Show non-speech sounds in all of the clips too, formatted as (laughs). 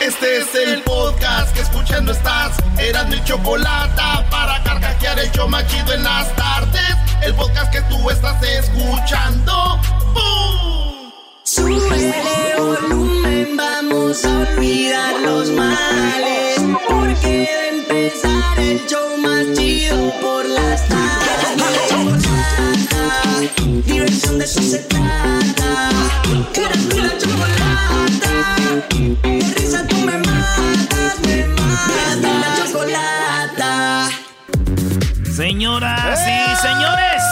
Este es el podcast que escuchando estás. Eran mi chocolate para carcajear el show machido en las tardes. El podcast que tú estás escuchando. ¡Bum! Sube volumen, vamos a olvidar los males. Porque a empezar el show más chido por las tardes. Diversión de eso se trata. Eras mi la chocolata. De risa tú me matas, me matas. La chocolata. Señoras y señores,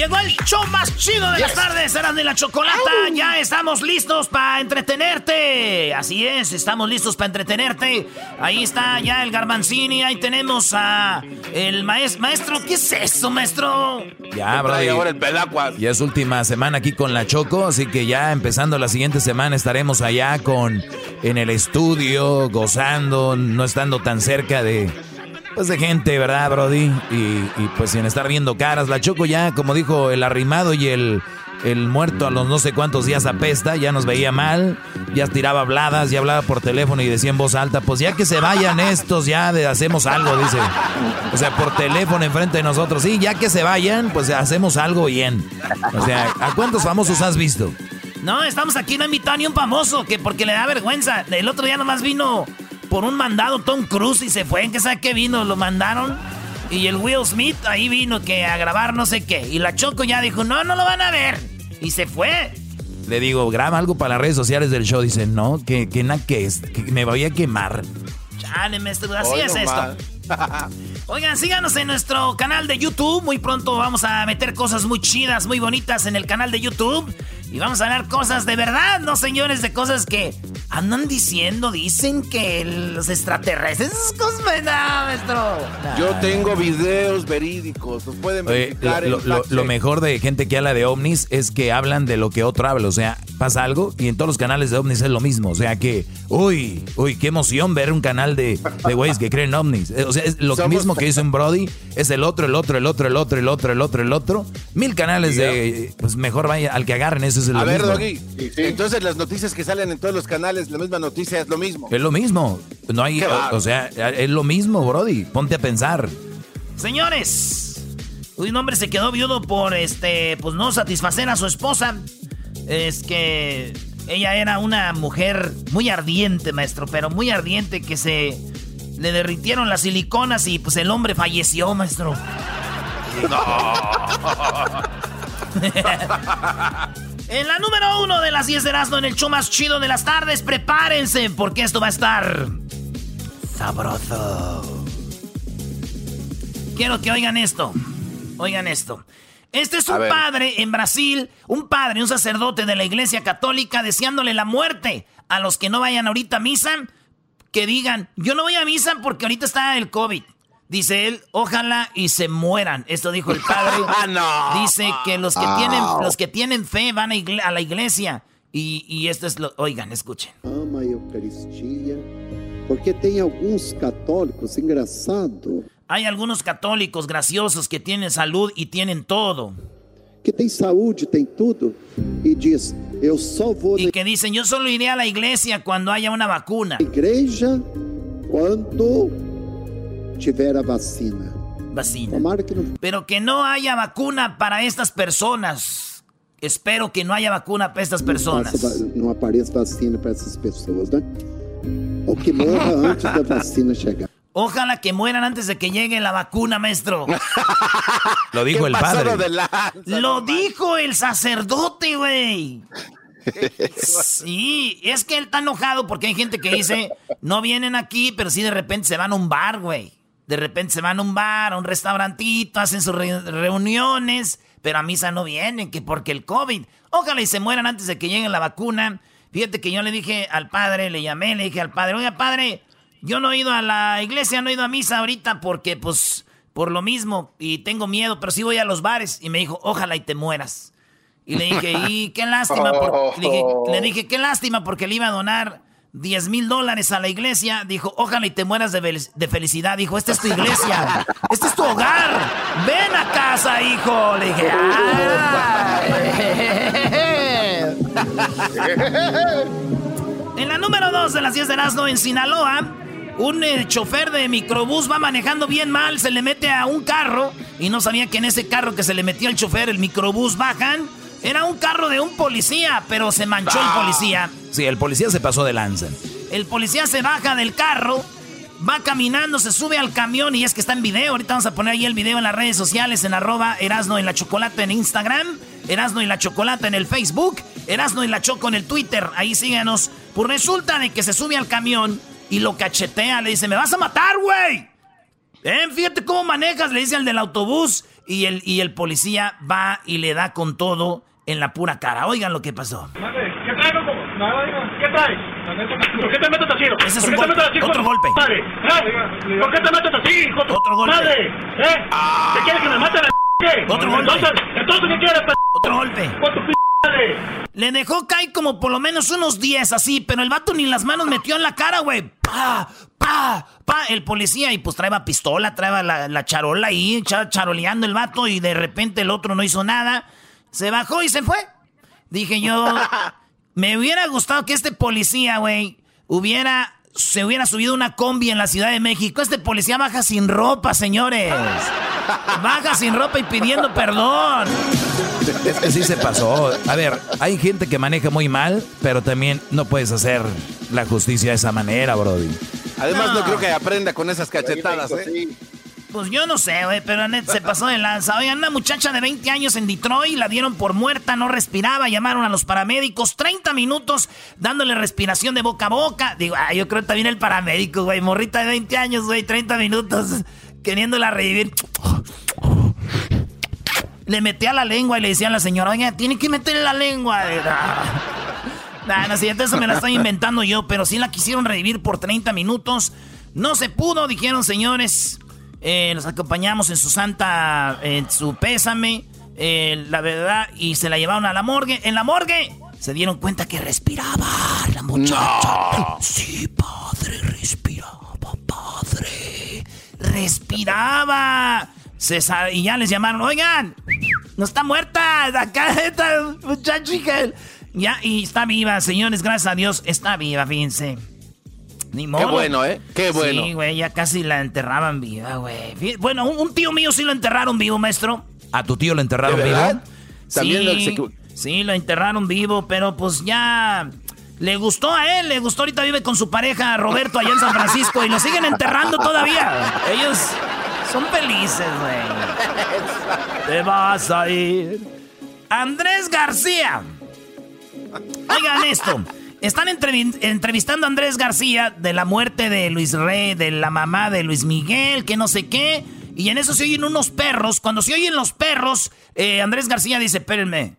llegó el show más chido de las tardes, eran de la chocolata. Ya estamos listos para entretenerte. Así es, estamos listos para entretenerte. Ahí está ya el Garbanzini, ahí tenemos a el maes- maestro. ¿Qué es eso, maestro? Ya, Brody. ahora el pedacuas. Ya es última semana aquí con la Choco, así que ya empezando la siguiente semana estaremos allá con en el estudio, gozando, no estando tan cerca de pues de gente, ¿verdad, Brody? Y, pues sin estar viendo caras. La Choco ya, como dijo el arrimado y el, el muerto a los no sé cuántos días apesta, ya nos veía mal, ya tiraba habladas, ya hablaba por teléfono y decía en voz alta, pues ya que se vayan estos, ya hacemos algo, dice. O sea, por teléfono enfrente de nosotros. Sí, ya que se vayan, pues hacemos algo bien. O sea, ¿a cuántos famosos has visto? No, estamos aquí no invitado ni un famoso, que porque le da vergüenza. El otro día nomás vino por un mandado Tom Cruise y se fue. ¿En qué sabe qué vino? Lo mandaron. Y el Will Smith ahí vino que a grabar no sé qué. Y la Choco ya dijo, no, no lo van a ver. Y se fue. Le digo, graba algo para las redes sociales del show. Dice, no, que, que na que es, que me voy a quemar. Chale, maestro, así Hoy es nomás. esto. (laughs) Oigan, síganos en nuestro canal de YouTube. Muy pronto vamos a meter cosas muy chidas, muy bonitas en el canal de YouTube. Y vamos a hablar cosas de verdad, no señores, de cosas que andan diciendo, dicen que los extraterrestres, esas cosas, no, maestro. No. Yo tengo videos verídicos, los pueden Oye, verificar. lo, en lo- mejor de gente que habla de ovnis es que hablan de lo que otro habla. O sea, pasa algo y en todos los canales de ovnis es lo mismo. O sea que, uy, uy, qué emoción ver un canal de, de güeyes que creen ovnis. Eh, O sea, es lo Somos mismo que hizo un Brody, es el otro, el otro, el otro, el otro, el otro, el otro, el otro. Mil canales de, pues mejor vaya al que agarren, eso lo A ver. Doggy. Entonces las noticias que salen en todos los canales, la misma noticia es lo mismo. Es lo mismo. No hay, o, sea, es lo mismo, Brody. Ponte a pensar. Señores, un hombre se quedó viudo por este, pues no satisfacer a su esposa. Es que ella era una mujer muy ardiente, maestro, pero muy ardiente que se le derritieron las siliconas y pues el hombre falleció, maestro. (laughs) (laughs) en la número uno de las 10 de Erasmo en el show más chido de las tardes, prepárense porque esto va a estar sabroso. Quiero que oigan esto. Oigan esto. Este es un padre en Brasil, un padre, un sacerdote de la iglesia católica deseándole la muerte a los que no vayan ahorita a misa, que digan, yo no voy a misa porque ahorita está el COVID. Dice él, ojalá y se mueran. Esto dijo el padre. (laughs) Ah, no. Dice que los que tienen, los que tienen fe van a, igle- a la iglesia. Y, y esto es lo, oigan, escuchen. ama a Eucaristia, porque tem alguns católicos, engraçado, Hay algunos católicos graciosos que tienen salud y tienen todo. que tem saúde, tem tudo, e diz: Eu só vou Y que dicen, yo solo iré a la iglesia cuando haya una vacuna. igreja quando tiver a vacina. Vacina. Tomara que não Pero que no haya vacuna para estas personas. Espero que no haya vacuna para estas personas. não apareça vacina para essas pessoas, né? Ou que morra (laughs) antes da vacina chegar. Ojalá que mueran antes de que llegue la vacuna, maestro. (laughs) Lo dijo ¿Qué el padre. lo de lanza, Lo no manches? dijo el sacerdote, güey. Sí, es que él está enojado porque hay gente que dice, no vienen aquí, pero sí de repente se van a un bar, güey. De repente se van a un bar, a un restaurantito, hacen sus re- reuniones, pero a misa no vienen, que porque el COVID. Ojalá y se mueran antes de que llegue la vacuna. Fíjate que yo le dije al padre, le llamé, le dije al padre, oiga padre, yo no he ido a la iglesia, no he ido a misa ahorita porque pues por lo mismo y tengo miedo, pero sí voy a los bares. Y me dijo, ojalá y te mueras. Y le dije, y qué lástima. le, dije, le dije, qué lástima porque le iba a donar 10 mil dólares a la iglesia. Dijo, ojalá y te mueras de, de felicidad. Dijo, esta es tu iglesia. Este es tu hogar. Ven a casa, hijo. Le dije, "Ah". En la número 2 de las 10 de Erasmo en Sinaloa, un eh, chofer de microbús va manejando bien mal, se le mete a un carro y no sabía que en ese carro que se le metió el chofer, el microbús bajan. Era un carro de un policía, pero se manchó el ah. policía. Sí, el policía se pasó de lanza. El policía se baja del carro, va caminando, se sube al camión y es que está en video. Ahorita vamos a poner ahí el video en las redes sociales, en arroba Erasno y la Chocolata en Instagram, Erasno y la Chocolata en el Facebook, Erasno y la Choco en el Twitter. Ahí síganos. Pues resulta de que se sube al camión y lo cachetea, le dice, me vas a matar, güey. Eh, fíjate cómo manejas, le dice al del autobús. Y el, y el policía va y le da con todo en la pura cara. Oigan lo que pasó. ¿Qué traes, loco? ¿Qué traes? ¿Por qué te metes así? Ese es un golpe. Otro golpe. Padre, ¿eh? ¿Por qué te metes así, hijo? Otro golpe. Padre, ¿eh? Ah. ¿Te quieres que me maten a (laughs) qué? Otro golpe. Entonces, ¿entonces qué quieres, Otro golpe. Con tu le dejó caer como por lo menos unos 10 así, pero el vato ni las manos metió en la cara, güey. Pa, pa, pa. El policía y pues traeba pistola, traeba la, la charola ahí, charoleando el vato y de repente el otro no hizo nada. Se bajó y se fue. Dije yo, (laughs) me hubiera gustado que este policía, güey, hubiera se hubiera subido una combi en la Ciudad de México. Este policía baja sin ropa, señores. Baja sin ropa y pidiendo perdón. Es que sí se pasó. A ver, hay gente que maneja muy mal, pero también no puedes hacer la justicia de esa manera, Brody. Además, no, creo que aprenda con esas cachetadas, ¿eh? Pues yo no sé, güey, pero se pasó de lanza. Oigan, una muchacha de 20 años en Detroit la dieron por muerta, no respiraba, llamaron a los paramédicos, 30 minutos dándole respiración de boca a boca. Digo, ah, yo creo que también el paramédico, güey, morrita de 20 años, güey, 30 minutos queriéndola revivir. Le metía la lengua y le decía a la señora, oiga, tiene que meterle la lengua. Nah, no, sé, eso me la estoy inventando yo, pero sí la quisieron revivir por 30 minutos. No se pudo, dijeron señores. Eh, los acompañamos en su santa, en su pésame, eh, la verdad, y se la llevaron a la morgue. En la morgue se dieron cuenta que respiraba la muchacha. Sí, padre, respiraba, padre. Respiraba. César, y ya les llamaron, oigan, no está muerta, acá esta muchacha. Ya, y está viva, señores, gracias a Dios, está viva, fíjense. Ni modo. Qué bueno, ¿eh? Qué bueno. Sí, güey, ya casi la enterraban viva, güey. Bueno, un, tío mío sí lo enterraron vivo, maestro. ¿A tu tío lo enterraron vivo? sí, sí, lo enterraron vivo, pero pues ya... Le gustó a él, le gustó. Ahorita vive con su pareja Roberto allá en San Francisco y lo siguen enterrando todavía. Ellos son felices, güey. Te vas a ir. Andrés García. Oigan esto. Están entrevistando a Andrés García de la muerte de Luis Rey, de la mamá de Luis Miguel, que no sé qué. Y en eso se oyen unos perros. Cuando se oyen los perros, eh, Andrés García dice, espérenme.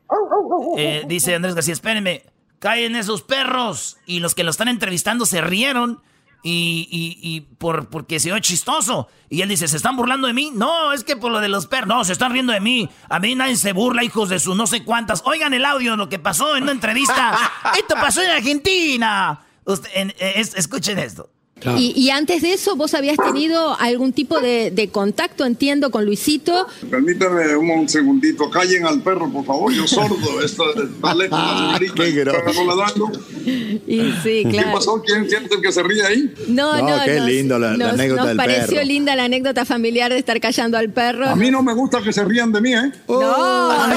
Eh, dice Andrés García, espérenme. Caen esos perros. Y los que lo están entrevistando se rieron y, y, y por, porque se oye chistoso. Y él dice, ¿se están burlando de mí? No, es que por lo de los perros. No, se están riendo de mí. A mí nadie se burla, hijos de su no sé cuántas. Oigan el audio de lo que pasó en una entrevista. (laughs) Esto pasó en Argentina. escuchen esto. Y, antes de eso, ¿vos habías tenido algún tipo de, contacto, entiendo, con Luisito? Permítame un, segundito. Callen al perro, por favor. Yo sordo. (laughs) Esta, está lejos la Y sí, claro. ¿Qué pasó? ¿Quién siente que se ríe ahí? No, no, qué lindo la, anécdota nos pareció linda la anécdota familiar de estar callando al perro. A mí no me gusta que se rían de mí, ¿eh? No,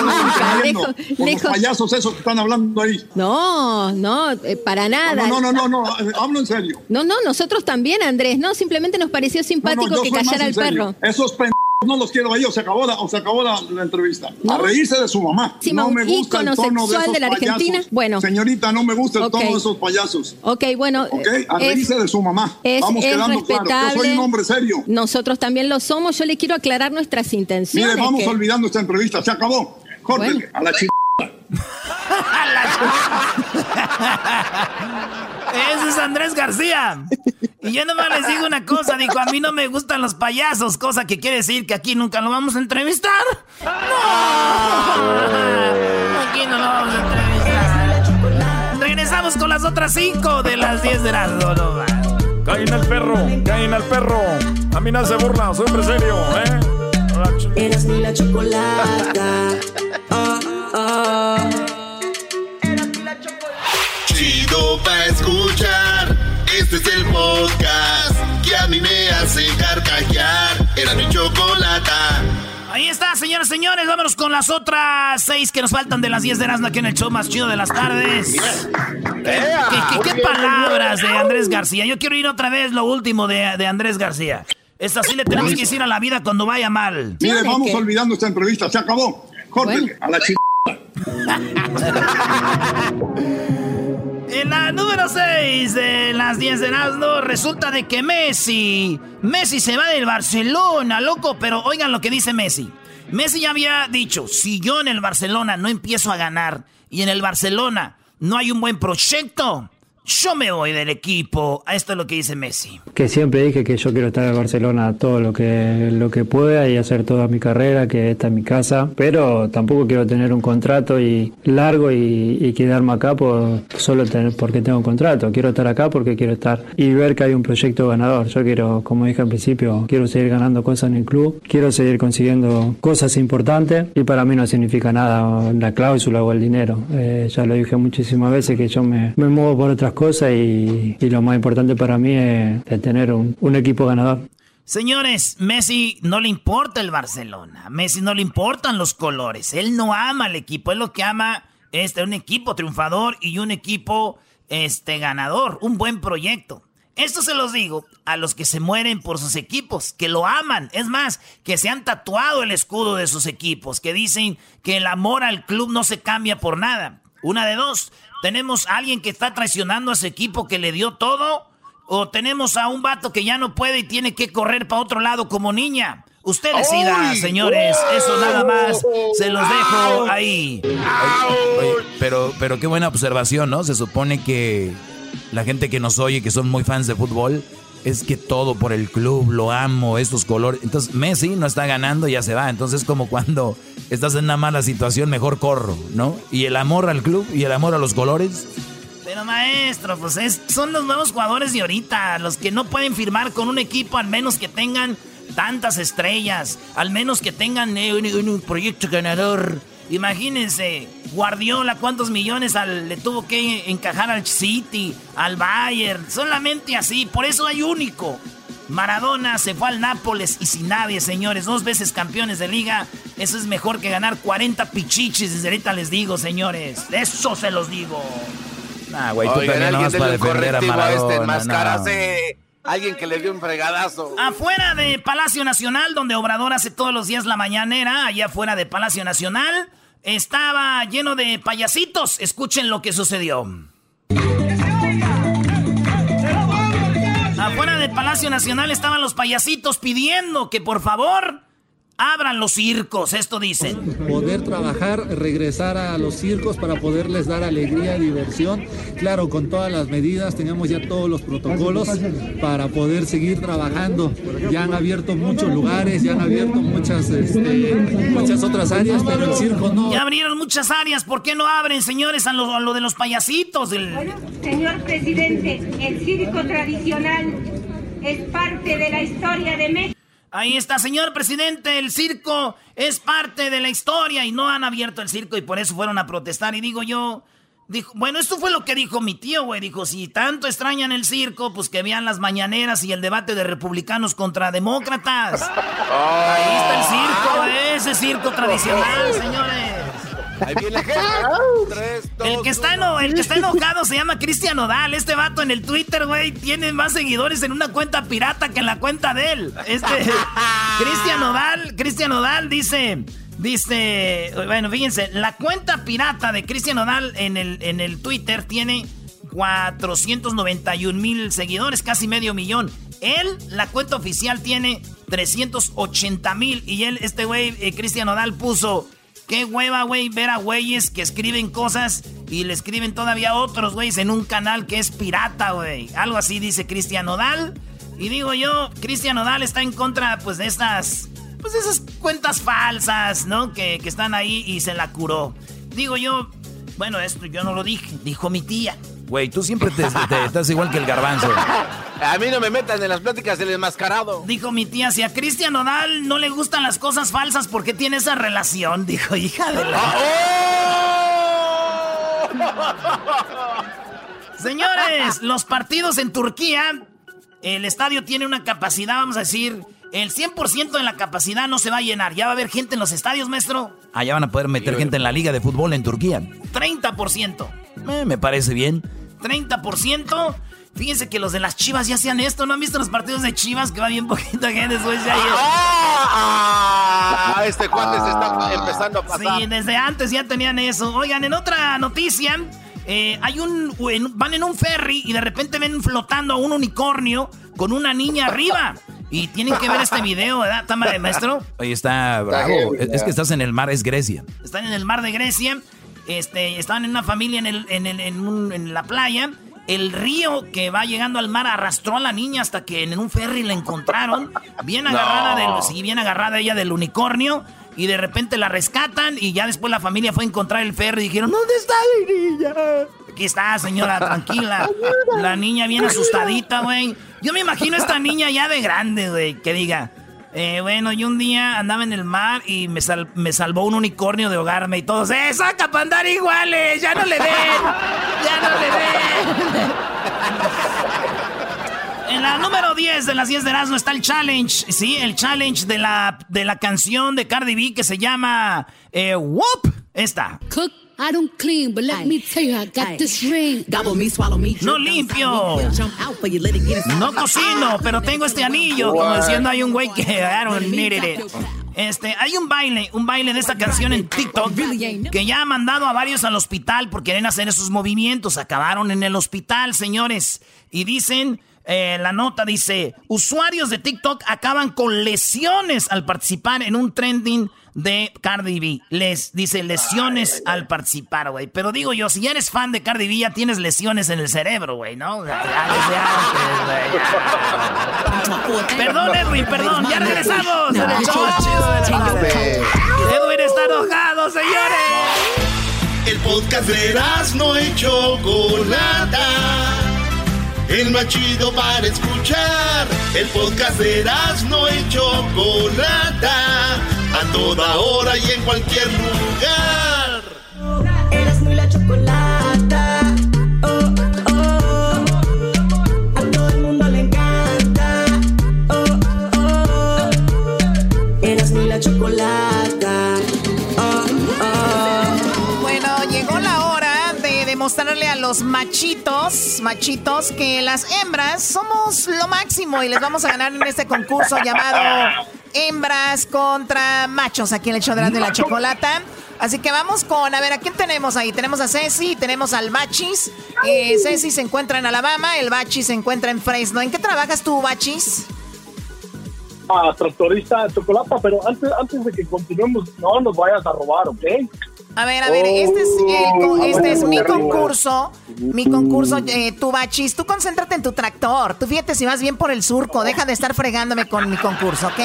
lejos, lejos. Los payasos esos que están hablando ahí. No, no, eh, para nada. No, no, no, no, no, hablo en serio. No, no, nosotros también, Andrés, ¿no? Simplemente nos pareció simpático que callara al perro. Esos pendejos no los quiero ahí, o se acabó la, o se acabó la, entrevista. A reírse de su mamá. no me gusta el tono de, esos de la Argentina. Bueno. Señorita, no me gusta el tono de esos payasos. Ok, bueno. Ok, a reírse de su mamá. Vamos quedando claro. Yo soy un hombre serio. Nosotros también lo somos. Yo le quiero aclarar nuestras intenciones. Mire, vamos olvidando esta entrevista. Se acabó. Córtele, a la chica. (laughs) (laughs) Ese es Andrés García. Y yo nomás les digo una cosa, dijo, a mí no me gustan los payasos, cosa que quiere decir que aquí nunca lo vamos a entrevistar. ¡No! Aquí no lo vamos a entrevistar. Regresamos con las otras cinco de las 10 de la no, Caen al perro, caen al perro. A mí no se burla, soy hombre serio, ¿eh? Eres ni la chocolata. Oh, oh. Escuchar. Este es el podcast que a mí me hace carcajear. Era mi chocolata. Ahí está, señores, señores. Vámonos con las otras seis que nos faltan de las 10 de Erasmo aquí en el show más chido de las tardes. ¿Qué, qué, palabras de Andrés García? Yo quiero ir otra vez lo último de, de Andrés García. Esta sí le tenemos que decir a la vida cuando vaya mal. Mire, vamos olvidando esta entrevista. Se acabó. Córtele a la (laughs) En la número 6 de las 10 de Erasmo resulta de que Messi, Messi se va del Barcelona, loco, pero oigan lo que dice Messi. Messi ya había dicho, si yo en el Barcelona no empiezo a ganar y en el Barcelona no hay un buen proyecto, yo me voy del equipo. Esto es lo que dice Messi. Que siempre dije que yo quiero estar en Barcelona todo lo que, lo que pueda y hacer toda mi carrera, que esta es mi casa. Pero tampoco quiero tener un contrato y largo y, quedarme acá por solo tener, porque tengo un contrato. Quiero estar acá porque quiero estar y ver que hay un proyecto ganador. Yo quiero, como dije al principio, quiero seguir ganando cosas en el club. Quiero seguir consiguiendo cosas importantes y para mí no significa nada la cláusula o el dinero. Eh, ya lo dije muchísimas veces que yo me, me muevo por otras cosas y, lo más importante para mí es, tener un, equipo ganador. Señores, Messi no le importa el Barcelona. Messi no le importan los colores. Él no ama al equipo. Él lo que ama es un equipo triunfador y un equipo este, ganador. Un buen proyecto. Esto se los digo a los que se mueren por sus equipos, que lo aman. Es más, que se han tatuado el escudo de sus equipos, que dicen que el amor al club no se cambia por nada. Una de dos. ¿Tenemos a alguien que está traicionando a ese equipo que le dio todo? ¿O tenemos a un vato que ya no puede y tiene que correr para otro lado como niña? Usted decida, señores. Eso nada más. Se los dejo ahí. pero, pero qué buena observación, ¿no? Se supone que la gente que nos oye, que son muy fans de fútbol, es que todo por el club, lo amo, estos colores. Entonces Messi no está ganando, ya se va. Entonces como cuando estás en una mala situación, mejor corro, ¿no? Y el amor al club y el amor a los colores. Pero maestro, pues es, son los nuevos jugadores de ahorita, los que no pueden firmar con un equipo al menos que tengan tantas estrellas, al menos que tengan un proyecto ganador. Imagínense, Guardiola, cuántos millones le tuvo que encajar al City, al Bayern, solamente así, por eso hay único. Maradona se fue al Nápoles y sin nadie, señores, dos veces campeones de liga, eso es mejor que ganar 40 pichichis, desde ahorita les digo, señores, eso se los digo. Ah, güey, tú también no vas para defender a Maradona. Este, Alguien que le dio un fregadazo. Afuera de Palacio Nacional, donde Obrador hace todos los días la mañanera, allá afuera de Palacio Nacional, estaba lleno de payasitos. Escuchen lo que sucedió. Afuera de Palacio Nacional estaban los payasitos pidiendo que por favor Abran los circos, esto dicen. Poder trabajar, regresar a los circos para poderles dar alegría, diversión. Claro, con todas las medidas, tenemos ya todos los protocolos para poder seguir trabajando. Ya han abierto muchos lugares, ya han abierto muchas, este, muchas otras áreas, pero el circo no. Ya abrieron muchas áreas, ¿por qué no abren, señores, a lo, de los payasitos? señor presidente, el circo tradicional es parte de la historia de México. Ahí está, señor presidente, el circo es parte de la historia y no han abierto el circo y por eso fueron a protestar. Y digo yo, dijo, bueno, esto fue lo que dijo mi tío, güey. Dijo, si tanto extrañan el circo, pues que vean las mañaneras y el debate de republicanos contra demócratas. (laughs) Ahí está el circo, ese circo tradicional, señores. Ahí viene el, que está el que está enojado se llama Cristian Odal. Este vato en el Twitter, güey, tiene más seguidores en una cuenta pirata que en la cuenta de él. Este (laughs) Cristian Odal, Cristian Odal dice, dice, bueno, fíjense, la cuenta pirata de Cristian Odal en el, en el Twitter tiene 491 mil seguidores, casi medio millón. Él, la cuenta oficial tiene 380 mil y él, este güey, eh, Cristian Odal puso Qué hueva, güey, ver a güeyes que escriben cosas y le escriben todavía otros güeyes en un canal que es pirata, güey. Algo así dice Cristian Odal. Y digo yo, Cristian Odal está en contra, pues, de estas, pues, de esas cuentas falsas, ¿no? Que, que están ahí y se la curó. Digo yo, bueno, esto yo no lo dije, dijo mi tía. Güey, tú siempre te, estás igual que el garbanzo. (laughs) A mí no me metan en las pláticas del enmascarado. Dijo mi tía, si a Cristian Odal no le gustan las cosas falsas, ¿por qué tiene esa relación? Dijo, hija de la... Ah, oh. Señores, los partidos en Turquía, el estadio tiene una capacidad, vamos a decir, el 100% de la capacidad no se va a llenar. ¿Ya va a haber gente en los estadios, maestro? Allá ah, van a poder meter gente en la liga de fútbol en Turquía. 30%. Eh, me parece bien. 30%. Fíjense que los de las Chivas ya hacían esto. ¿No han visto los partidos de Chivas que va bien poquita gente después ya ¡Ah! ah este cuate se está empezando a pasar. Sí, desde antes ya tenían eso. Oigan, en otra noticia, eh, hay un van en un ferry y de repente ven flotando a un unicornio con una niña arriba. (laughs) Y tienen que ver este video, ¿verdad? ¿Está maestro? Oye, está bravo. Es que estás en el mar, es Grecia. Están en el mar de Grecia. Este, estaban en una familia en, el, en, en la playa el río que va llegando al mar arrastró a la niña hasta que en un ferry la encontraron. Bien agarrada, del, bien agarrada ella del unicornio. Y de repente la rescatan y ya después la familia fue a encontrar el ferry y dijeron, ¿dónde está mi niña? Aquí está, señora, tranquila. La niña bien asustadita, güey. Yo me imagino a esta niña ya de grande, güey, que diga, eh, bueno, y un día andaba en el mar y me, me salvó un unicornio de ahogarme y todos, ¡eh, saca para andar iguales! ¡Ya no le den! ¡Ya no le den! (laughs) en la número 10 de las 10 de Erasmo está el challenge, sí, el challenge de la, de la canción de Cardi B que se llama eh, Whoop. Esta. I don't clean, but let me tell you, I got this ring. Gobble me, swallow me. No limpio. No cocino, pero tengo este anillo. Como diciendo, hay un güey que I don't need it. Este, hay un baile, un baile de esta canción en TikTok que ya ha mandado a varios al hospital por querer hacer esos movimientos. Acabaron en el hospital, señores. Y dicen, eh, la nota dice, usuarios de TikTok acaban con lesiones al participar en un trending de Cardi B. Les dice lesiones al participar, güey. Pero digo yo, si ya eres fan de Cardi B, ya tienes lesiones en el cerebro, güey, ¿no? perdón, Edwin, perdón. Ya regresamos. Edwin está enojado, señores. El podcast de no hecho Chocolata el más chido para escuchar. El podcast de no y Chocolata, a toda hora y en cualquier lugar. Eras muy la chocolata. Oh, oh, a todo el mundo le encanta. Oh, oh, Eras muy la chocolata. Mostrarle a los machitos, machitos, que las hembras somos lo máximo y les vamos a ganar en este concurso llamado Hembras contra Machos, aquí en el show de la chocolata. Así que vamos con, a ver, ¿a quién tenemos ahí? Tenemos a Ceci, tenemos al Bachis. Eh, Ceci se encuentra en Alabama, el Bachis se encuentra en Fresno. ¿En qué trabajas tú, Bachis? Ah, tractorista de chocolate, pero antes, antes de que continuemos, no nos vayas a robar, ¿ok? A ver, a ver, este es, oh, este es mi concurso. Mi concurso, eh, tu bachis. Tú concéntrate en tu tractor. Tú fíjate si vas bien por el surco. Deja de estar fregándome con mi concurso, ¿ok?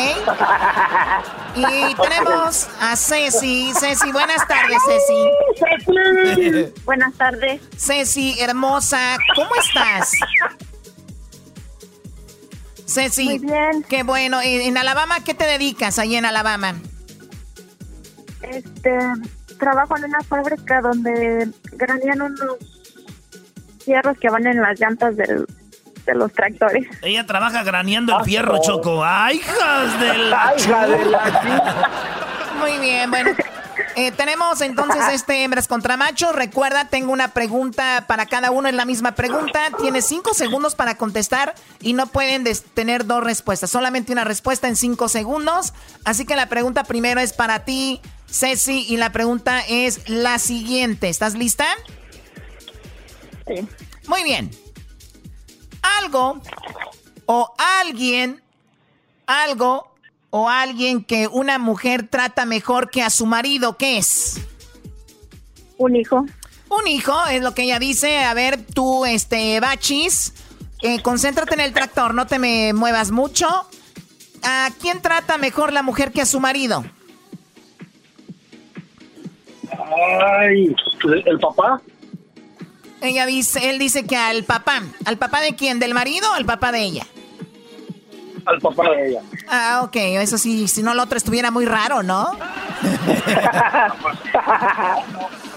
Y tenemos a Ceci. Ceci, buenas tardes, Ceci. buenas tardes. Ceci, hermosa, ¿cómo estás? Ceci. Muy bien. Qué bueno. ¿En Alabama qué te dedicas ahí en Alabama? Este trabajo en una fábrica donde granían unos fierros que van en las llantas de los tractores. Ella trabaja graneando el fierro, Choco. ¡Ay, hijas de la, Muy bien, bueno. Eh, tenemos entonces este hembras contra machos. Recuerda, tengo una pregunta para cada uno, es la misma pregunta. Tienes cinco segundos para contestar y no pueden tener dos respuestas, solamente una respuesta en cinco segundos. Así que la pregunta primero es para ti, Ceci, y la pregunta es la siguiente. ¿Estás lista? Sí. Muy bien. Algo o alguien, algo o alguien que una mujer trata mejor que a su marido, ¿qué es? Un hijo. Un hijo, es lo que ella dice. A ver, tú, este, Bachis, eh, concéntrate en el tractor, no te me muevas mucho. ¿A quién trata mejor la mujer que a su marido? Ay, ¿el papá? Ella dice, él dice que al papá. ¿Al papá de quién? ¿Del marido o al papá de ella? Al papá de ella. Ah, ok. Eso sí, si no, el otro estuviera muy raro, ¿no? (laughs)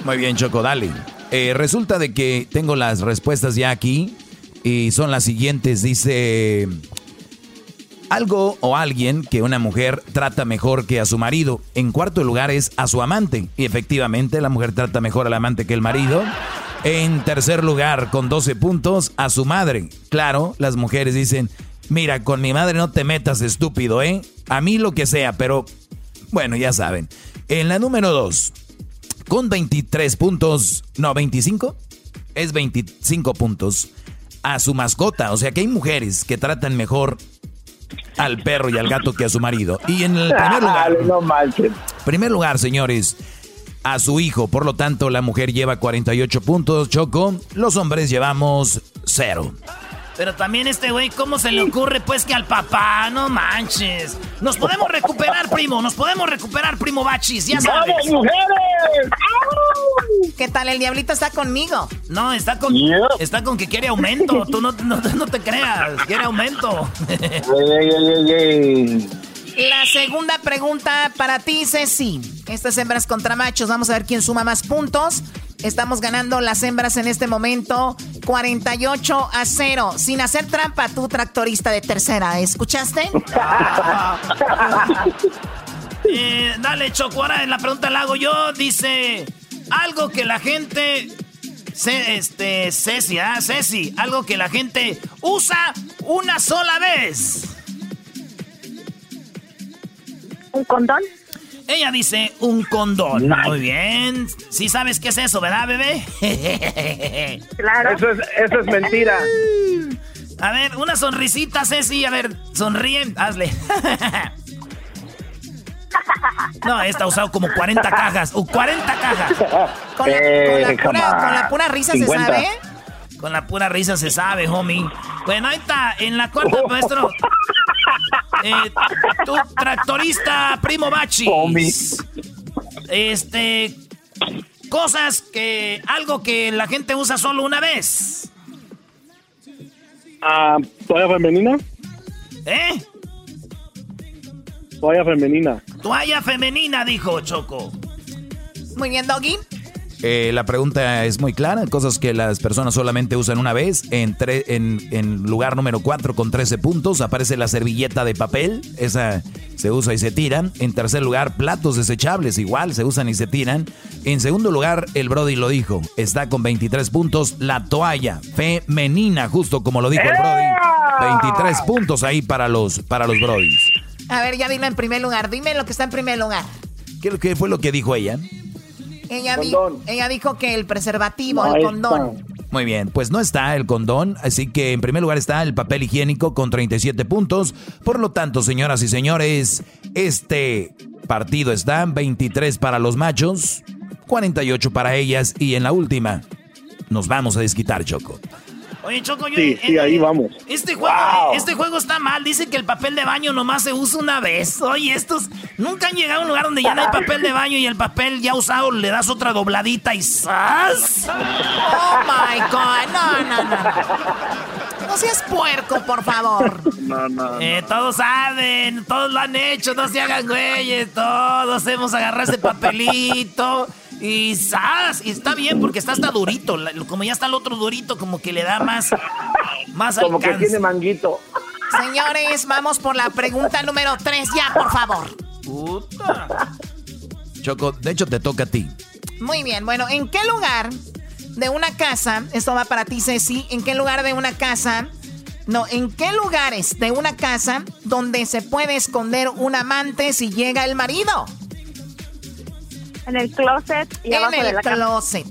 muy bien, Choco, dale. Eh, resulta de que tengo las respuestas ya aquí y son las siguientes. Dice algo o alguien que una mujer trata mejor que a su marido. En cuarto lugar es a su amante. Y efectivamente la mujer trata mejor al amante que el marido. En tercer lugar, con 12 puntos, a su madre. Claro, las mujeres dicen, mira, con mi madre no te metas estúpido, ¿eh? A mí lo que sea, pero bueno, ya saben. En la número 2, con 23 puntos, no, 25, es 25 puntos a su mascota. O sea que hay mujeres que tratan mejor al perro y al gato que a su marido. Y en el primer lugar, no primer lugar, señores, a su hijo. Por lo tanto, la mujer lleva 48 puntos, Choco. Los hombres llevamos cero. Pero también este güey, ¿cómo se le ocurre pues que al papá? No manches. Nos podemos recuperar, primo. Nos podemos recuperar, primo Bachis. Ya sabes. ¡Vamos, mujeres! ¿Qué tal? El diablito está conmigo. No, está con, está con que quiere aumento. Tú no, no, te creas. Quiere aumento. La segunda pregunta para ti, Ceci. Estas hembras contra machos. Vamos a ver quién suma más puntos. Estamos ganando las hembras en este momento 48 a 0. Sin hacer trampa, tú tractorista de tercera. ¿Escuchaste? (laughs) eh, dale, Choco. Ahora en la pregunta la hago yo. Dice algo que la gente. este, Ceci, ¿ah? Ceci. Algo que la gente usa una sola vez. ¿Un condón? Ella dice un condón. Muy bien. Sí sabes qué es eso, ¿verdad, bebé? (laughs) claro. Eso es, eso es mentira. A ver, una sonrisita, Ceci. A ver, sonríen. Hazle. (laughs) No, esta ha usado como 40 cajas. ¡Uh, 40 cajas! Con la, eh, pura, risa se sabe. Con la pura risa se sabe, homie. Bueno, ahí está. En la cuarta, maestro. (laughs) Eh, tu tractorista Primo Bachi. Este. Cosas que. Algo que la gente usa solo una vez. Ah, ¿Toalla femenina? ¿Eh? Toalla femenina. Toalla femenina, dijo Choco. Muy bien, Doggy. Eh, la pregunta es muy clara, cosas que las personas solamente usan una vez. En, en, lugar número 4 con 13 puntos aparece la servilleta de papel, esa se usa y se tiran. En tercer lugar, platos desechables, igual se usan y se tiran. En segundo lugar, el Brody lo dijo, está con 23 puntos, la toalla femenina, justo como lo dijo el Brody. 23 puntos ahí para los, para los Brodys. A ver, ya dime en primer lugar, dime lo que está en primer lugar. ¿Qué, qué fue lo que dijo ella? Ella, ella dijo que el preservativo, el condón. Muy bien, pues no está el condón, así que en primer lugar está el papel higiénico con 37 puntos. Por lo tanto, señoras y señores, este partido está 23 para los machos, 48 para ellas y en la última nos vamos a desquitar, Choco. Oye, Choco, yo. Sí, sí, ahí vamos. Este juego, este juego está mal. Dice que el papel de baño nomás se usa una vez. Oye, estos nunca han llegado a un lugar donde ya no hay papel de baño y el papel ya usado le das otra dobladita y ¡zas! Oh my God. No, no, no. No seas puerco, por favor. No, no. Eh, todos saben, todos lo han hecho, no se hagan güeyes. Todos hemos agarrado ese papelito. Y ¡zas! Y está bien porque está hasta durito. Como ya está el otro durito, como que le da más, más Como que tiene manguito. Señores, vamos por la pregunta número 3 ya, por favor. Choco, de hecho te toca a ti. Muy bien, bueno, ¿en qué lugar de una casa, esto va para ti Ceci, ¿en qué lugar de una casa, no, en qué lugares de una casa donde se puede esconder un amante si llega el marido? En el closet y en el closet.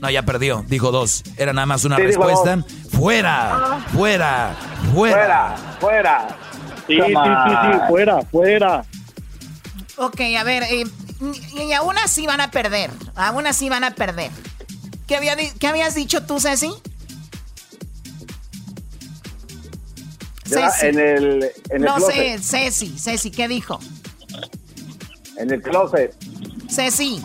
No, ya perdió. Dijo dos. Era nada más una respuesta. Fuera, ah. fuera, fuera. Fuera, Sí, sí, sí, sí, fuera, fuera. Ok, a ver, eh, y aún así van a perder. Aún así van a perder. ¿Qué, había ¿qué habías dicho tú, Ceci? Ceci. En el, en el no sé, Ceci, Ceci, ¿qué dijo? En el closet. Ceci.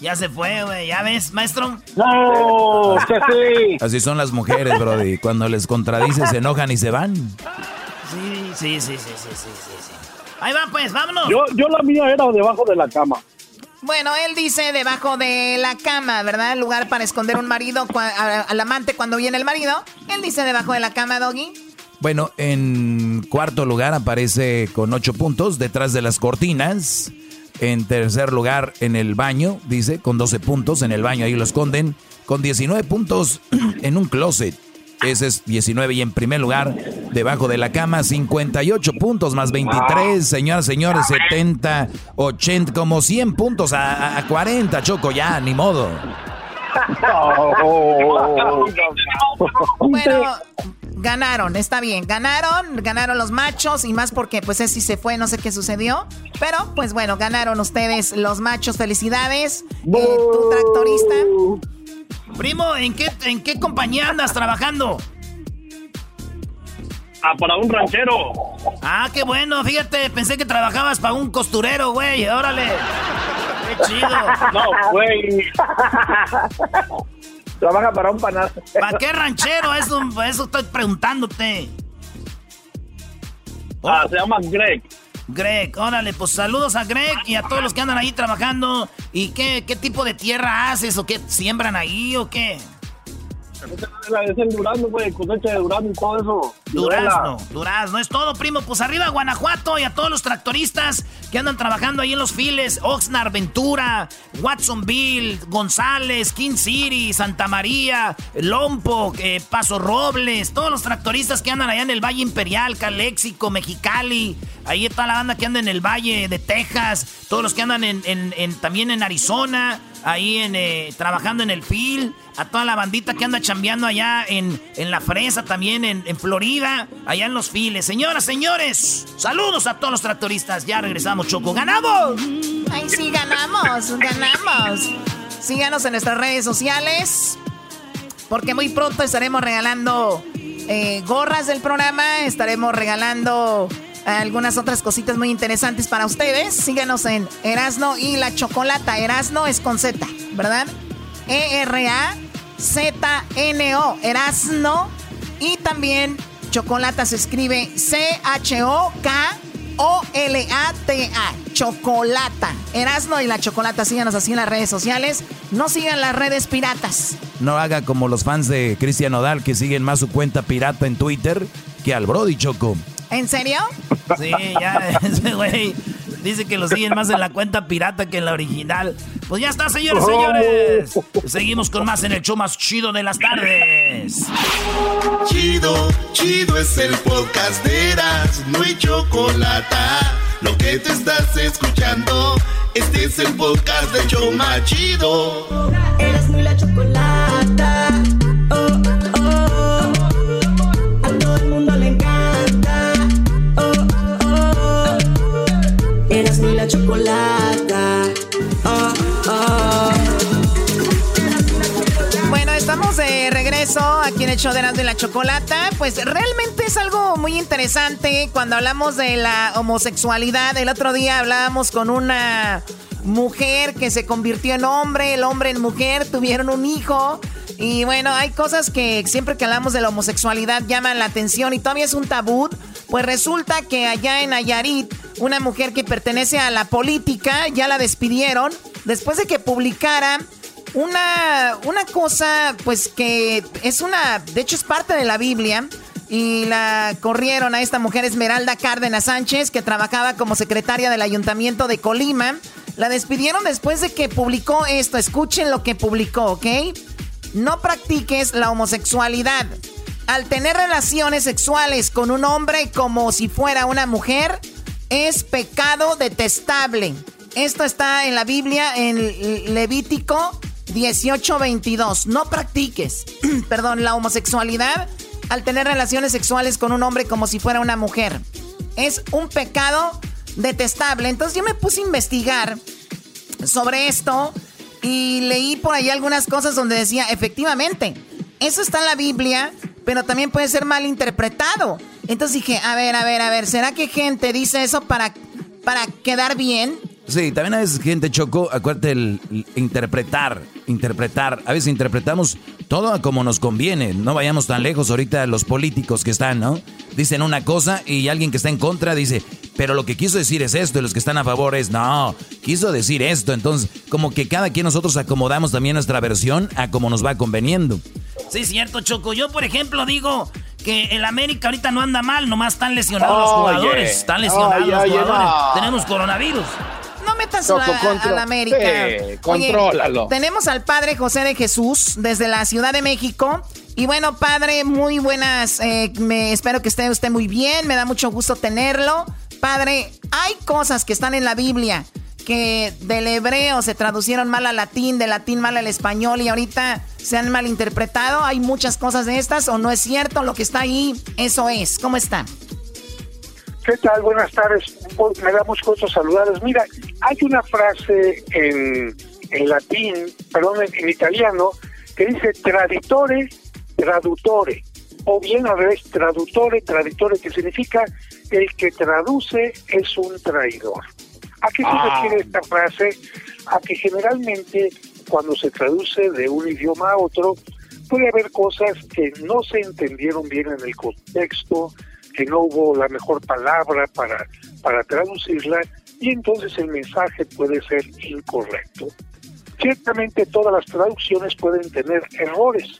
Ya se fue, güey. ¿Ya ves, maestro? ¡No! Ceci. Así son las mujeres, Brody. Cuando les contradices, se enojan y se van. Sí, sí, sí, sí, sí, sí, sí. Ahí va, pues, vámonos. Yo, yo la mía era debajo de la cama. Bueno, él dice debajo de la cama, ¿verdad? Lugar para esconder un marido al amante cuando viene el marido. Él dice debajo de la cama, Doggy. Bueno, en cuarto lugar aparece con ocho puntos detrás de las cortinas. En tercer lugar, en el baño, dice, con 12 puntos. En el baño ahí lo esconden. Con 19 puntos (clears throat) en un closet. Ese es 19. Y en primer lugar, debajo de la cama, 58 puntos más 23. Señoras, señores, 70, 80, como 100 puntos a, 40, Choco, ya, ni modo. (laughs) bueno, ganaron, está bien, ganaron, ganaron los machos y más porque pues ese se fue, no sé qué sucedió, pero pues bueno, ganaron ustedes los machos, felicidades. Eh, tu tractorista. Primo, ¿en qué, ¿en qué compañía andas trabajando? Ah, para un ranchero. Ah, qué bueno, fíjate, pensé que trabajabas para un costurero, güey, órale. Qué chido. (laughs) No, güey. Trabaja para un panal. ¿Para qué ranchero? (laughs) Eso, eso estoy preguntándote. Ah, se llama Greg. Greg, órale, pues saludos a Greg y a todos los que andan ahí trabajando. ¿Y qué, qué tipo de tierra haces o qué siembran ahí o qué? Es el durazno, güey, cosecha de durazno y todo eso. Durazno, durazno, es todo, primo. Pues arriba Guanajuato y a todos los tractoristas que andan trabajando ahí en los files. Oxnard, Ventura, Watsonville, González, King City, Santa María, Lompo, eh, Paso Robles. Todos los tractoristas que andan allá en el Valle Imperial, Calexico, Mexicali. Ahí está la banda que anda en el Valle de Texas. Todos los que andan en, también en Arizona ahí en, eh, trabajando en el field, a toda la bandita que anda chambeando allá en, en la fresa, también en, en, Florida, allá en los files. Señoras, señores, saludos a todos los tractoristas. Ya regresamos, Choco. ¡Ganamos! Ay, sí, ganamos, ganamos. Síganos en nuestras redes sociales, porque muy pronto estaremos regalando eh, gorras del programa, estaremos regalando algunas otras cositas muy interesantes para ustedes. Síganos en Erasno y la Chocolata. Erasno es con Z, ¿verdad? E-R-A-Z-N-O. Erasno. Y también Chocolata se escribe C-H-O-K-O-L-A-T-A. Chocolata. Erasno y la Chocolata. Síganos así en las redes sociales. No sigan las redes piratas. No haga como los fans de Cristian Odal que siguen más su cuenta pirata en Twitter que al Brody Choco. ¿En serio? Sí, ya, (laughs) ese güey dice que lo siguen más en la cuenta pirata que en la original. Pues ya está, señores, señores. Seguimos con más en el show más chido de las tardes. Chido, chido es el podcast de Eras, no hay chocolate. Lo que te estás escuchando, este es el podcast de show más chido. Eras muy la chocolata. Regreso aquí en el show de de la Chocolata. Pues realmente es algo muy interesante cuando hablamos de la homosexualidad. El otro día hablábamos con una mujer que se convirtió en hombre, el hombre en mujer, tuvieron un hijo. Y bueno, hay cosas que siempre que hablamos de la homosexualidad llaman la atención y todavía es un tabú. Pues resulta que allá en Nayarit, una mujer que pertenece a la política, ya la despidieron después de que publicara una, una cosa, pues que es una, de hecho es parte de la Biblia. Y la corrieron a esta mujer Esmeralda Cárdenas Sánchez, que trabajaba como secretaria del ayuntamiento de Colima. La despidieron después de que publicó esto. Escuchen lo que publicó, ¿ok? No practiques la homosexualidad. Al tener relaciones sexuales con un hombre como si fuera una mujer, es pecado detestable. Esto está en la Biblia, en Levítico 18:22. No practiques, (clears throat) perdón, la homosexualidad al tener relaciones sexuales con un hombre como si fuera una mujer. Es un pecado detestable. Entonces yo me puse a investigar sobre esto y leí por ahí algunas cosas donde decía, efectivamente, eso está en la Biblia, pero también puede ser mal interpretado. Entonces dije, a ver, a ver, a ver, ¿será que gente dice eso para, para quedar bien? Sí, también a veces gente chocó, acuérdate, el, interpretar, interpretar. A veces interpretamos todo como nos conviene. No vayamos tan lejos ahorita los políticos que están, ¿no? dicen una cosa y alguien que está en contra dice, pero lo que quiso decir es esto y los que están a favor es, no, quiso decir esto. Entonces, como que cada quien nosotros acomodamos también nuestra versión a como nos va conveniendo. Sí, cierto, Choco. Yo, por ejemplo, digo que el América ahorita no anda mal, nomás están lesionados los jugadores. Están lesionados los jugadores. Tenemos coronavirus. No metas a, la América. contrólalo. tenemos al padre José de Jesús desde la Ciudad de México. Y bueno, padre, muy buenas. Eh, me espero que esté usted muy bien. Me da mucho gusto tenerlo. Padre, hay cosas que están en la Biblia que del hebreo se traducieron mal al latín, del latín mal al español y ahorita se han malinterpretado. Hay muchas cosas de estas o no es cierto lo que está ahí. Eso es. ¿Cómo están? ¿Qué tal? Buenas tardes. Me da mucho gusto saludarles. Mira, hay una frase en, en latín, perdón, en, italiano, que dice traditore, traductore. O bien a revés, traductore, traditore, que significa el que traduce es un traidor. ¿A qué se ah. refiere esta frase? A que generalmente cuando se traduce de un idioma a otro, puede haber cosas que no se entendieron bien en el contexto, que no hubo la mejor palabra para, para traducirla, y entonces el mensaje puede ser incorrecto. Ciertamente todas las traducciones pueden tener errores,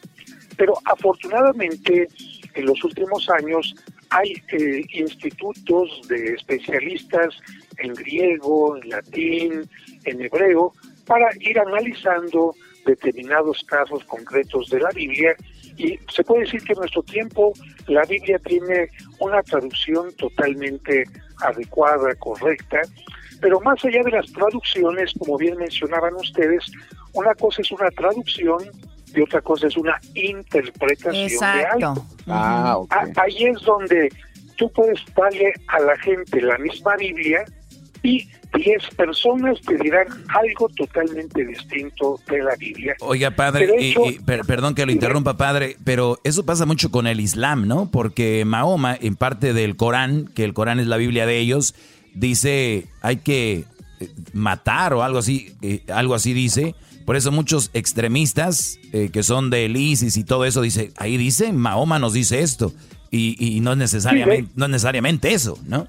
pero afortunadamente en los últimos años hay eh, institutos de especialistas en griego, en latín, en hebreo, para ir analizando determinados casos concretos de la Biblia y se puede decir que en nuestro tiempo la Biblia tiene una traducción totalmente adecuada, correcta, pero más allá de las traducciones, como bien mencionaban ustedes, una cosa es una traducción y otra cosa es una interpretación de algo. Ah, Ahí es donde tú puedes darle a la gente la misma Biblia y 10 personas te dirán algo totalmente distinto de la Biblia. Oiga, padre, perdón que lo interrumpa, padre, pero eso pasa mucho con el Islam, ¿no? Porque Mahoma, en parte del Corán, que el Corán es la Biblia de ellos, dice hay que eh, matar o algo así, eh, algo así dice. Por eso muchos extremistas eh, que son de ISIS y todo eso, dice, ahí dice, Mahoma nos dice esto. Y, no, es necesariamente, no es necesariamente eso, ¿no?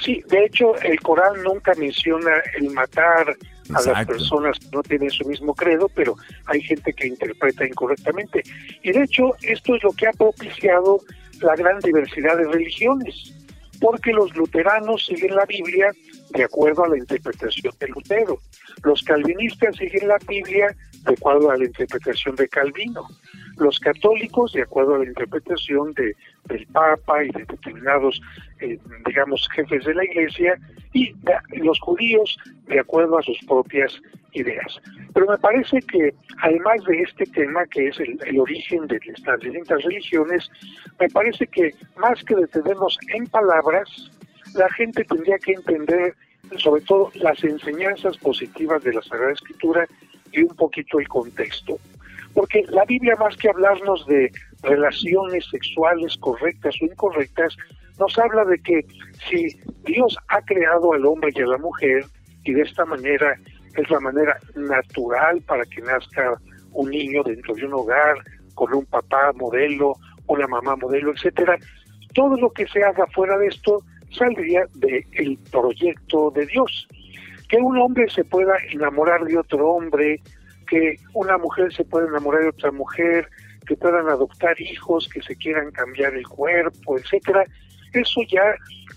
Sí, de hecho, el Corán nunca menciona el matar a las personas que no tienen su mismo credo, pero hay gente que interpreta incorrectamente. Y de hecho, esto es lo que ha propiciado la gran diversidad de religiones, porque los luteranos siguen la Biblia de acuerdo a la interpretación de Lutero, los calvinistas siguen la Biblia de acuerdo a la interpretación de Calvino, los católicos de acuerdo a la interpretación de, del Papa y de determinados, eh, digamos, jefes de la Iglesia, y los judíos de acuerdo a sus propias ideas. Pero me parece que además de este tema que es el, el origen de las distintas religiones, me parece que más que detenernos en palabras, la gente tendría que entender sobre todo las enseñanzas positivas de la Sagrada Escritura y un poquito el contexto. Porque la Biblia, más que hablarnos de relaciones sexuales correctas o incorrectas, nos habla de que si Dios ha creado al hombre y a la mujer, y de esta manera es la manera natural para que nazca un niño dentro de un hogar, con un papá modelo, una mamá modelo, etcétera, todo lo que se haga fuera de esto saldría del proyecto de Dios. Que un hombre se pueda enamorar de otro hombre, que una mujer se pueda enamorar de otra mujer, que puedan adoptar hijos, que se quieran cambiar el cuerpo, etcétera, eso ya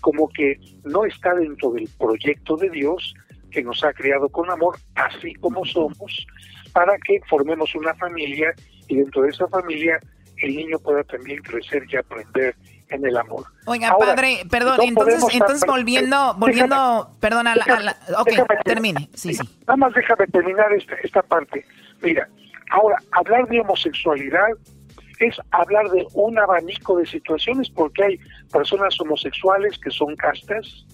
como que no está dentro del proyecto de Dios que nos ha creado con amor, así como somos, para que formemos una familia y dentro de esa familia el niño pueda también crecer y aprender en el amor. Oiga, padre, perdón, entonces, entonces volviendo, volviendo, perdón, a la, ok, termine, sí, sí. Nada más déjame terminar esta, esta parte. Mira, ahora, hablar de homosexualidad es hablar de un abanico de situaciones porque hay personas homosexuales que son castas,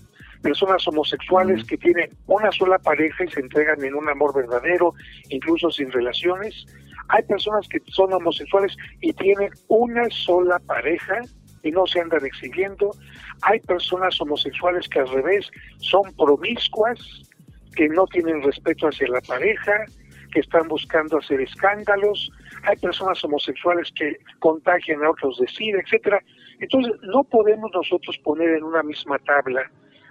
personas homosexuales que tienen una sola pareja y se entregan en un amor verdadero, incluso sin relaciones. Hay personas que son homosexuales y tienen una sola pareja y no se andan exhibiendo. Hay personas homosexuales que al revés son promiscuas, que no tienen respeto hacia la pareja, que están buscando hacer escándalos. Hay personas homosexuales que contagian a otros de SIDA, etcétera. Entonces, no podemos nosotros poner en una misma tabla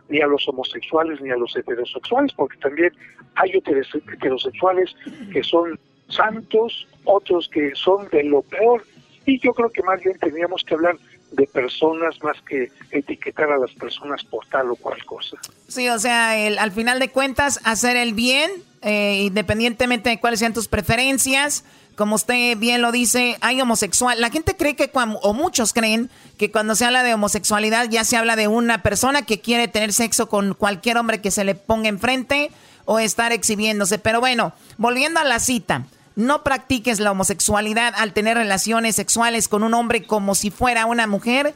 ni a los homosexuales ni a los heterosexuales, porque también hay heterosexuales que son santos, otros que son de lo peor, y yo creo que más bien teníamos que hablar de personas más que etiquetar a las personas por tal o cual cosa. Sí, o sea, el, al final de cuentas, hacer el bien, eh, independientemente de cuáles sean tus preferencias, como usted bien lo dice, hay homosexual. La gente cree que, o muchos creen, que cuando se habla de homosexualidad ya se habla de una persona que quiere tener sexo con cualquier hombre que se le ponga enfrente o estar exhibiéndose. Pero bueno, volviendo a la cita no practiques la homosexualidad al tener relaciones sexuales con un hombre como si fuera una mujer.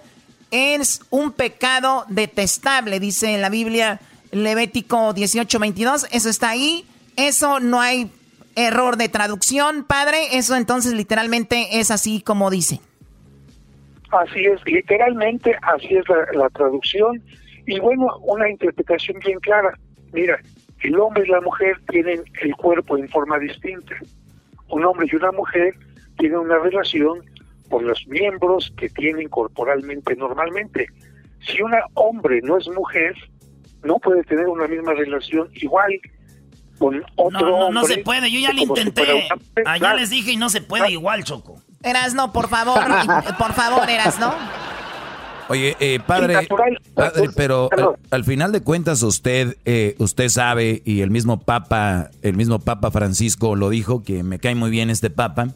Es un pecado detestable, dice en la Biblia Levítico 18:22. Eso está ahí. Eso no hay error de traducción, padre. Eso entonces literalmente es así como dice. Así es, literalmente así es la, la traducción. Y bueno, una interpretación bien clara. Mira, el hombre y la mujer tienen el cuerpo en forma distinta un hombre y una mujer tienen una relación por los miembros que tienen corporalmente normalmente. Si un hombre no es mujer, no puede tener una misma relación igual con otro no, no, No se puede, yo ya lo intenté. Allá les dije y no se puede igual, Choco. Eras no, por favor, (laughs) por favor, Eras no. Oye, eh, padre, pero al, final de cuentas usted eh, usted sabe y el mismo Papa el mismo Papa Francisco lo dijo que me cae muy bien este Papa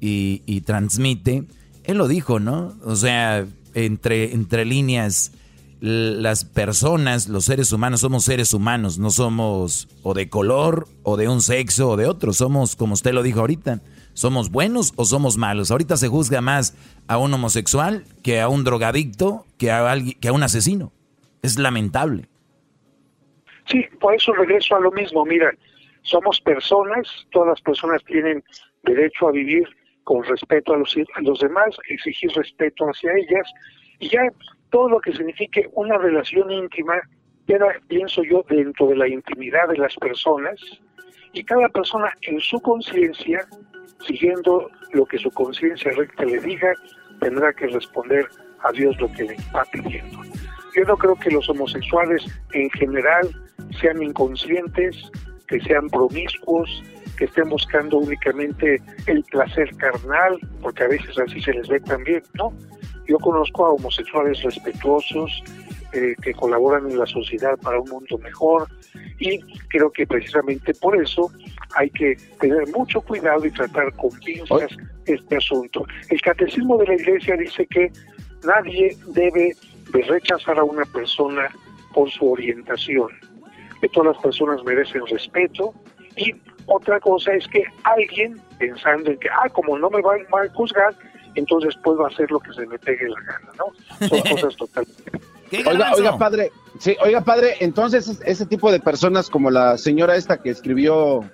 y, y transmite. Él lo dijo, ¿no? O sea, entre entre líneas las personas, los seres humanos somos seres humanos, no somos o de color o de un sexo o de otro, somos como usted lo dijo ahorita ¿Somos buenos o somos malos? Ahorita se juzga más a un homosexual que a un drogadicto, que a, alguien, que a un asesino. Es lamentable. Sí, por eso regreso a lo mismo. Mira, somos personas, todas las personas tienen derecho a vivir con respeto a los, a los demás, exigir respeto hacia ellas, y ya todo lo que signifique una relación íntima queda, pienso yo, dentro de la intimidad de las personas, y cada persona en su conciencia siguiendo lo que su conciencia recta le diga, tendrá que responder a Dios lo que le está pidiendo. Yo no creo que los homosexuales en general sean inconscientes, que sean promiscuos, que estén buscando únicamente el placer carnal, porque a veces así se les ve también, ¿no? Yo conozco a homosexuales respetuosos, eh, que colaboran en la sociedad para un mundo mejor y creo que precisamente por eso hay que tener mucho cuidado y tratar con pinzas este asunto. El catecismo de la iglesia dice que nadie debe de rechazar a una persona por su orientación, que todas las personas merecen respeto y otra cosa es que alguien pensando en que, ah, como no me van a juzgar, entonces puedo hacer lo que se me pegue la gana, ¿no? Son (laughs) cosas totalmente Oiga, oiga, padre, sí, oiga, padre, entonces ese tipo de personas como la señora esta que escribió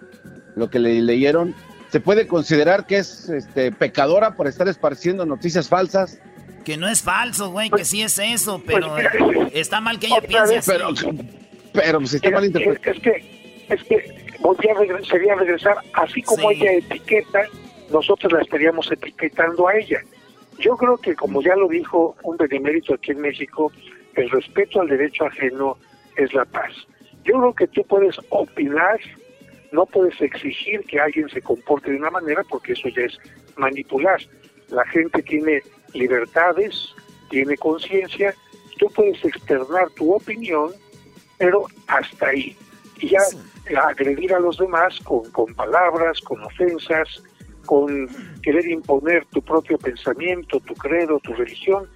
lo que le leyeron, ¿se puede considerar que es este, pecadora por estar esparciendo noticias falsas? Que no es falso, güey, que sí es eso, pero pues, está mal que ella piense así. Pero, pero pues, está mal interpretado. Es que, es que regresar, sería regresar, así como ella etiqueta, nosotros la estaríamos etiquetando a ella. Yo creo que, como ya lo dijo un benemérito aquí en México, el respeto al derecho ajeno es la paz. Yo creo que tú puedes opinar, no puedes exigir que alguien se comporte de una manera porque eso ya es manipular. La gente tiene libertades, tiene conciencia, tú puedes externar tu opinión, pero hasta ahí. Y ya agredir a los demás con, con palabras, con ofensas, con querer imponer tu propio pensamiento, tu credo, tu religión,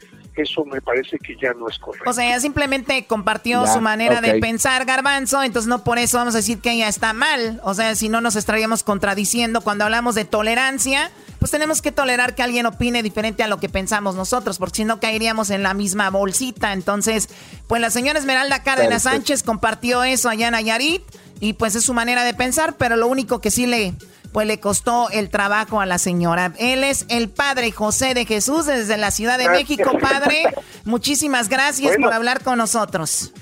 eso me parece que ya no es correcto. O sea, ella simplemente compartió su manera de pensar, Garbanzo, entonces no por eso vamos a decir que ella está mal. O sea, si no nos estaríamos contradiciendo cuando hablamos de tolerancia, pues tenemos que tolerar que alguien opine diferente a lo que pensamos nosotros, porque si no caeríamos en la misma bolsita. Entonces, pues la señora Esmeralda Cárdenas Sánchez compartió eso allá en Nayarit y pues es su manera de pensar, pero lo único que sí le pues le costó el trabajo a la señora. Él es el padre José de Jesús desde la Ciudad de México, padre. Muchísimas gracias por hablar con nosotros.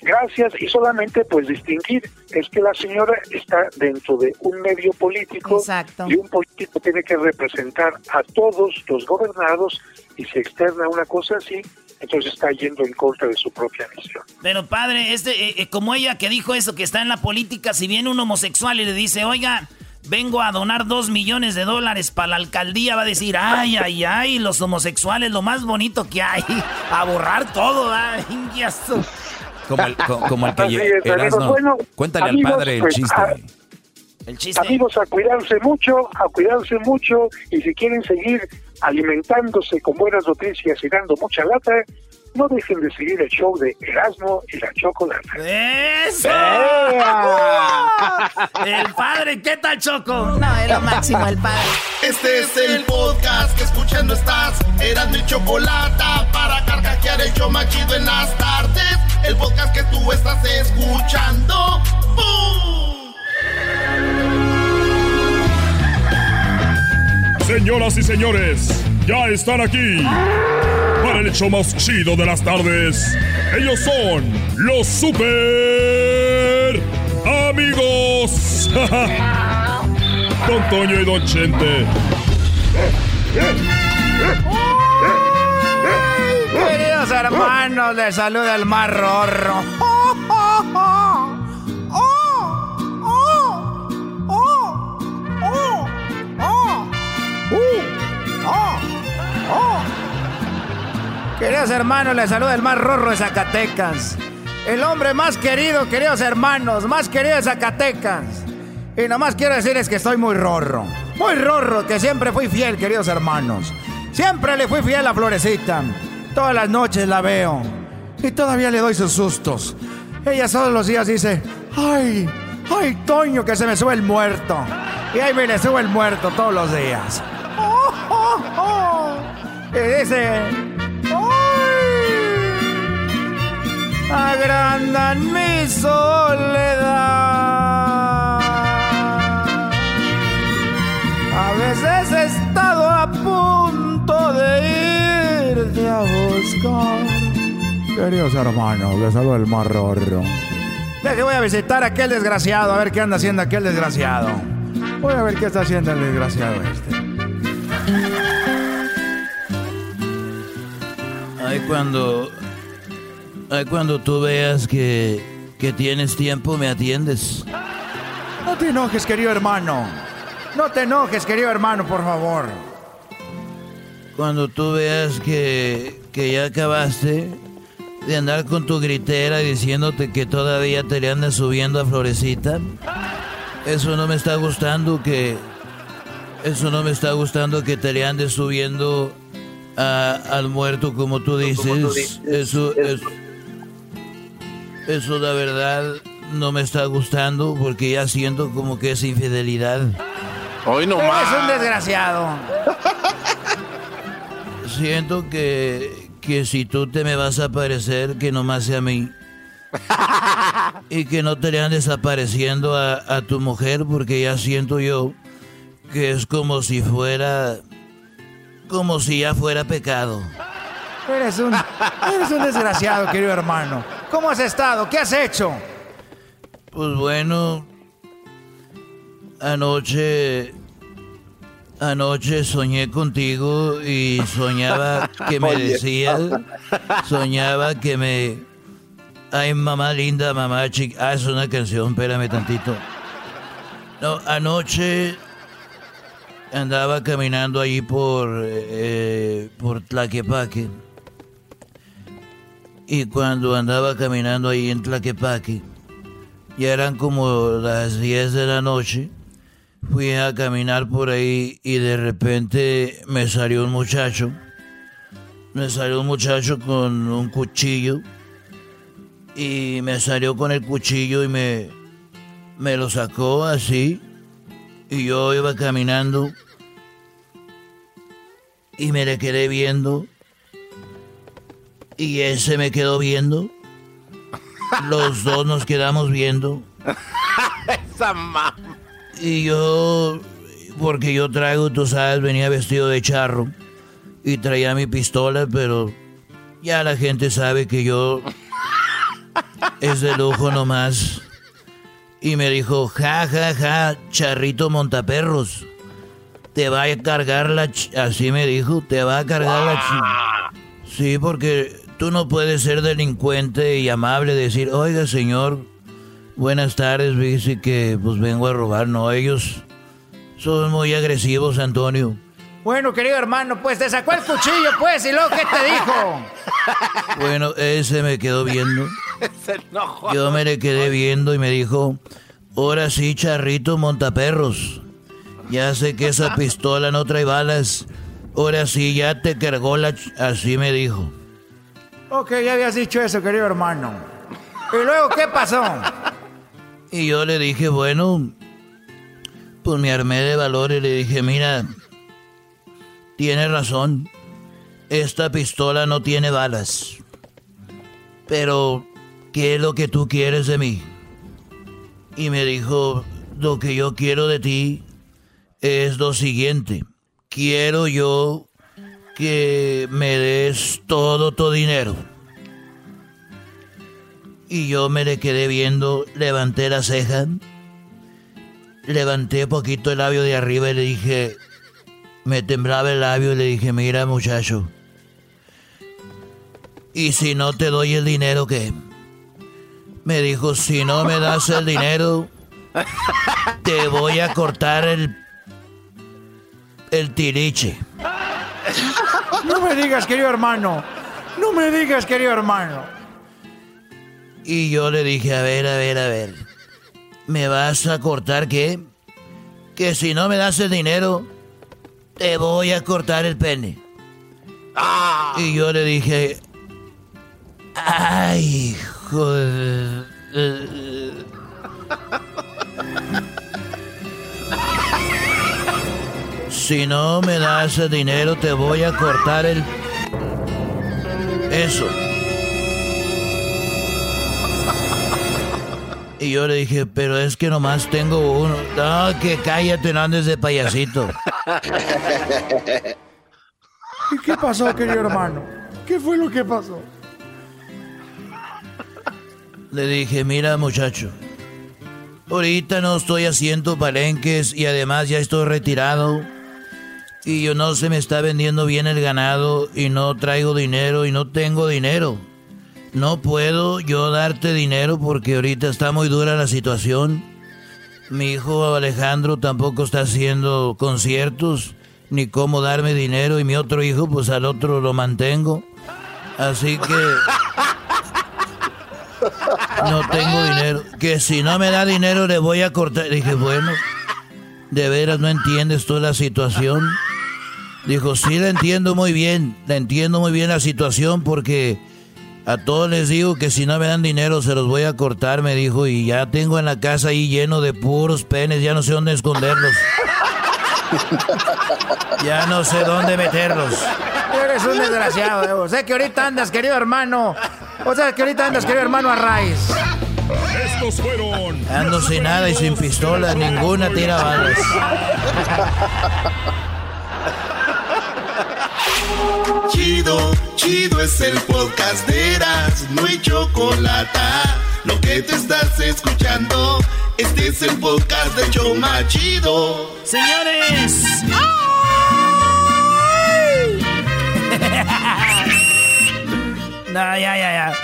gracias y solamente pues distinguir es que la señora está dentro de un medio político y un político tiene que representar a todos los gobernados y si externa una cosa así, entonces está yendo en contra de su propia misión. Pero padre, este, eh, eh, como ella que dijo eso, que está en la política, si viene un homosexual y le dice, oiga, vengo a donar dos millones de dólares para la alcaldía, va a decir, ay, ay, ay, los homosexuales, lo más bonito que hay, (laughs) a borrar todo, ay, (laughs) como el, como el que Cuéntale al padre el pues, chiste. A, el chiste. Amigos, a cuidarse mucho, a cuidarse mucho, y si quieren seguir alimentándose con buenas noticias y dando mucha lata, no dejen de seguir el show de Erasmo y la Chocolata. ¡Eso! el padre, ¿qué tal, Choco? No, es lo máximo el padre. Este es el podcast que escuchando estás. Erasmo y Chocolata para carcajear el show machido en las tardes. El podcast que tú estás escuchando. ¡Bum! Señoras y señores, ya están aquí para el hecho más chido de las tardes. Ellos son los super amigos. (laughs) Don Toño y Don Chente. Queridos hermanos, les saluda el mar. (laughs) Queridos hermanos, les saluda el más rorro de Zacatecas. El hombre más querido, queridos hermanos, más querido de Zacatecas. Y nomás quiero decirles que estoy muy rorro. Muy rorro, que siempre fui fiel, queridos hermanos. Siempre le fui fiel a Florecita. Todas las noches la veo. Y todavía le doy sus sustos. Ella todos los días dice, ay, ay, Toño, que se me sube el muerto. Y ahí me le sube el muerto todos los días. Y dice, agrandan mi soledad. A veces he estado a punto de irte a buscar. Queridos hermanos, les saludo el marrorro. que voy a visitar a aquel desgraciado, a ver qué anda haciendo aquel desgraciado. Voy a ver qué está haciendo el desgraciado este. Ay, cuando cuando tú veas que, que tienes tiempo, me atiendes. No te enojes, querido hermano. No te enojes, querido hermano, por favor. Cuando tú veas que, que ya acabaste de andar con tu gritera diciéndote que todavía te le andas subiendo a Florecita, eso no me está gustando que... Eso no me está gustando que te le andes subiendo al muerto como tú dices. Eso, eso, eso la verdad no me está gustando porque ya siento como que es infidelidad. Hoy no más. Es un desgraciado. Siento que, que si tú te me vas a aparecer, que nomás sea a mí. (laughs) y que no te le andes desapareciendo a, a tu mujer porque ya siento yo que es como si fuera... Como si ya fuera pecado. Eres un, eres un desgraciado, querido hermano. ¿Cómo has estado? ¿Qué has hecho? Pues bueno, anoche, anoche soñé contigo y soñaba que me decías, soñaba que me, ay mamá linda, mamá chica, ah es una canción, espérame tantito. No, anoche andaba caminando allí por, eh, por Tlaquepaque y cuando andaba caminando ahí en Tlaquepaque, ya eran como las 10 de la noche, fui a caminar por ahí y de repente me salió un muchacho. Me salió un muchacho con un cuchillo y me salió con el cuchillo y me, me lo sacó así y yo iba caminando y me le quedé viendo y ese me quedó viendo. Los dos nos quedamos viendo. (laughs) Esa mamá. Y yo, porque yo traigo, tú sabes, venía vestido de charro y traía mi pistola, pero ya la gente sabe que yo es de lujo nomás. Y me dijo, ja, ja, ja, charrito montaperros. Te va a cargar la... Así me dijo, te va a cargar la... Sí, porque tú no puedes ser delincuente y amable, decir, oiga señor, buenas tardes, dice que pues vengo a robar. No, ellos son muy agresivos, Antonio. Bueno, querido hermano, pues te sacó el cuchillo, pues, y luego, ¿qué te dijo? (laughs) Bueno, ese me quedó viendo. (laughs) Yo me le quedé viendo y me dijo, ahora sí, charrito montaperros. Ya sé que esa (laughs) pistola no trae balas. Ahora sí, ya te cargó la... Así me dijo. Ok, ya habías dicho eso, querido hermano. ¿Y luego qué pasó? Y yo le dije, bueno, pues me armé de valor y le dije, mira, tienes razón, esta pistola no tiene balas. Pero, ¿qué es lo que tú quieres de mí? Y me dijo, lo que yo quiero de ti es lo siguiente. Quiero yo que me des todo tu dinero. Y yo me le quedé viendo, levanté la ceja, levanté poquito el labio de arriba y le dije, me temblaba el labio y le dije, mira muchacho, ¿y si no te doy el dinero qué? Me dijo, si no me das el dinero, te voy a cortar el, el tiriche. No me digas, querido hermano. No me digas, querido hermano. Y yo le dije, a ver, a ver, a ver. ¿Me vas a cortar qué? Que si no me das el dinero, te voy a cortar el pene. Y yo le dije, ay, Si no me das el dinero, te voy a cortar el... Eso. Y yo le dije, pero es que nomás tengo uno. No, que cállate, no de payasito. ¿Y qué pasó, querido hermano? ¿Qué fue lo que pasó? Le dije, mira muchacho, ahorita no estoy haciendo palenques y además ya estoy retirado. Y yo no se me está vendiendo bien el ganado y no traigo dinero y no tengo dinero. No puedo yo darte dinero porque ahorita está muy dura la situación. Mi hijo Alejandro tampoco está haciendo conciertos, ni cómo darme dinero, y mi otro hijo, pues al otro lo mantengo. Así que no tengo dinero. Que si no me da dinero le voy a cortar. Dije, bueno, de veras no entiendes toda la situación. Dijo, sí, la entiendo muy bien, la entiendo muy bien la situación porque a todos les digo que si no me dan dinero se los voy a cortar, me dijo, y ya tengo en la casa ahí lleno de puros penes, ya no sé dónde esconderlos. (laughs) ya no sé dónde meterlos. Eres un desgraciado, eh. O sea que ahorita andas, querido hermano. O sea que ahorita andas, querido hermano, a raíz. Estos fueron. Ando sin nada y sin pistola, ninguna tira balas. Chido, chido es el podcast de Eras, no hay chocolate. Lo que te estás escuchando, este es el podcast de Choma Chido. Señores. (laughs) no, ya, ya, ya.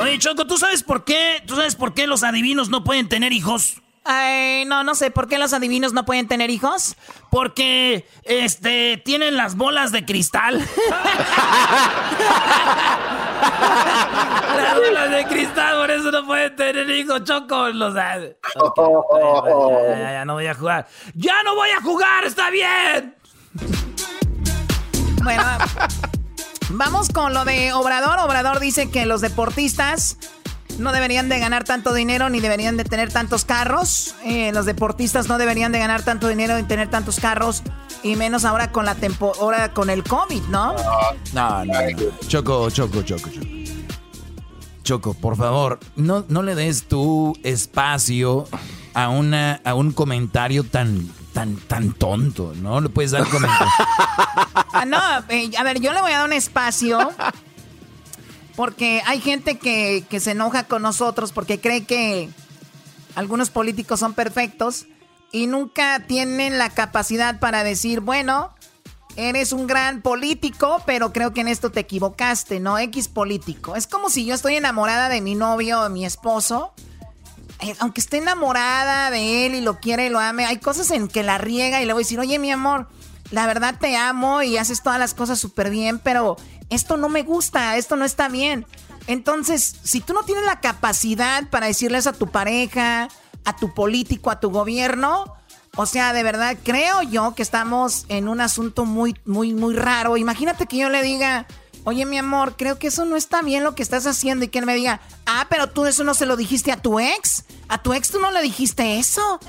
Oye, Choco, ¿tú sabes por qué? ¿Tú sabes por qué los adivinos no pueden tener hijos? Ay, no, no sé, ¿por qué los adivinos no pueden tener hijos? Porque, este, tienen las bolas de cristal. (laughs) (laughs) las bolas de cristal, por eso no pueden tener hijos, Choco. Los... Okay. Ya, ya, ya, no voy a jugar. ¡Ya no voy a jugar! ¡Está bien! Bueno, vamos con lo de Obrador. Obrador dice que los deportistas no deberían de ganar tanto dinero ni deberían de tener tantos carros. Eh, los deportistas no deberían de ganar tanto dinero ni tener tantos carros. Y menos ahora con la temporada con el COVID, ¿no? No, no, no. Choco, choco, choco, choco. Choco, por favor, no, no le des tu espacio a, una, a un comentario tan, tan, tan tonto, ¿no? Le puedes dar comentario. (laughs) ah, no, eh, a ver, yo le voy a dar un espacio Porque hay gente que, que se enoja con nosotros porque cree que algunos políticos son perfectos y nunca tienen la capacidad para decir, bueno, eres un gran político, pero creo que en esto te equivocaste, ¿no? X político. Es como si yo estoy enamorada de mi novio o mi esposo. Eh, aunque esté enamorada de él y lo quiere y lo ame, hay cosas en que la riega y le voy a decir, oye, mi amor, la verdad te amo y haces todas las cosas súper bien, pero esto no me gusta, esto no está bien. Entonces, si tú no tienes la capacidad para decirles a tu pareja, a tu político, a tu gobierno, o sea, de verdad, creo yo que estamos en un asunto muy, muy, muy raro. Imagínate que yo le diga, oye, mi amor, creo que eso no está bien lo que estás haciendo. Y que él me diga, ah, pero tú eso no se lo dijiste a tu ex. A tu ex tú no le dijiste eso.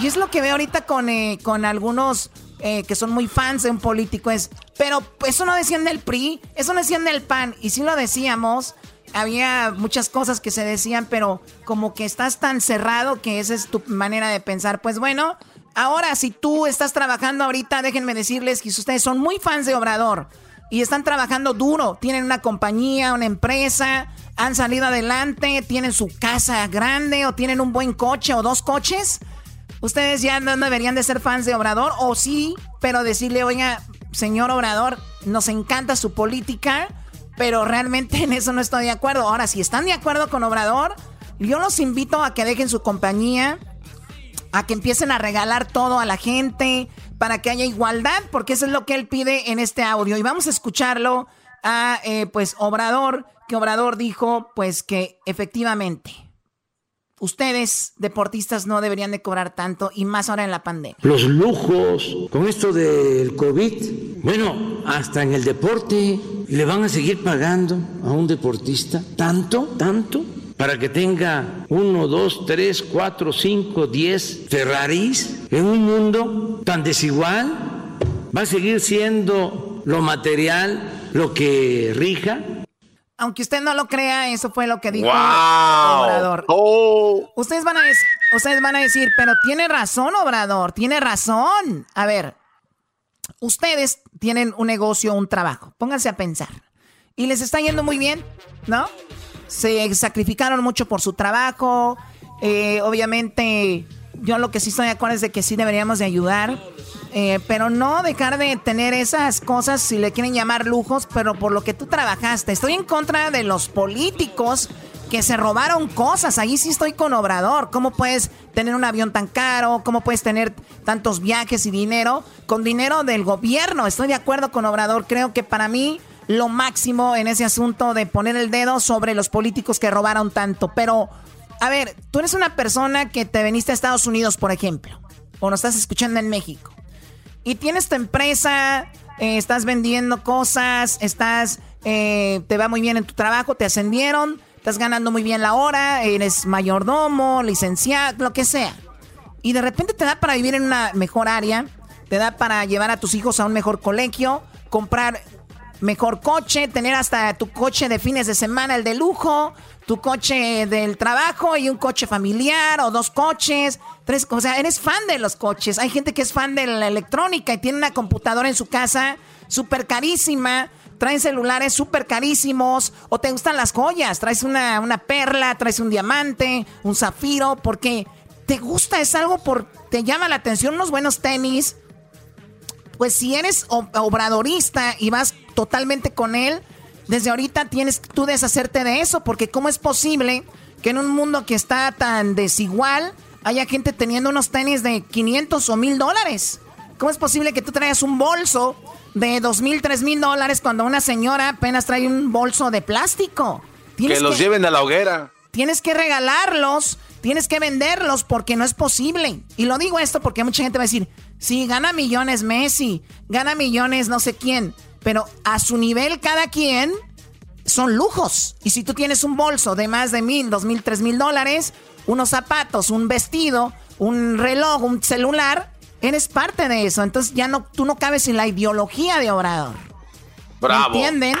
Y es lo que veo ahorita con, eh, con algunos eh, que son muy fans de un político. Pero eso no decían del PRI, eso no decían del PAN. Y si lo decíamos, había muchas cosas que se decían, pero como que estás tan cerrado que esa es tu manera de pensar. Pues bueno, Ahora, si tú estás trabajando ahorita, déjenme decirles que ustedes son muy fans de Obrador y están trabajando duro, tienen una compañía, una empresa, han salido adelante, tienen su casa grande o tienen un buen coche o dos coches, ustedes ya no deberían de ser fans de Obrador o sí, pero decirle, oiga, señor Obrador, nos encanta su política, pero realmente en eso no estoy de acuerdo. Ahora, si están de acuerdo con Obrador, yo los invito a que dejen su compañía a que empiecen a regalar todo a la gente para que haya igualdad, porque eso es lo que él pide en este audio. Y vamos a escucharlo a, eh, pues, Obrador, que Obrador dijo, pues, que efectivamente ustedes, deportistas, no deberían de cobrar tanto y más ahora en la pandemia. Los lujos, con esto del COVID, bueno, hasta en el deporte le van a seguir pagando a un deportista tanto, tanto para que tenga uno, dos, tres, cuatro, cinco, diez Ferraris en un mundo tan desigual? ¿Va a seguir siendo lo material lo que rija? Aunque usted no lo crea, eso fue lo que dijo Obrador. Oh. Ustedes, van a ustedes van a decir, pero tiene razón, Obrador, tiene razón. A ver, ustedes tienen un negocio, un trabajo, pónganse a pensar. Y les está yendo muy bien, ¿no? se sacrificaron mucho por su trabajo. Eh, obviamente, yo lo que sí estoy de acuerdo es de que sí deberíamos de ayudar. Eh, pero no dejar de tener esas cosas, si le quieren llamar lujos, pero por lo que tú trabajaste. Estoy en contra de los políticos que se robaron cosas. Ahí sí estoy con Obrador. ¿Cómo puedes tener un avión tan caro? ¿Cómo puedes tener tantos viajes y dinero con dinero del gobierno? Estoy de acuerdo con Obrador. Creo que para mí lo máximo en ese asunto de poner el dedo sobre los políticos que robaron tanto. Pero, a ver, tú eres una persona que te veniste a Estados Unidos, por ejemplo, o nos estás escuchando en México, y tienes tu empresa, eh, estás vendiendo cosas, estás, eh, te va muy bien en tu trabajo, te ascendieron, estás ganando muy bien la hora, eres mayordomo, licenciado, lo que sea. Y de repente te da para vivir en una mejor área, te da para llevar a tus hijos a un mejor colegio, comprar mejor coche, tener hasta tu coche de fines de semana, el de lujo, tu coche del trabajo y un coche familiar o dos coches, tres, o sea, eres fan de los coches. Hay gente que es fan de la electrónica y tiene una computadora en su casa súper carísima. Traen celulares súper carísimos o te gustan las joyas, traes una, una perla, traes un diamante, un zafiro, porque te gusta, es algo por, te llama la atención, unos buenos tenis, pues si eres obradorista y vas totalmente con él, desde ahorita tienes tú deshacerte de eso, porque ¿cómo es posible que en un mundo que está tan desigual haya gente teniendo unos tenis de 500 o 1000 dólares? ¿Cómo es posible que tú traigas un bolso de 2 mil, 3 mil dólares cuando una señora apenas trae un bolso de plástico? Que los lleven a la hoguera. Tienes que regalarlos, tienes que venderlos porque no es posible. Y lo digo esto porque mucha gente va a decir, Sí, gana millones Messi, gana millones no sé quién, pero a su nivel cada quien son lujos. Y si tú tienes un bolso de más de mil, dos mil, tres mil dólares, unos zapatos, un vestido, un reloj, un celular, eres parte de eso. Entonces ya no, tú no cabes en la ideología de Obrador. Bravo. ¿Entienden?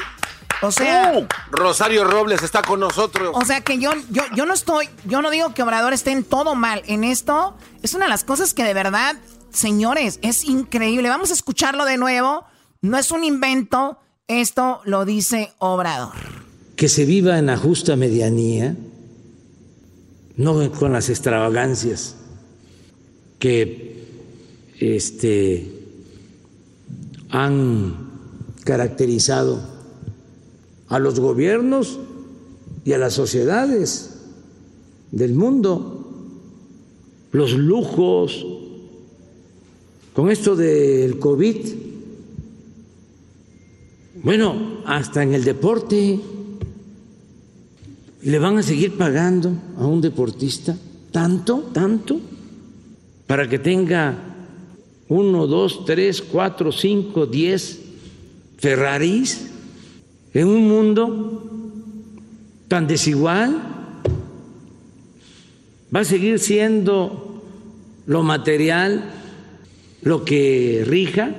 O sea, uh, Rosario Robles está con nosotros. O sea que yo, yo, yo no estoy, yo no digo que Obrador esté en todo mal. En esto es una de las cosas que de verdad señores, es increíble. Vamos a escucharlo de nuevo. No es un invento, esto lo dice Obrador. que se viva en la justa medianía, no con las extravagancias que este, han caracterizado a los gobiernos y a las sociedades del mundo, los lujos, con esto del COVID, bueno, hasta en el deporte le van a seguir pagando a un deportista tanto, tanto, para que tenga uno, dos, tres, cuatro, cinco, diez Ferraris en un mundo tan desigual. Va a seguir siendo lo material lo que rija.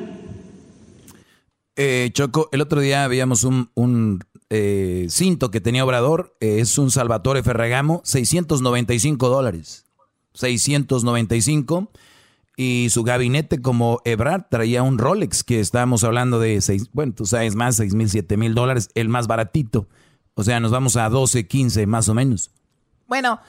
Eh, Choco, el otro día veíamos un, un eh, cinto que tenía Obrador, eh, es un Salvatore Ferragamo, 695 dólares. 695. Y su gabinete como Ebrard traía un Rolex que estábamos hablando de, seis, bueno, tú sabes más, 6 mil, 7 mil dólares, el más baratito. O sea, nos vamos a 12, 15 más o menos. Bueno,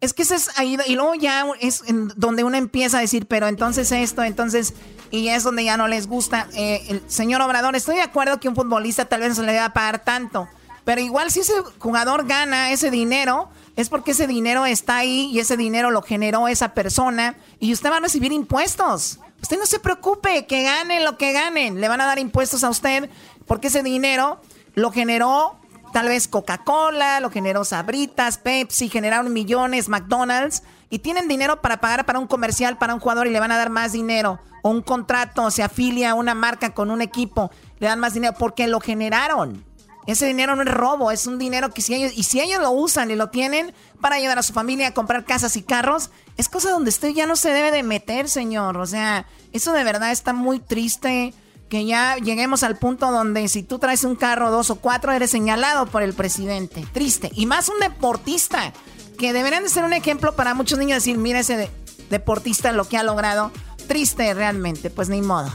es que ese es ahí, y luego ya es donde uno empieza a decir, pero entonces esto, entonces, y es donde ya no les gusta. Eh, el señor Obrador, estoy de acuerdo que un futbolista tal vez no se le va a pagar tanto, pero igual si ese jugador gana ese dinero, es porque ese dinero está ahí y ese dinero lo generó esa persona y usted va a recibir impuestos. Usted no se preocupe, que ganen lo que ganen, le van a dar impuestos a usted porque ese dinero lo generó Tal vez Coca-Cola, lo generó Sabritas, Pepsi, generaron millones, McDonald's, y tienen dinero para pagar para un comercial, para un jugador y le van a dar más dinero. O un contrato, se afilia a una marca con un equipo, le dan más dinero porque lo generaron. Ese dinero no es robo, es un dinero que si ellos, y si ellos lo usan y lo tienen para ayudar a su familia a comprar casas y carros, es cosa donde usted ya no se debe de meter, señor. O sea, eso de verdad está muy triste que ya lleguemos al punto donde si tú traes un carro dos o cuatro eres señalado por el presidente. Triste. Y más un deportista, que deberían de ser un ejemplo para muchos niños decir, mira ese deportista lo que ha logrado. Triste realmente, pues ni modo.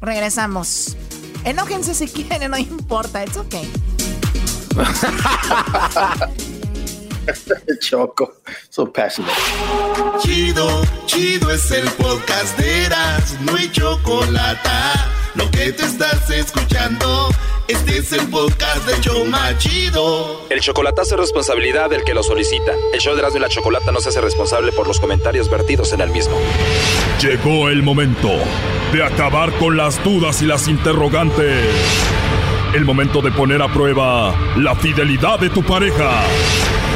Regresamos. Enójense si quieren, no importa, it's okay. (laughs) Choco, so passionate. Chido, chido es el podcast de Eras, no hay chocolate lo que te estás escuchando, este es el podcast de Choma Chido. El chocolatazo es responsabilidad del que lo solicita. El show de Erasmo y la Chocolata no se hace responsable por los comentarios vertidos en el mismo. Llegó el momento de acabar con las dudas y las interrogantes. El momento de poner a prueba la fidelidad de tu pareja.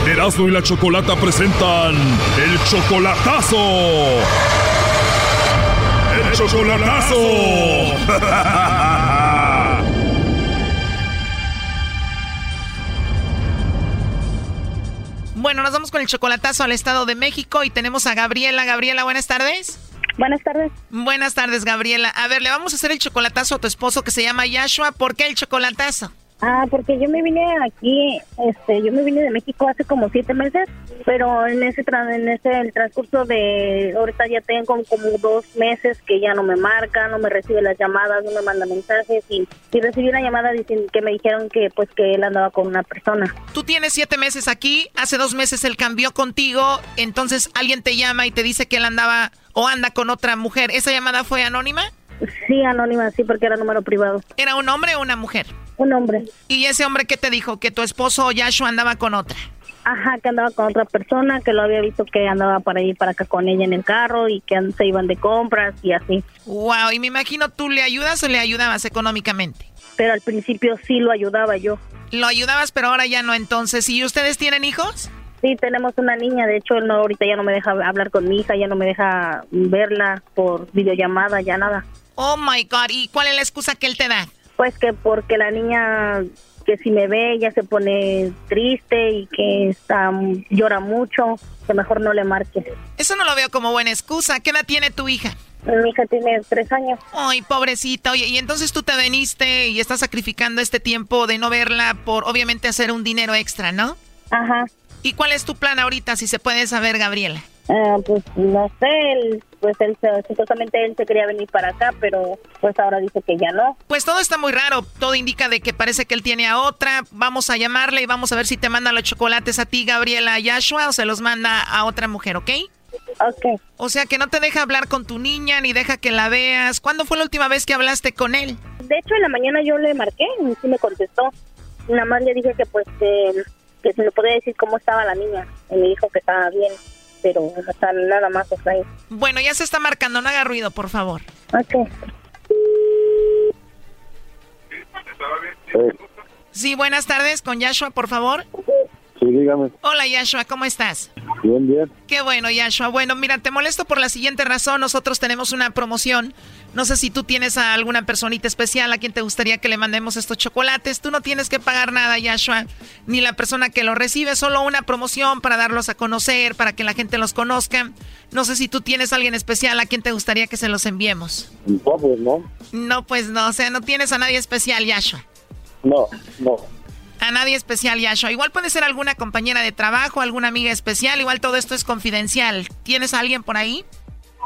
Erasmo y la Chocolata presentan el chocolatazo chocolatazo. Bueno, nos vamos con el chocolatazo al Estado de México y tenemos a Gabriela. Gabriela, buenas tardes. Buenas tardes. Buenas tardes, Gabriela. A ver, le vamos a hacer el chocolatazo a tu esposo que se llama Yashua. ¿Por qué el chocolatazo? Ah, porque yo me vine aquí, este, yo me vine de México hace como siete meses, pero en ese en ese el transcurso de ahorita ya tengo como, dos meses que ya no me marca, no me recibe las llamadas, no me manda mensajes y, y recibí una llamada diciendo que me dijeron que pues que él andaba con una persona. Tú tienes siete meses aquí, hace dos meses él cambió contigo, entonces alguien te llama y te dice que él andaba o anda con otra mujer. ¿Esa llamada fue anónima? Sí, anónima, sí, porque era número privado. ¿Era un hombre o una mujer? Un hombre. ¿Y ese hombre qué te dijo? ¿Que tu esposo Yashua andaba con otra? Ajá, que andaba con otra persona, que lo había visto que andaba para ir para acá con ella en el carro y que se iban de compras y así. Wow, y me imagino tú le ayudas o le ayudabas económicamente. Pero al principio sí lo ayudaba yo. Lo ayudabas, pero ahora ya no entonces. ¿Y ustedes tienen hijos? Sí, tenemos una niña, de hecho él no, ahorita ya no me deja hablar con mi hija, ya no me deja verla por videollamada, ya nada. Oh my God, ¿y cuál es la excusa que él te da? Pues que porque la niña que si me ve ya se pone triste y que está llora mucho, que mejor no le marque. Eso no lo veo como buena excusa. ¿Qué edad tiene tu hija? Mi hija tiene tres años. Ay, pobrecita. Oye, y entonces tú te veniste y estás sacrificando este tiempo de no verla por obviamente hacer un dinero extra, ¿no? Ajá. ¿Y cuál es tu plan ahorita, si se puede saber, Gabriela? Ah, pues no sé, pues él se- supuestamente él se quería venir para acá, pero pues ahora dice que ya no. Pues todo está muy raro. Todo indica de que parece que él tiene a otra. Vamos a llamarle y vamos a ver si te manda los chocolates a ti, Gabriela Yashua, o se los manda a otra mujer, ¿ok? Ok. O sea que no te deja hablar con tu niña ni deja que la veas. ¿Cuándo fue la última vez que hablaste con él? De hecho, en la mañana yo le marqué y sí me contestó. Nada más le dije que pues que, que si me podía decir cómo estaba la niña. Y me dijo que estaba bien, pero está nada más hasta ahí. Bueno, ya se está marcando, no haga ruido, por favor. Ok. Sí, buenas tardes, con Yashua, por favor. Sí, dígame. Hola Yashua, ¿cómo estás? Bien, bien. Qué bueno, Yashua. Bueno, mira, te molesto por la siguiente razón. Nosotros tenemos una promoción. No sé si tú tienes a alguna personita especial a quien te gustaría que le mandemos estos chocolates. Tú no tienes que pagar nada, Yashua, ni la persona que los recibe. Solo una promoción para darlos a conocer, para que la gente los conozca. No sé si tú tienes a alguien especial a quien te gustaría que se los enviemos. No, pues no. No, pues no. O sea, no tienes a nadie especial, Yashua. No, no. A nadie especial, Yashua. Igual puede ser alguna compañera de trabajo, alguna amiga especial. Igual todo esto es confidencial. ¿Tienes a alguien por ahí?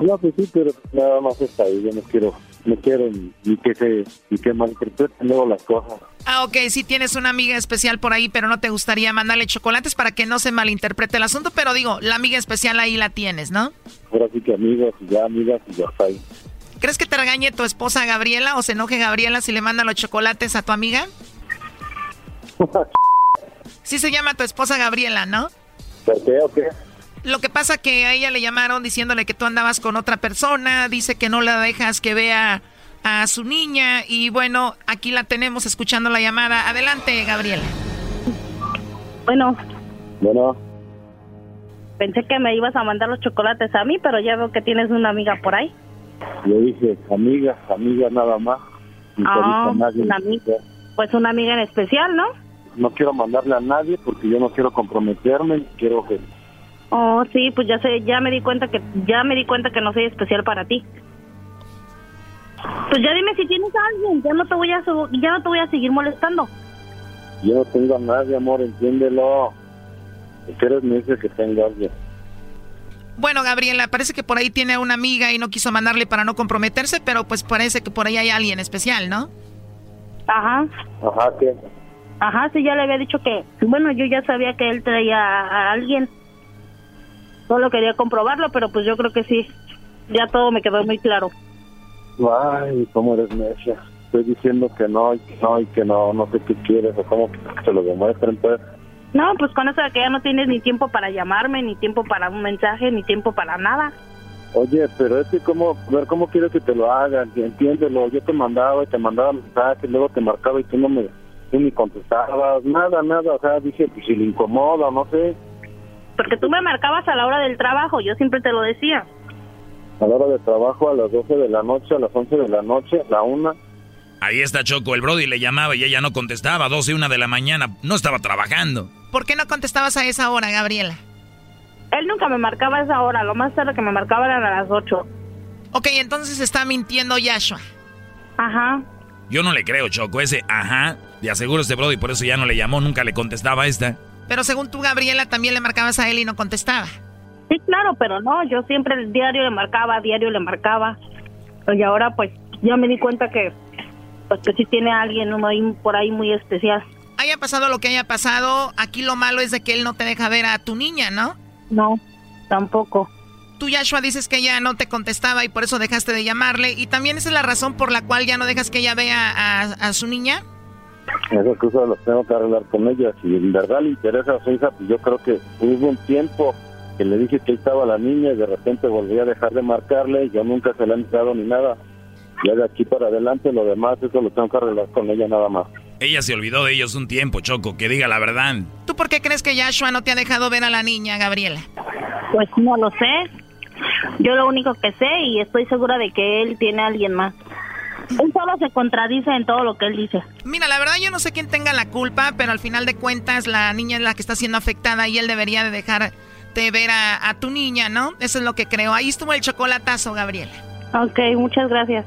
No, pues sí, pero nada más está ahí. Yo no quiero, no quiero ni, que se, ni que malinterpreten luego las cosas. Ah, ok, sí tienes una amiga especial por ahí, pero no te gustaría mandarle chocolates para que no se malinterprete el asunto. Pero digo, la amiga especial ahí la tienes, ¿no? Ahora sí que amigos y ya amigas y ya está ahí. ¿Crees que te regañe tu esposa Gabriela o se enoje Gabriela si le manda los chocolates a tu amiga? (laughs) Sí se llama tu esposa Gabriela, ¿no? ¿Por qué o qué? Lo que pasa que a ella le llamaron diciéndole que tú andabas con otra persona, dice que no la dejas que vea a su niña y bueno, aquí la tenemos escuchando la llamada. Adelante, Gabriela. Bueno, Bueno, pensé que me ibas a mandar los chocolates a mí, pero ya veo que tienes una amiga por ahí. yo dije amigas, amigas nada más. Ah, nadie. una amiga. Pues una amiga en especial, ¿no? No quiero mandarle a nadie porque yo no quiero comprometerme. Quiero que Oh, sí, pues ya sé, ya me di cuenta que ya me di cuenta que no soy especial para ti. Pues ya dime si tienes a alguien, ya no te voy a ya no te voy a seguir molestando. yo no tengo a nadie, amor, entiéndelo. Si eres me dice que tengo a alguien. Bueno, Gabriela, parece que por ahí tiene una amiga y no quiso mandarle para no comprometerse, pero pues parece que por ahí hay alguien especial, ¿no? Ajá. Ajá, ¿qué? Ajá, sí, ya le había dicho que, bueno, yo ya sabía que él traía a alguien. Solo quería comprobarlo, pero pues yo creo que sí. Ya todo me quedó muy claro. Ay, cómo eres necia. Estoy diciendo que no y que no y que no, no sé qué quieres o cómo que se lo demuestren, pues. No, pues con eso de que ya no tienes ni tiempo para llamarme, ni tiempo para un mensaje, ni tiempo para nada. Oye, pero es que cómo, ver, ¿cómo quieres que te lo hagan? Entiéndelo, yo te mandaba y te mandaba mensajes, luego te marcaba y tú no me, tú ni contestabas, nada, nada, o sea, dije, pues si le incomoda, no sé, Porque tú me marcabas a la hora del trabajo, yo siempre te lo decía. a la hora de trabajo, a las 12 de la noche, a las 11 de la noche, a la una, Ahí está Choco, el Brody le llamaba y ella no contestaba, 12 y 1 de la mañana, no estaba trabajando. ¿Por qué no contestabas a esa hora, Gabriela? Él nunca me marcaba a esa hora, lo más tarde que me marcaba eran a las 8. Ok, entonces está mintiendo Yashua. Ajá. Yo no le creo, Choco, ese ajá, de aseguro este Brody, por eso ya no le llamó, nunca le contestaba a esta. Pero según tú, Gabriela, también le marcabas a él y no contestaba. Sí, claro, pero no, yo siempre el diario le marcaba, diario le marcaba. Y ahora pues ya me di cuenta que pues que sí tiene a alguien uno ahí, por ahí muy especial. Haya pasado lo que haya pasado, aquí lo malo es de que él no te deja ver a tu niña, ¿no? No, tampoco. Tú, Yashua, dices que ella no te contestaba y por eso dejaste de llamarle. ¿Y también esa es la razón por la cual ya no dejas que ella vea a, a su niña? Esas cosas las tengo que arreglar con ella. Si en verdad le interesa a su hija, pues yo creo que hubo un tiempo que le dije que ahí estaba la niña y de repente volví a dejar de marcarle y yo nunca se la he dado ni nada. Ya de aquí para adelante lo demás, eso lo tengo que arreglar con ella nada más. Ella se olvidó de ellos un tiempo, Choco, que diga la verdad. ¿Tú por qué crees que Yashua no te ha dejado ver a la niña, Gabriela? Pues no lo sé. Yo lo único que sé y estoy segura de que él tiene a alguien más. Él solo se contradice en todo lo que él dice. Mira, la verdad yo no sé quién tenga la culpa, pero al final de cuentas la niña es la que está siendo afectada y él debería de dejarte ver a, a tu niña, ¿no? Eso es lo que creo. Ahí estuvo el chocolatazo, Gabriela. Ok, muchas gracias.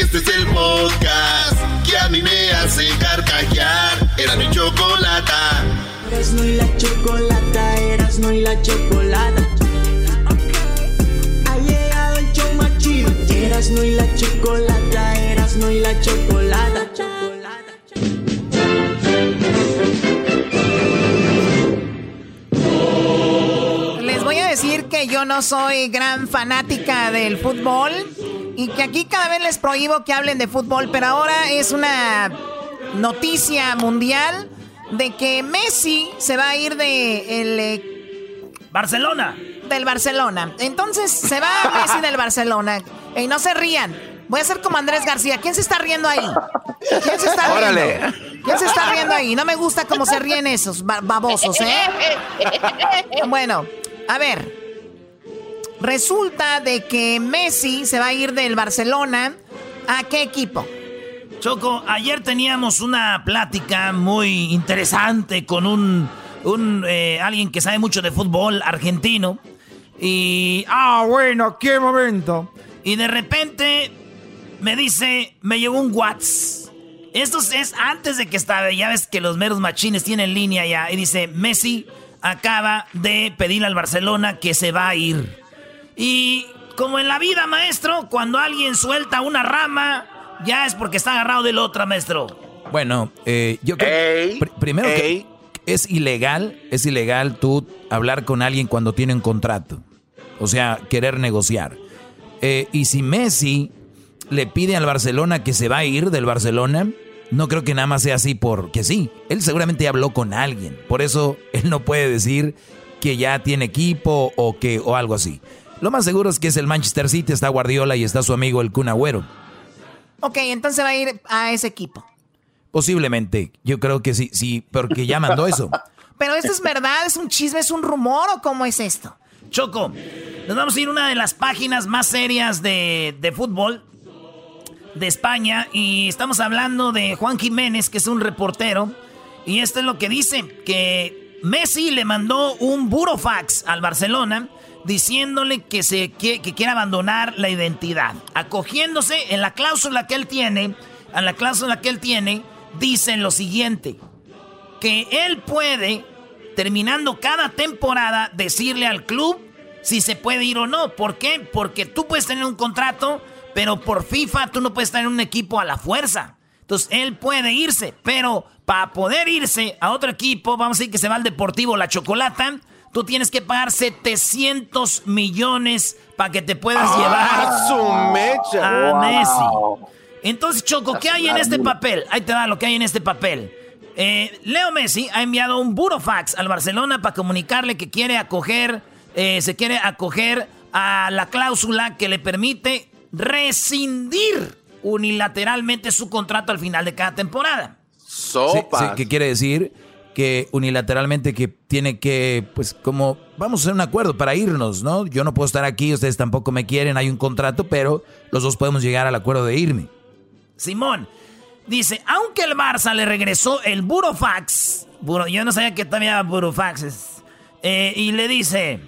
Este es el podcast que a mí me hace carcajear. Era mi chocolata. Erasmo y la chocolata, Erasmo y la chocolata. Ha llegado el show más chido. Erasmo y la chocolata, Erasmo y la chocolata. Decir que yo no soy gran fanática del fútbol y que aquí cada vez les prohíbo que hablen de fútbol, pero ahora es una noticia mundial de que Messi se va a ir de el eh, Barcelona. Del Barcelona. Entonces se va (laughs) Messi del Barcelona. Y no se rían. Voy a ser como Andrés García. ¿Quién se está riendo ahí? ¿Quién se está riendo? ¿Quién se está riendo ahí? No me gusta cómo se ríen esos ba- babosos, ¿eh? (laughs) Bueno, a ver. Resulta de que Messi se va a ir del Barcelona. ¿A qué equipo? Choco, ayer teníamos una plática muy interesante con un, un eh, alguien que sabe mucho de fútbol argentino. Y. Ah, bueno, qué momento. Y de repente me dice, me llegó un WhatsApp. Esto es antes de que estaba, ya ves que los meros machines tienen línea ya. Y dice, Messi acaba de pedirle al Barcelona que se va a ir. Y como en la vida, maestro, cuando alguien suelta una rama, ya es porque está agarrado de la otra, maestro. Bueno, eh, yo creo pr- primero que es ilegal, es ilegal tú hablar con alguien cuando tiene un contrato. O sea, querer negociar. Eh, y si Messi le pide al Barcelona que se va a ir del Barcelona, no creo que nada más sea así porque sí. Él seguramente habló con alguien. Por eso él no puede decir que ya tiene equipo o que o algo así. Lo más seguro es que es el Manchester City, está Guardiola y está su amigo el Kun Agüero. Ok, entonces va a ir a ese equipo. Posiblemente, yo creo que sí, sí, porque ya mandó eso. (laughs) Pero esto es verdad, es un chisme, es un rumor o cómo es esto? Choco, nos vamos a ir a una de las páginas más serias de, de fútbol de España y estamos hablando de Juan Jiménez, que es un reportero, y esto es lo que dice, que Messi le mandó un burofax al Barcelona diciéndole que, se, que, que quiere abandonar la identidad, acogiéndose en la cláusula que él tiene, en la cláusula que él tiene, dice lo siguiente, que él puede, terminando cada temporada, decirle al club si se puede ir o no. ¿Por qué? Porque tú puedes tener un contrato, pero por FIFA tú no puedes tener un equipo a la fuerza. Entonces él puede irse, pero para poder irse a otro equipo, vamos a decir que se va al Deportivo La Chocolata, tú tienes que pagar 700 millones para que te puedas ¡Ah, llevar su mecha! a Wow. Messi. Entonces, Choco, ¿qué hay en este papel? Ahí te da lo que hay en este papel. Eh, Leo Messi ha enviado un burofax al Barcelona para comunicarle que quiere acoger, eh, se quiere acoger a la cláusula que le permite rescindir unilateralmente su contrato al final de cada temporada. Sí, sí, ¿Qué quiere decir? Que unilateralmente que tiene que, pues como, vamos a hacer un acuerdo para irnos, ¿no? Yo no puedo estar aquí, ustedes tampoco me quieren, hay un contrato, pero los dos podemos llegar al acuerdo de irme. Simón dice, aunque el Barça le regresó el burofax, buro- yo no sabía que también había burofaxes, eh, y le dice,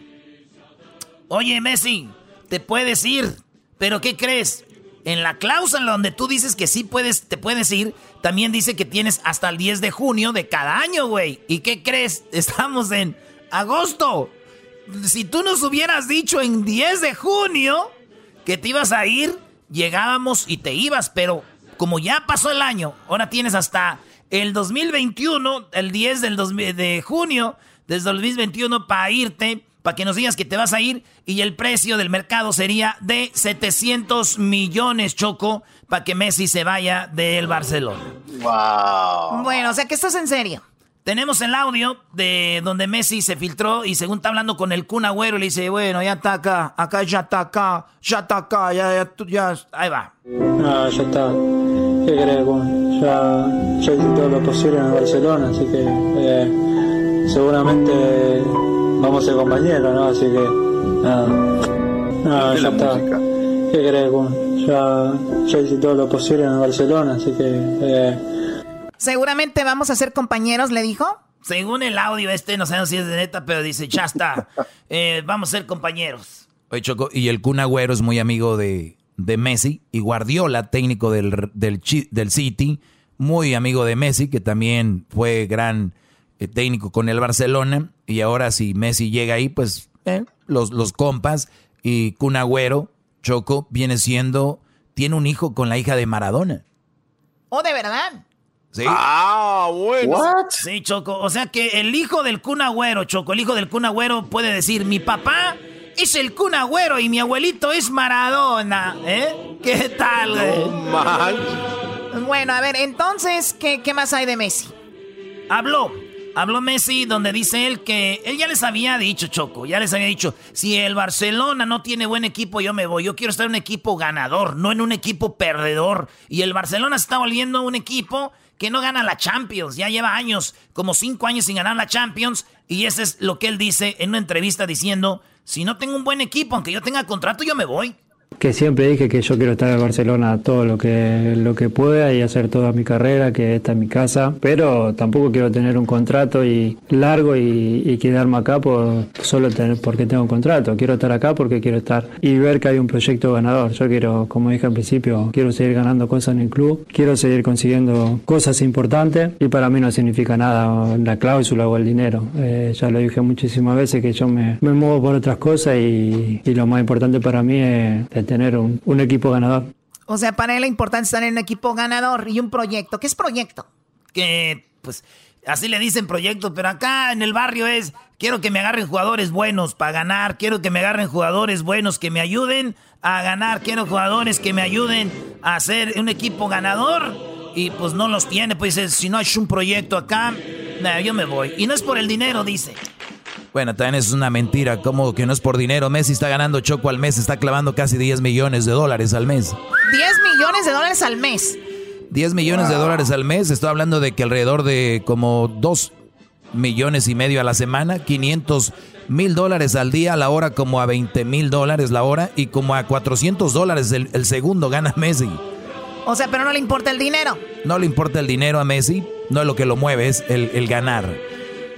oye Messi, te puedes ir, pero ¿qué crees? En la cláusula donde tú dices que sí puedes, te puedes ir, también dice que tienes hasta el 10 de junio de cada año, güey. ¿Y qué crees? (laughs) Estamos en agosto. Si tú nos hubieras dicho en 10 de junio que te ibas a ir, llegábamos y te ibas, pero como ya pasó el año, ahora tienes hasta el 2021, el 10 del 2000 de junio, desde el 2021 para irte, para que nos digas que te vas a ir y el precio del mercado sería de 700 millones, Choco, para que Messi se vaya del Barcelona. Wow. Bueno, o sea que esto es en serio. Tenemos el audio de donde Messi se filtró y según está hablando con el Kun Agüero, le dice, bueno, ya está acá, acá ya está acá, ya está acá, ya, ya, tú- ya, ahí va. Ah, ya está. ¿qué querés? Bueno, ya, ya hice todo lo posible en Barcelona, así que eh, seguramente vamos a ser compañeros, ¿no? Así que nada, nada ya está. ¿Qué? Bueno, ya, ya hice todo lo posible en Barcelona, así que... Eh, seguramente vamos a ser compañeros, le dijo. Según el audio este, no sé si es de neta, pero dice, ya está, eh, vamos a ser compañeros. Oye, Choco, y el Kun Agüero es muy amigo de, de Messi, y Guardiola, técnico del, del, del, City, muy amigo de Messi, que también fue gran eh, técnico con el Barcelona, y ahora si Messi llega ahí, pues eh, los, los compas, y Kun Agüero, Choco, viene siendo, tiene un hijo con la hija de Maradona. ¿Oh, de verdad? ¿Sí? Ah, bueno. Sí, Choco. O sea que el hijo del Kun Agüero, Choco, el hijo del Kun Agüero puede decir, mi papá es el Kun Agüero y mi abuelito es Maradona. ¿Eh? ¿Qué tal, Bueno, a ver, entonces, ¿qué, ¿qué más hay de Messi? Habló. Habló Messi donde dice él que él ya les había dicho, Choco, ya les había dicho, si el Barcelona no tiene buen equipo, yo me voy. Yo quiero estar en un equipo ganador, no en un equipo perdedor. Y el Barcelona se está volviendo un equipo que no gana la Champions. Ya lleva años, como cinco años sin ganar la Champions. Y eso es lo que él dice en una entrevista diciendo, si no tengo un buen equipo, aunque yo tenga contrato, yo me voy que siempre dije que yo quiero estar en Barcelona todo lo que lo que pueda y hacer toda mi carrera, que esta es mi casa, pero tampoco quiero tener un contrato y largo y, quedarme acá por solo tener porque tengo un contrato. Quiero estar acá porque quiero estar y ver que hay un proyecto ganador. Yo quiero, como dije al principio, quiero seguir ganando cosas en el club, quiero seguir consiguiendo cosas importantes y para mí no significa nada la cláusula o el dinero. Eh, ya lo dije muchísimas veces que yo me, me muevo por otras cosas y, y lo más importante para mí es tener un, un equipo ganador. O sea, para él es importante estar en un equipo ganador y un proyecto. ¿Qué es proyecto? Que, pues, así le dicen proyecto, pero acá en el barrio es, quiero que me agarren jugadores buenos para ganar, quiero que me agarren jugadores buenos que me ayuden a ganar, quiero jugadores que me ayuden a hacer un equipo ganador y pues no los tiene, pues si no hay un proyecto acá, yo me voy. Y no es por el dinero, dice. Bueno, también es una mentira, como que no es por dinero. Messi está ganando Choco al mes, está clavando casi 10 millones de dólares al mes. 10 millones de dólares al mes. 10 millones de dólares al mes, estoy hablando de que alrededor de como 2 millones y medio a la semana, 500 mil dólares al día, a la hora como a 20 mil dólares la hora y como a 400 dólares el, segundo gana Messi. O sea, pero no le importa el dinero. No le importa el dinero a Messi, no es lo que lo mueve, es el, el ganar.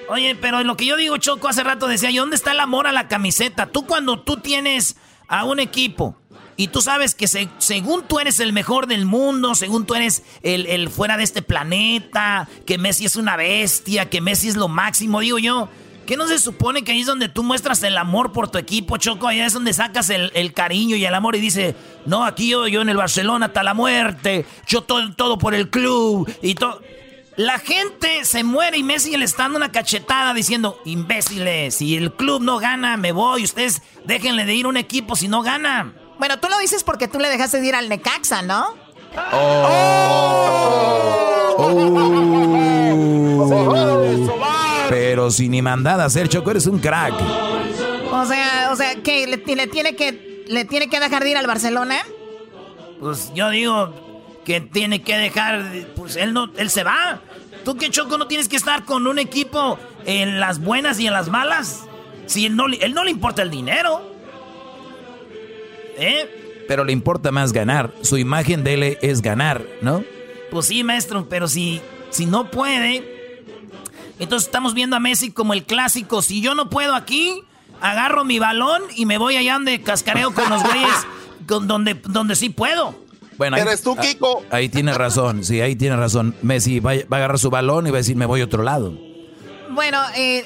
Oye, pero lo que yo digo, Choco, hace rato decía yo, ¿dónde está el amor a la camiseta? Tú cuando tú tienes a un equipo y tú sabes que según tú eres el mejor del mundo, según tú eres el, fuera de este planeta, que Messi es una bestia, que Messi es lo máximo, digo yo, ¿qué no se supone que ahí es donde tú muestras el amor por tu equipo, Choco? Allá es donde sacas el, el cariño y el amor y dice, no, aquí yo, yo en el Barcelona hasta la muerte, yo todo, todo por el club y todo. La gente se muere y Messi le está dando una cachetada diciendo, imbéciles, si el club no gana, me voy. Ustedes déjenle de ir a un equipo si no gana. Bueno, tú lo dices porque tú le dejaste de ir al Necaxa, ¿no? Oh. Oh. Pero si ni mandada hacer, Choco, eres un crack. O sea, o sea, ¿qué? ¿Le, tiene que, ¿Le tiene que dejar de ir al Barcelona? Pues yo digo que tiene que dejar, pues él no, él se va. ¿Tú qué Choco no tienes que estar con un equipo en las buenas y en las malas? Si él no, él no le importa el dinero. ¿Eh? Pero le importa más ganar. Su imagen de él es ganar, ¿no? Pues sí, maestro, pero si, si no puede. Entonces estamos viendo a Messi como el clásico. Si yo no puedo aquí, agarro mi balón y me voy allá donde cascareo con los güeyes (laughs) donde, donde sí puedo. Bueno, ahí, ¿Eres tú, Kiko? Ahí, tiene razón, sí, ahí tiene razón. Messi va, a agarrar su balón y va a decir, me voy a otro lado. Bueno, eh,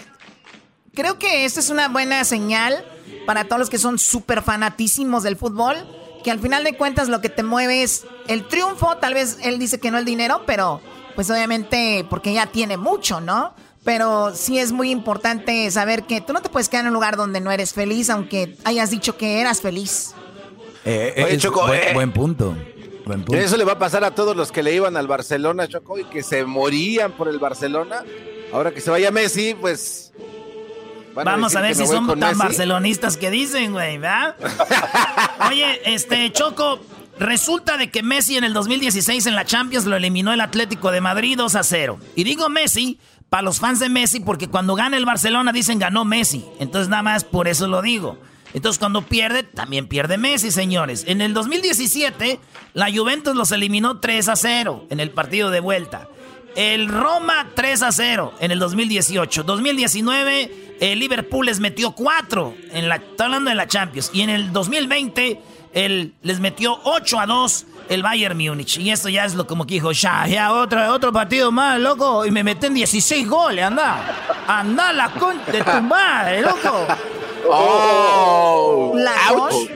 creo que esta es una buena señal para todos los que son súper fanatísimos del fútbol, que al final de cuentas lo que te mueve es el triunfo, tal vez él dice que no el dinero, pero pues obviamente porque ya tiene mucho, ¿no? Pero sí es muy importante saber que tú no te puedes quedar en un lugar donde no eres feliz, aunque hayas dicho que eras feliz. Eh, eh buen punto. Eso le va a pasar a todos los que le iban al Barcelona, Choco, y que se morían por el Barcelona. Ahora que se vaya Messi, pues. Vamos a, ver si son tan barcelonistas que dicen, güey, ¿verdad? (laughs) Oye, este, Choco, Resulta de que Messi en el 2016 en la Champions lo eliminó el Atlético de Madrid 2 a 0. Y digo Messi para los fans de Messi porque cuando gana el Barcelona dicen ganó Messi. Entonces nada más por eso lo digo. Entonces cuando pierde, también pierde Messi, señores. En el 2017, la Juventus los eliminó 3 a 0 en el partido de vuelta. El Roma 3 a 0 en el 2018. 2019, el Liverpool les metió 4 en la, estoy hablando de la Champions. Y en el 2020, el, les metió 8 a 2 el Bayern Múnich. Y esto ya es lo como que dijo, ya, ya, otro, otro partido más, loco. Y me meten 16 goles, anda. Anda la concha de tu madre, loco. Oh, la ouch.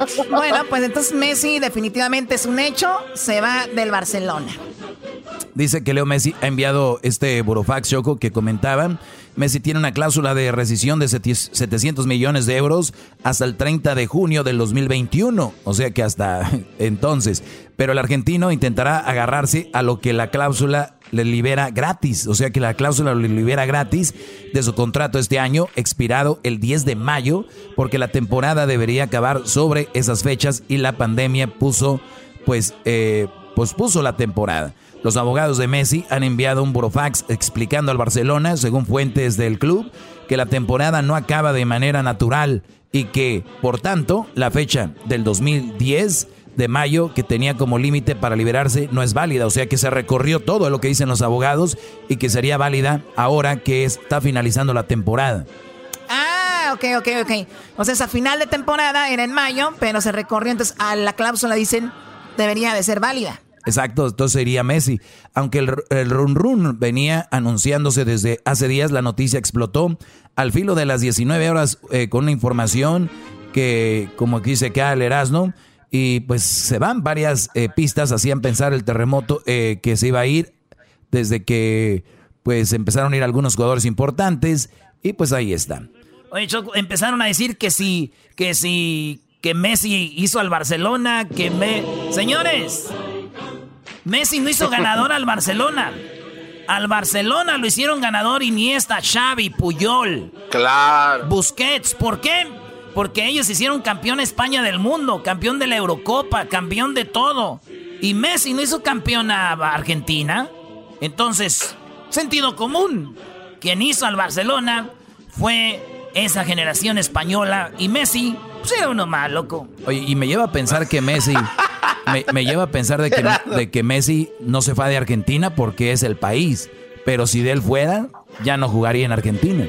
ouch. Bueno, pues entonces Messi definitivamente es un hecho, se va del Barcelona. Dice que Leo Messi ha enviado este burofax, Choco, que comentaban. Messi tiene una cláusula de rescisión de 700 millones de euros hasta el 30 de junio del 2021. O sea que hasta (laughs) entonces. Pero el argentino intentará agarrarse a lo que la cláusula le libera gratis. O sea que la cláusula le libera gratis de su contrato este año, expirado el 10 de mayo, porque la temporada debería acabar sobre esas fechas y la pandemia puso, pues, eh, pospuso la temporada. Los abogados de Messi han enviado un burofax explicando al Barcelona, según fuentes del club, que la temporada no acaba de manera natural y que, por tanto, la fecha del 2010 de mayo que tenía como límite para liberarse no es válida. O sea que se recorrió todo lo que dicen los abogados y que sería válida ahora que está finalizando la temporada. Ah, ok, ok, ok. O sea, esa final de temporada era en mayo, pero se recorrió. Entonces, a la cláusula dicen debería de ser válida. Exacto, entonces sería Messi. Aunque el, el, run run venía anunciándose desde hace días, la noticia explotó al filo de las 19 horas eh, con una información que, como dice acá el Erasmo, y pues se van varias eh, pistas, hacían pensar el terremoto eh, que se iba a ir desde que pues empezaron a ir algunos jugadores importantes y pues ahí está. Oye, Choco, empezaron a decir que si, que si, que Messi hizo al Barcelona, que me... Señores, Messi no hizo ganador al Barcelona. Al Barcelona lo hicieron ganador Iniesta, Xavi, Puyol. Claro. Busquets, ¿por qué? Porque ellos hicieron campeón España del mundo, campeón de la Eurocopa, campeón de todo. Y Messi no hizo campeón a Argentina. Entonces, sentido común. Quien hizo al Barcelona fue esa generación española. Y Messi, era uno más, loco. Oye, y me lleva a pensar que Messi. me, lleva a pensar de que, de que Messi no se fue de Argentina porque es el país. Pero si de él fuera, ya no jugaría en Argentina.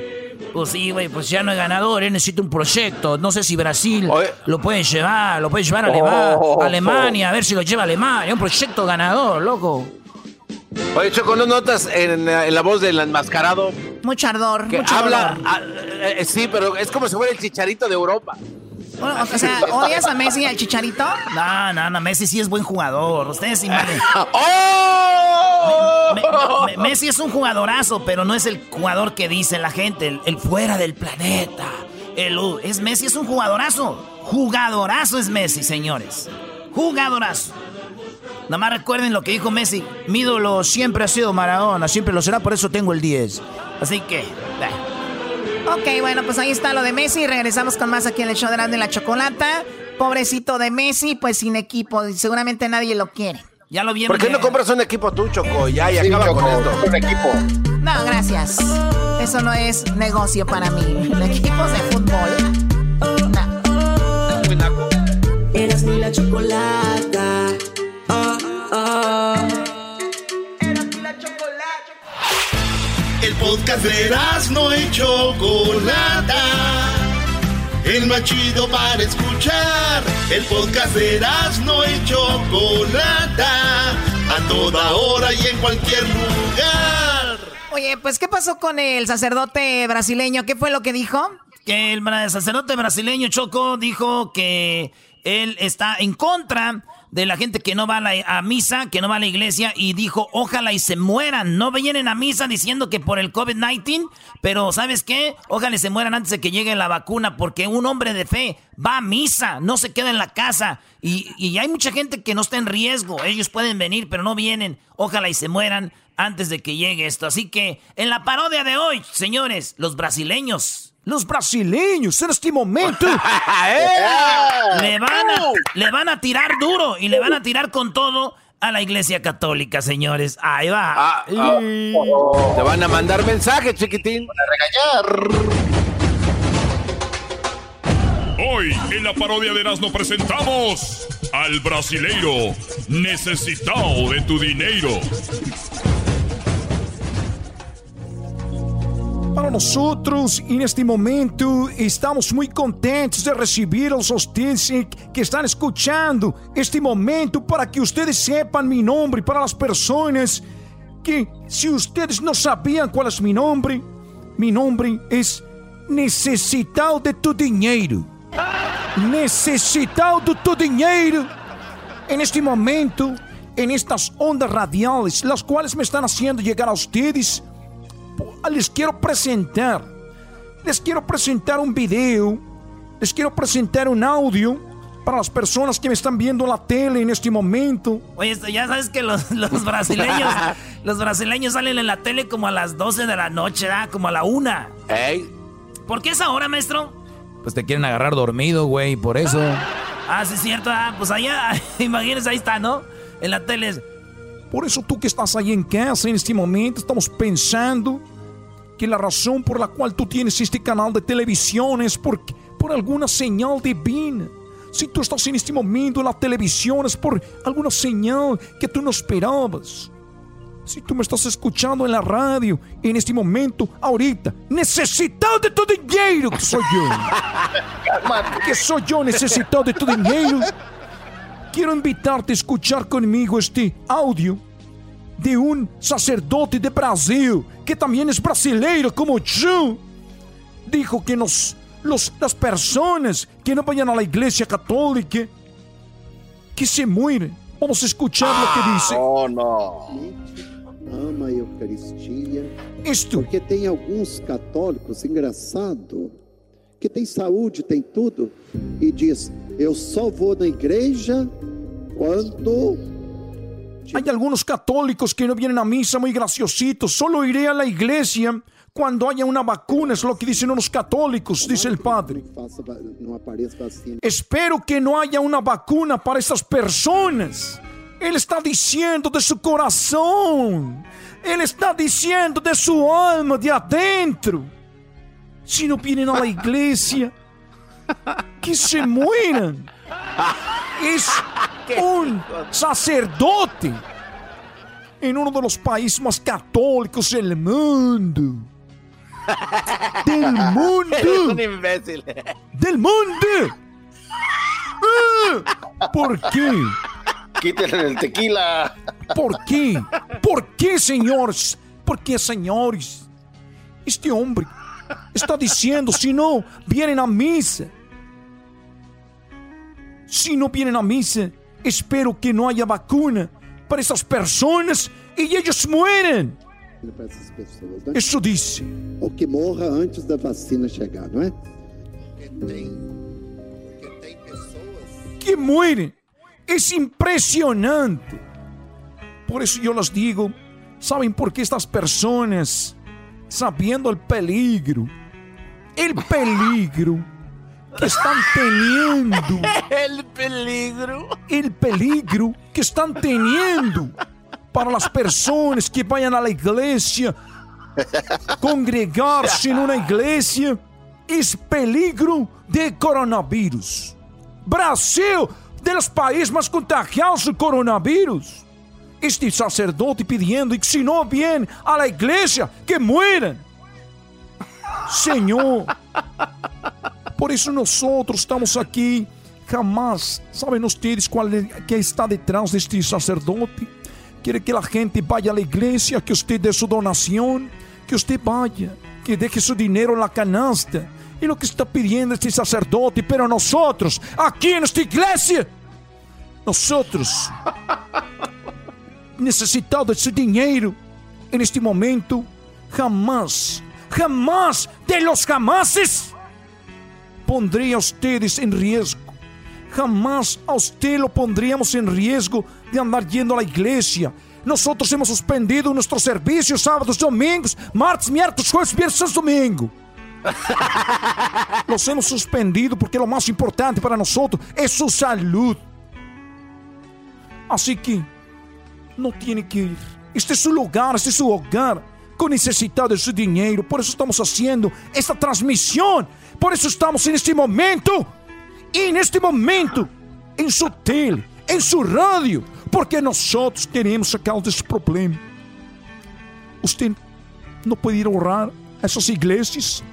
Pues sí, güey, pues ya no es ganador, él necesita un proyecto. No sé si Brasil lo puede llevar, lo puede llevar a Oh, Alemania, a ver si lo lleva a Alemania. Un proyecto ganador, loco. Oye, Choco, ¿no notas en, en la voz del enmascarado Mucho ardor, que mucho habla? ardor. eh, sí, pero es como si fuera el chicharito de Europa. Bueno, o sea, ¿odias a Messi y al Chicharito? No, no, no, Messi sí es buen jugador. Ustedes sí. (laughs) ¡Oh! Me- me- me- Messi es un jugadorazo, pero no es el jugador que dice la gente, el, el fuera del planeta. El, uh, es Messi, es un jugadorazo. Jugadorazo es Messi, señores. Jugadorazo. Nada más recuerden lo que dijo Messi. Mi ídolo siempre ha sido Maradona, siempre lo será, por eso tengo el 10. Así que... eh. Ok, bueno, pues ahí está lo de Messi. Regresamos con más aquí en el show de Grande la Chocolata. Pobrecito de Messi, pues sin equipo. y Seguramente nadie lo quiere. Ya lo vieron. ¿Por qué no compras un equipo tú, Choco? Ya, y Sí, acaba Choco, con esto. un equipo. No, gracias. Eso no es negocio para mí. (laughs) Equipos de fútbol. No. Eras ni la chocolata. Podcast de no y Chocolata. El más chido para escuchar. El podcast de no y Chocolata. A toda hora y en cualquier lugar. Oye, pues, ¿qué pasó con el sacerdote brasileño? ¿Qué fue lo que dijo? Que el sacerdote brasileño Choco dijo que él está en contra de la gente que no va a, la- misa, que no va a la iglesia, y dijo, ojalá y se mueran. No vienen a misa diciendo que por el COVID-19, pero ¿sabes qué? Ojalá y se mueran antes de que llegue la vacuna, porque un hombre de fe va a misa, no se queda en la casa. Y, y hay mucha gente que no está en riesgo. Ellos pueden venir, pero no vienen. Ojalá y se mueran antes de que llegue esto. Así que en la parodia de hoy, señores, los brasileños los brasileños en este momento (laughs) le, van a, le van a tirar duro y le van a tirar con todo a la iglesia católica, señores. Ahí va. Ah, ah, Te van a mandar mensajes, chiquitín. a regañar. Hoy en la parodia de Erasmo presentamos al brasileiro necesitado de tu dinero. Para nosotros, en este momento, estamos muy contentos de recibir a los ustedes que están escuchando este momento para que ustedes sepan mi nombre. Para las personas que, si ustedes no sabían cuál es mi nombre, mi nombre es Necesitado de tu dinheiro. Necesitado de tu dinheiro. En este momento, en estas ondas radiales, las cuales me están haciendo llegar a ustedes les quiero presentar, les quiero presentar un video, les quiero presentar un audio para las personas que me están viendo en la tele en este momento. Oye, ya sabes que los, (laughs) brasileños, (laughs) los brasileños salen en la tele como a las 12 de la noche, ¿verdad? Como a la una. ¿Eh? ¿Por qué esa hora, maestro? Pues te quieren agarrar dormido, güey, por eso. Ah, sí, es cierto. Ah, pues allá, (laughs) imagínense, ahí está, ¿no? En la tele. Por eso tú que estás ahí en casa en este momento, estamos pensando que la razón por la cual tú tienes este canal de televisión es por, por alguna señal divina. Si tú estás en este momento en la televisión es por alguna señal que tú no esperabas. Si tú me estás escuchando en la radio en este momento, ahorita, necesitado de tu dinero, que soy yo. (laughs) que soy yo necesitado de tu dinero. Quiero invitarte a escuchar conmigo este audio de um sacerdote de Brasil, que também é brasileiro como eu, dijo que nos, los, las personas que não vayan a la iglesia católica, que se mueren. Vamos escuchar ah, lo que dice. Oh, no. Ama a Eucaristia. Isto. Porque tem alguns católicos, engraçado, que tem saúde, tem tudo, e diz: Eu só vou na igreja quando Hay algunos católicos que no vienen a misa muy graciositos. Solo iré a la iglesia cuando haya una vacuna, es lo que dicen unos católicos, dice el padre. Espero que no haya una vacuna para estas personas. Él está diciendo de su corazón. Él está diciendo de su alma, de adentro. Si no vienen a la iglesia, que se mueran. Es un sacerdote en uno de los países más católicos del mundo. Del mundo. (laughs) Eres un imbécil. Del mundo. ¿Por qué? Quítenle el tequila. ¿Por qué? ¿Por qué, señores? ¿Por qué, señores? Este hombre está diciendo, si no vienen a misa, si no vienen a misa, espero que no haya vacuna para essas pessoas e eles morrem. Isso disse. Ou que morra antes da vacina chegar, não é? Que morrem. É impressionante. Por isso eu les digo, sabem por que estas pessoas, sabendo o peligro, o peligro que están teniendo. (laughs) El peligro. El peligro que están teniendo para las personas que vayan a la iglesia, congregarse en una iglesia, es peligro de coronavirus. Brasil, de los países más contagiados del coronavirus. Este sacerdote pidiendo que si no vienen a la que mueran. Señor. Por isso nós estamos aqui. Jamás sabem ustedes qual é, que está detrás deste sacerdote. Quer que a gente vá à igreja, que você dê sua donação, que você vá, que deje seu dinheiro na canasta. E o que está pedindo este sacerdote, pero nós, aqui nesta igreja, nós, necessitados desse dinheiro, neste momento, jamás, jamás de los jamases pondría a ustedes en riesgo. Jamás a usted lo pondríamos en riesgo de andar yendo a la iglesia. Nosotros hemos suspendido nuestros servicios sábados, domingos, martes, miércoles, jueves, viernes, domingo. Los hemos suspendido porque lo más importante para nosotros es su salud. Así que no tiene que ir. Este es su lugar, este es su hogar. Con necesidad de su dinero. Por eso estamos haciendo esta transmisión. Por eso estamos en este momento. En este momento. En su tele. En su radio. Porque nosotros queremos sacar de esse problema. Usted no puede ir a orar a essas iglesias.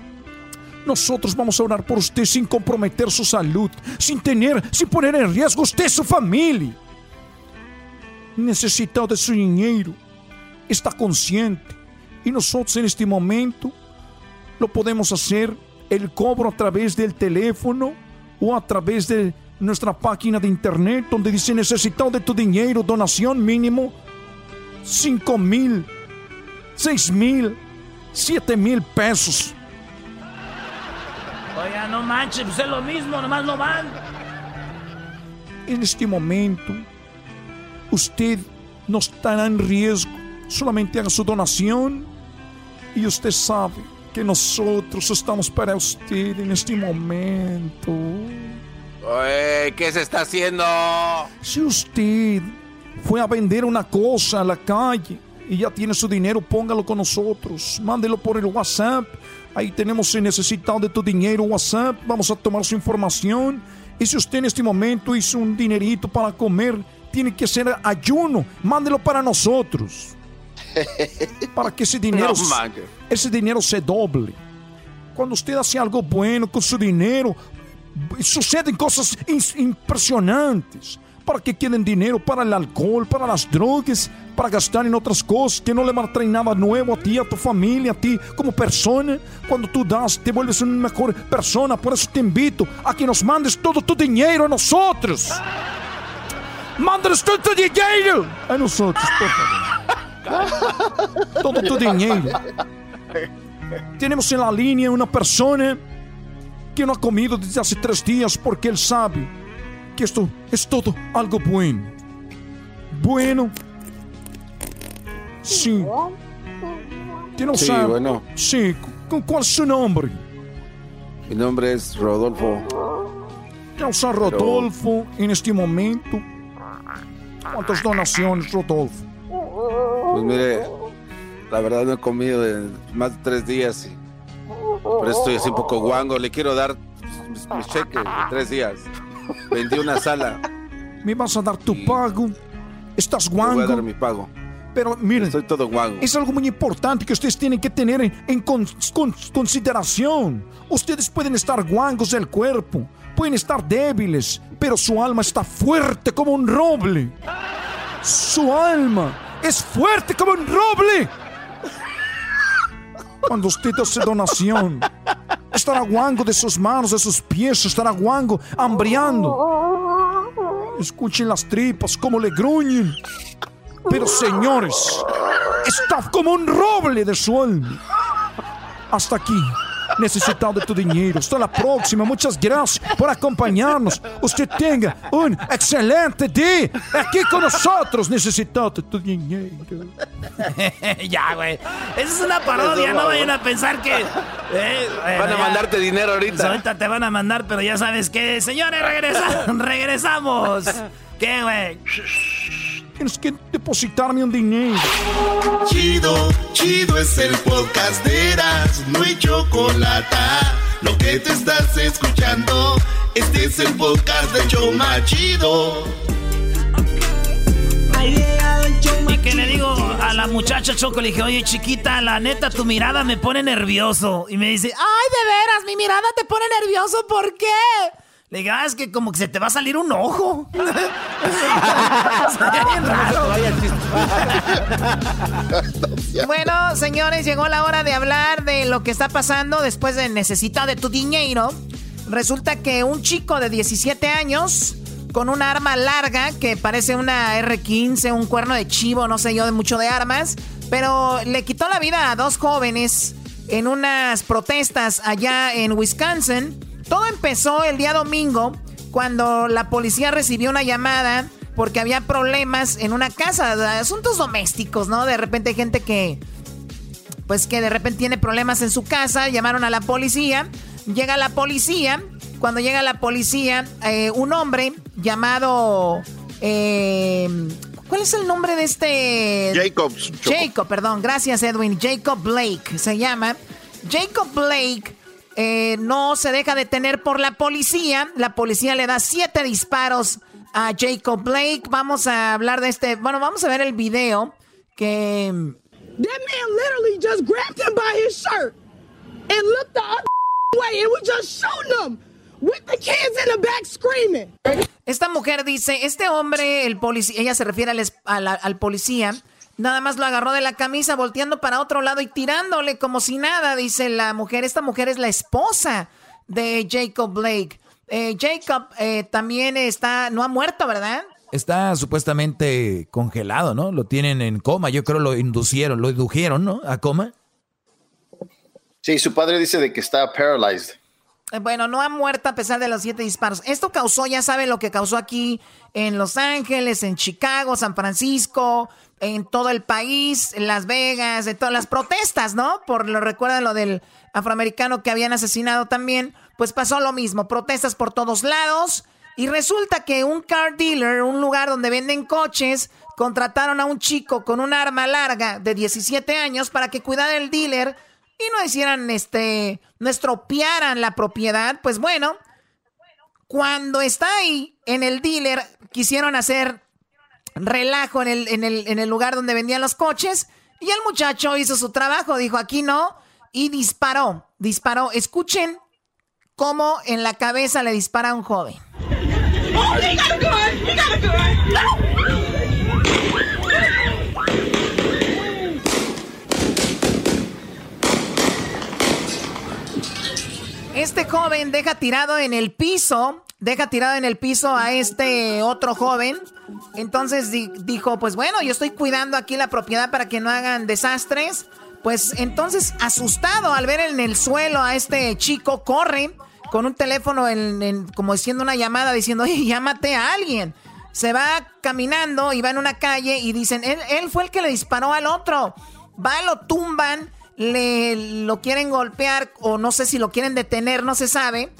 Nosotros vamos a orar por usted sin comprometer su salud, sin tener, sin poner en riesgo usted y su familia. Necesitado de su dinero, está consciente. Y nosotros en este momento lo podemos hacer el cobro a través del teléfono o a través de nuestra página de internet donde dice necesitado de tu dinero, donación mínimo 5 mil, 6 mil, 7 mil pesos. Oiga, no manches, pues es lo mismo, nomás no van. En este momento, usted no estará en riesgo. Solamente haga su donación y usted sabe que nosotros estamos para usted en este momento. ¿Qué se está haciendo? Si usted fue a vender una cosa a la calle y ya tiene su dinero, póngalo con nosotros. Mándelo por el WhatsApp. Ahí tenemos el necesitado de tu dinero WhatsApp. Vamos a tomar su información. Y si usted en este momento hizo un dinerito para comer, tiene que ser ayuno. Mándelo para nosotros. (laughs) para que ese dinero, No, ese dinero se doble. Cuando usted hace algo bueno con su dinero, suceden cosas impresionantes. Para que queden dinero para el alcohol, para las drogas, para gastar en otras cosas que no le traen nada nuevo a ti, a tu familia, a ti como persona. Cuando tú das, te vuelves una mejor persona. Por eso te invito a que nos mandes todo tu dinero a nosotros. Mándanos todo tu dinero a nosotros, por favor. Todo tu dinero. Tenemos en la línea una persona que no ha comido desde hace tres días porque él sabe que esto es todo algo bueno. Bueno. Sí. ¿Tiene Sí, sabe? bueno. Sí. ¿Con cuál es su nombre? Mi nombre es Rodolfo. Causa Rodolfo en este momento. ¿Cuántas donaciones, Rodolfo? Pues mire, la verdad no he comido en más de tres días. Y por eso estoy así un poco guango. Le quiero dar mis, mis cheques de tres días. Vendí una sala. ¿Me vas a dar tu pago? ¿Estás Le voy a dar guango? mi pago. Pero miren, Estoy todo guango. es algo muy importante que ustedes tienen que tener en, en con- con- consideración. Ustedes pueden estar guangos del cuerpo, pueden estar débiles, pero su alma está fuerte como un roble. Su alma es fuerte como un roble. Cuando usted hace donación, estará guango de sus manos, de sus pies, estará guango, hambriando. Escuchen las tripas, como le gruñen. Pero señores, está como un roble de su alma. Hasta aquí. Necesitado de tu dinero. Hasta la próxima. Muchas gracias por acompañarnos. Usted tenga un excelente día aquí con nosotros. Necesitado de tu dinero. (laughs) ya, güey. Esa es una parodia, no vayan a pensar que. eh, bueno, Van a ya. mandarte dinero Pues ahorita. ahorita te van a mandar, pero ya sabes que. Señores, regresa- (laughs) regresamos. ¿Qué, güey? Tienes que depositarme un dinero. Chido, chido es el podcast de Eras, no hay chocolate. Lo que te estás escuchando, este es el podcast de Choma Chido. Y que le digo a la muchacha Choco, le dije, oye, chiquita, la neta, tu mirada me pone nervioso. Y me dice, ay, de veras, mi mirada te pone nervioso, ¿por qué? Le dije, ah, es que como que se te va a salir un ojo. (laughs) Sería bien (laughs) raro. (laughs) Bueno, señores, llegó la hora de hablar de lo que está pasando después de Necesita de tu dinero. Resulta que un chico de 17 años con un arma larga que parece una R15, un cuerno de chivo, no sé yo de mucho de armas, pero le quitó la vida a dos jóvenes en unas protestas allá en Wisconsin. Todo empezó el día domingo cuando la policía recibió una llamada porque había problemas en una casa, asuntos domésticos, ¿no? De repente hay gente que pues que de repente tiene problemas en su casa, llamaron a la policía, llega la policía, cuando llega la policía, eh, un hombre llamado... Eh, ¿Cuál es el nombre de este? Jacob. Jacob, perdón. Gracias, Edwin. Jacob Blake se llama. Jacob Blake eh, no se deja detener por la policía. La policía le da siete disparos a Jacob Blake. Vamos a hablar de este. Bueno, vamos a ver el video que. That man literally just grabbed him by his shirt and looked the other (laughs) way and we just shooting him with the kids in the back screaming. Esta mujer dice, este hombre, el policía, ella se refiere al, al, policía, nada más lo agarró de la camisa volteando para otro lado y tirándole como si nada, dice la mujer. Esta mujer es la esposa de Jacob Blake. Eh, Jacob eh, también está, no ha muerto, ¿verdad? Está supuestamente congelado, ¿no? Lo tienen en coma. Yo creo lo inducieron, lo indujeron, ¿no? A coma. Sí, su padre dice de que está paralyzed. Eh, bueno, no ha muerto a pesar de los siete disparos. Esto causó, ya saben lo que causó aquí en Los Ángeles, en Chicago, San Francisco, en todo el país, en Las Vegas, de todas las protestas, ¿no? Por lo recuerdan lo del afroamericano que habían asesinado también, pues pasó lo mismo, protestas por todos lados. Y resulta que un car dealer, un lugar donde venden coches, contrataron a un chico con un arma larga de 17 años para que cuidara el dealer y no hicieran este, no estropearan la propiedad, pues bueno, cuando está ahí en el dealer, quisieron hacer relajo en el, en el, en el lugar donde vendían los coches y el muchacho hizo su trabajo, dijo aquí no y disparó, disparó. Escuchen cómo en la cabeza le dispara a un joven. Este joven deja tirado en el piso, deja tirado en el piso a este otro joven. Entonces dijo, pues bueno, yo estoy cuidando aquí la propiedad para que no hagan desastres. Pues entonces, asustado al ver en el suelo a este chico, corre con un teléfono como diciendo una llamada, diciendo, oye, llámate a alguien. Se va caminando y va en una calle y dicen, él, él fue el que le disparó al otro. Va, lo tumban le lo quieren golpear o no sé si lo quieren detener, no se sabe,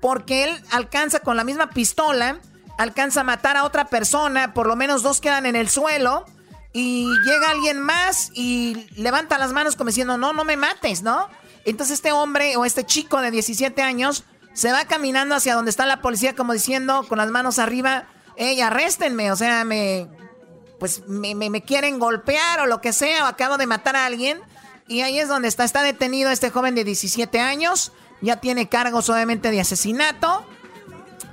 porque él alcanza con la misma pistola, alcanza a matar a otra persona, por lo menos dos quedan en el suelo y llega alguien más y levanta las manos como diciendo, no, no me mates, ¿no? Entonces este hombre o este chico de 17 años se va caminando hacia donde está la policía como diciendo con las manos arriba, hey, arréstenme, o sea, me, pues me, me quieren golpear o lo que sea, o acabo de matar a alguien. Y ahí es donde está. Está detenido este joven de 17 años. Ya tiene cargos obviamente de asesinato.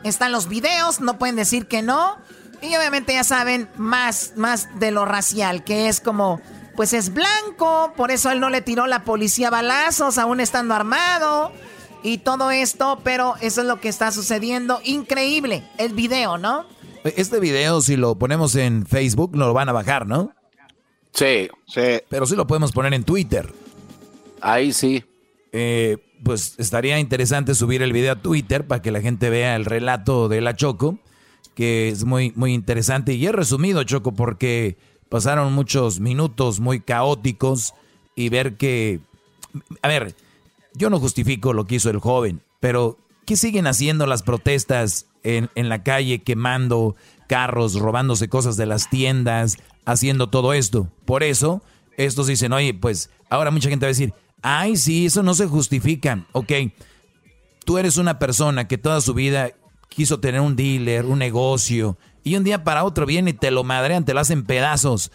Están los videos, no pueden decir que no. Y obviamente ya saben más, más de lo racial, que es como, pues es blanco, por eso él no le tiró la policía balazos, aún estando armado. Y todo esto, pero eso es lo que está sucediendo. Increíble el video, ¿no? Este video, si lo ponemos en Facebook, no lo van a bajar, ¿no? Sí, sí. Pero sí lo podemos poner en Twitter. Ahí sí. Eh, pues estaría interesante subir el video a Twitter para que la gente vea el relato de la Choco, que es muy, muy interesante. Y he resumido, Choco, porque pasaron muchos minutos muy caóticos y ver que... A ver, yo no justifico lo que hizo el joven, pero ¿qué siguen haciendo las protestas en, en la calle, quemando carros, robándose cosas de las tiendas, haciendo todo esto. Por eso, estos dicen, oye, pues ahora mucha gente va a decir, ay, sí, eso no se justifica. Ok, tú eres una persona que toda su vida quiso tener un dealer, un negocio, y un día para otro viene y te lo madrean, te lo hacen pedazos.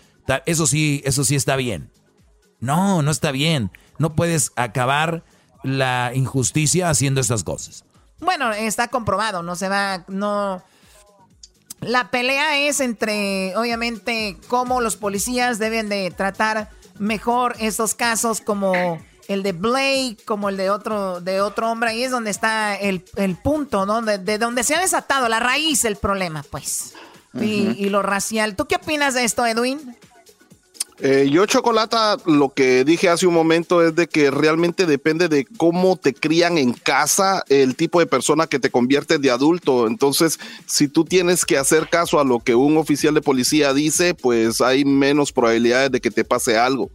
Eso sí, eso sí está bien. No, no está bien. No puedes acabar la injusticia haciendo estas cosas. Bueno, está comprobado, no se va, no, la pelea es entre, obviamente, cómo los policías deben de tratar mejor estos casos como el de Blake, como el de otro, de otro hombre. Ahí es donde está el, punto, ¿no? De, donde se ha desatado la raíz del problema, pues. y, y, lo racial. ¿Tú qué opinas de esto, Edwin? Eh, yo, Chocolata, lo que dije hace un momento es de que realmente depende de cómo te crían en casa, el tipo de persona que te convierte de adulto. Entonces, si tú tienes que hacer caso a lo que un oficial de policía dice, pues hay menos probabilidades de que te pase algo.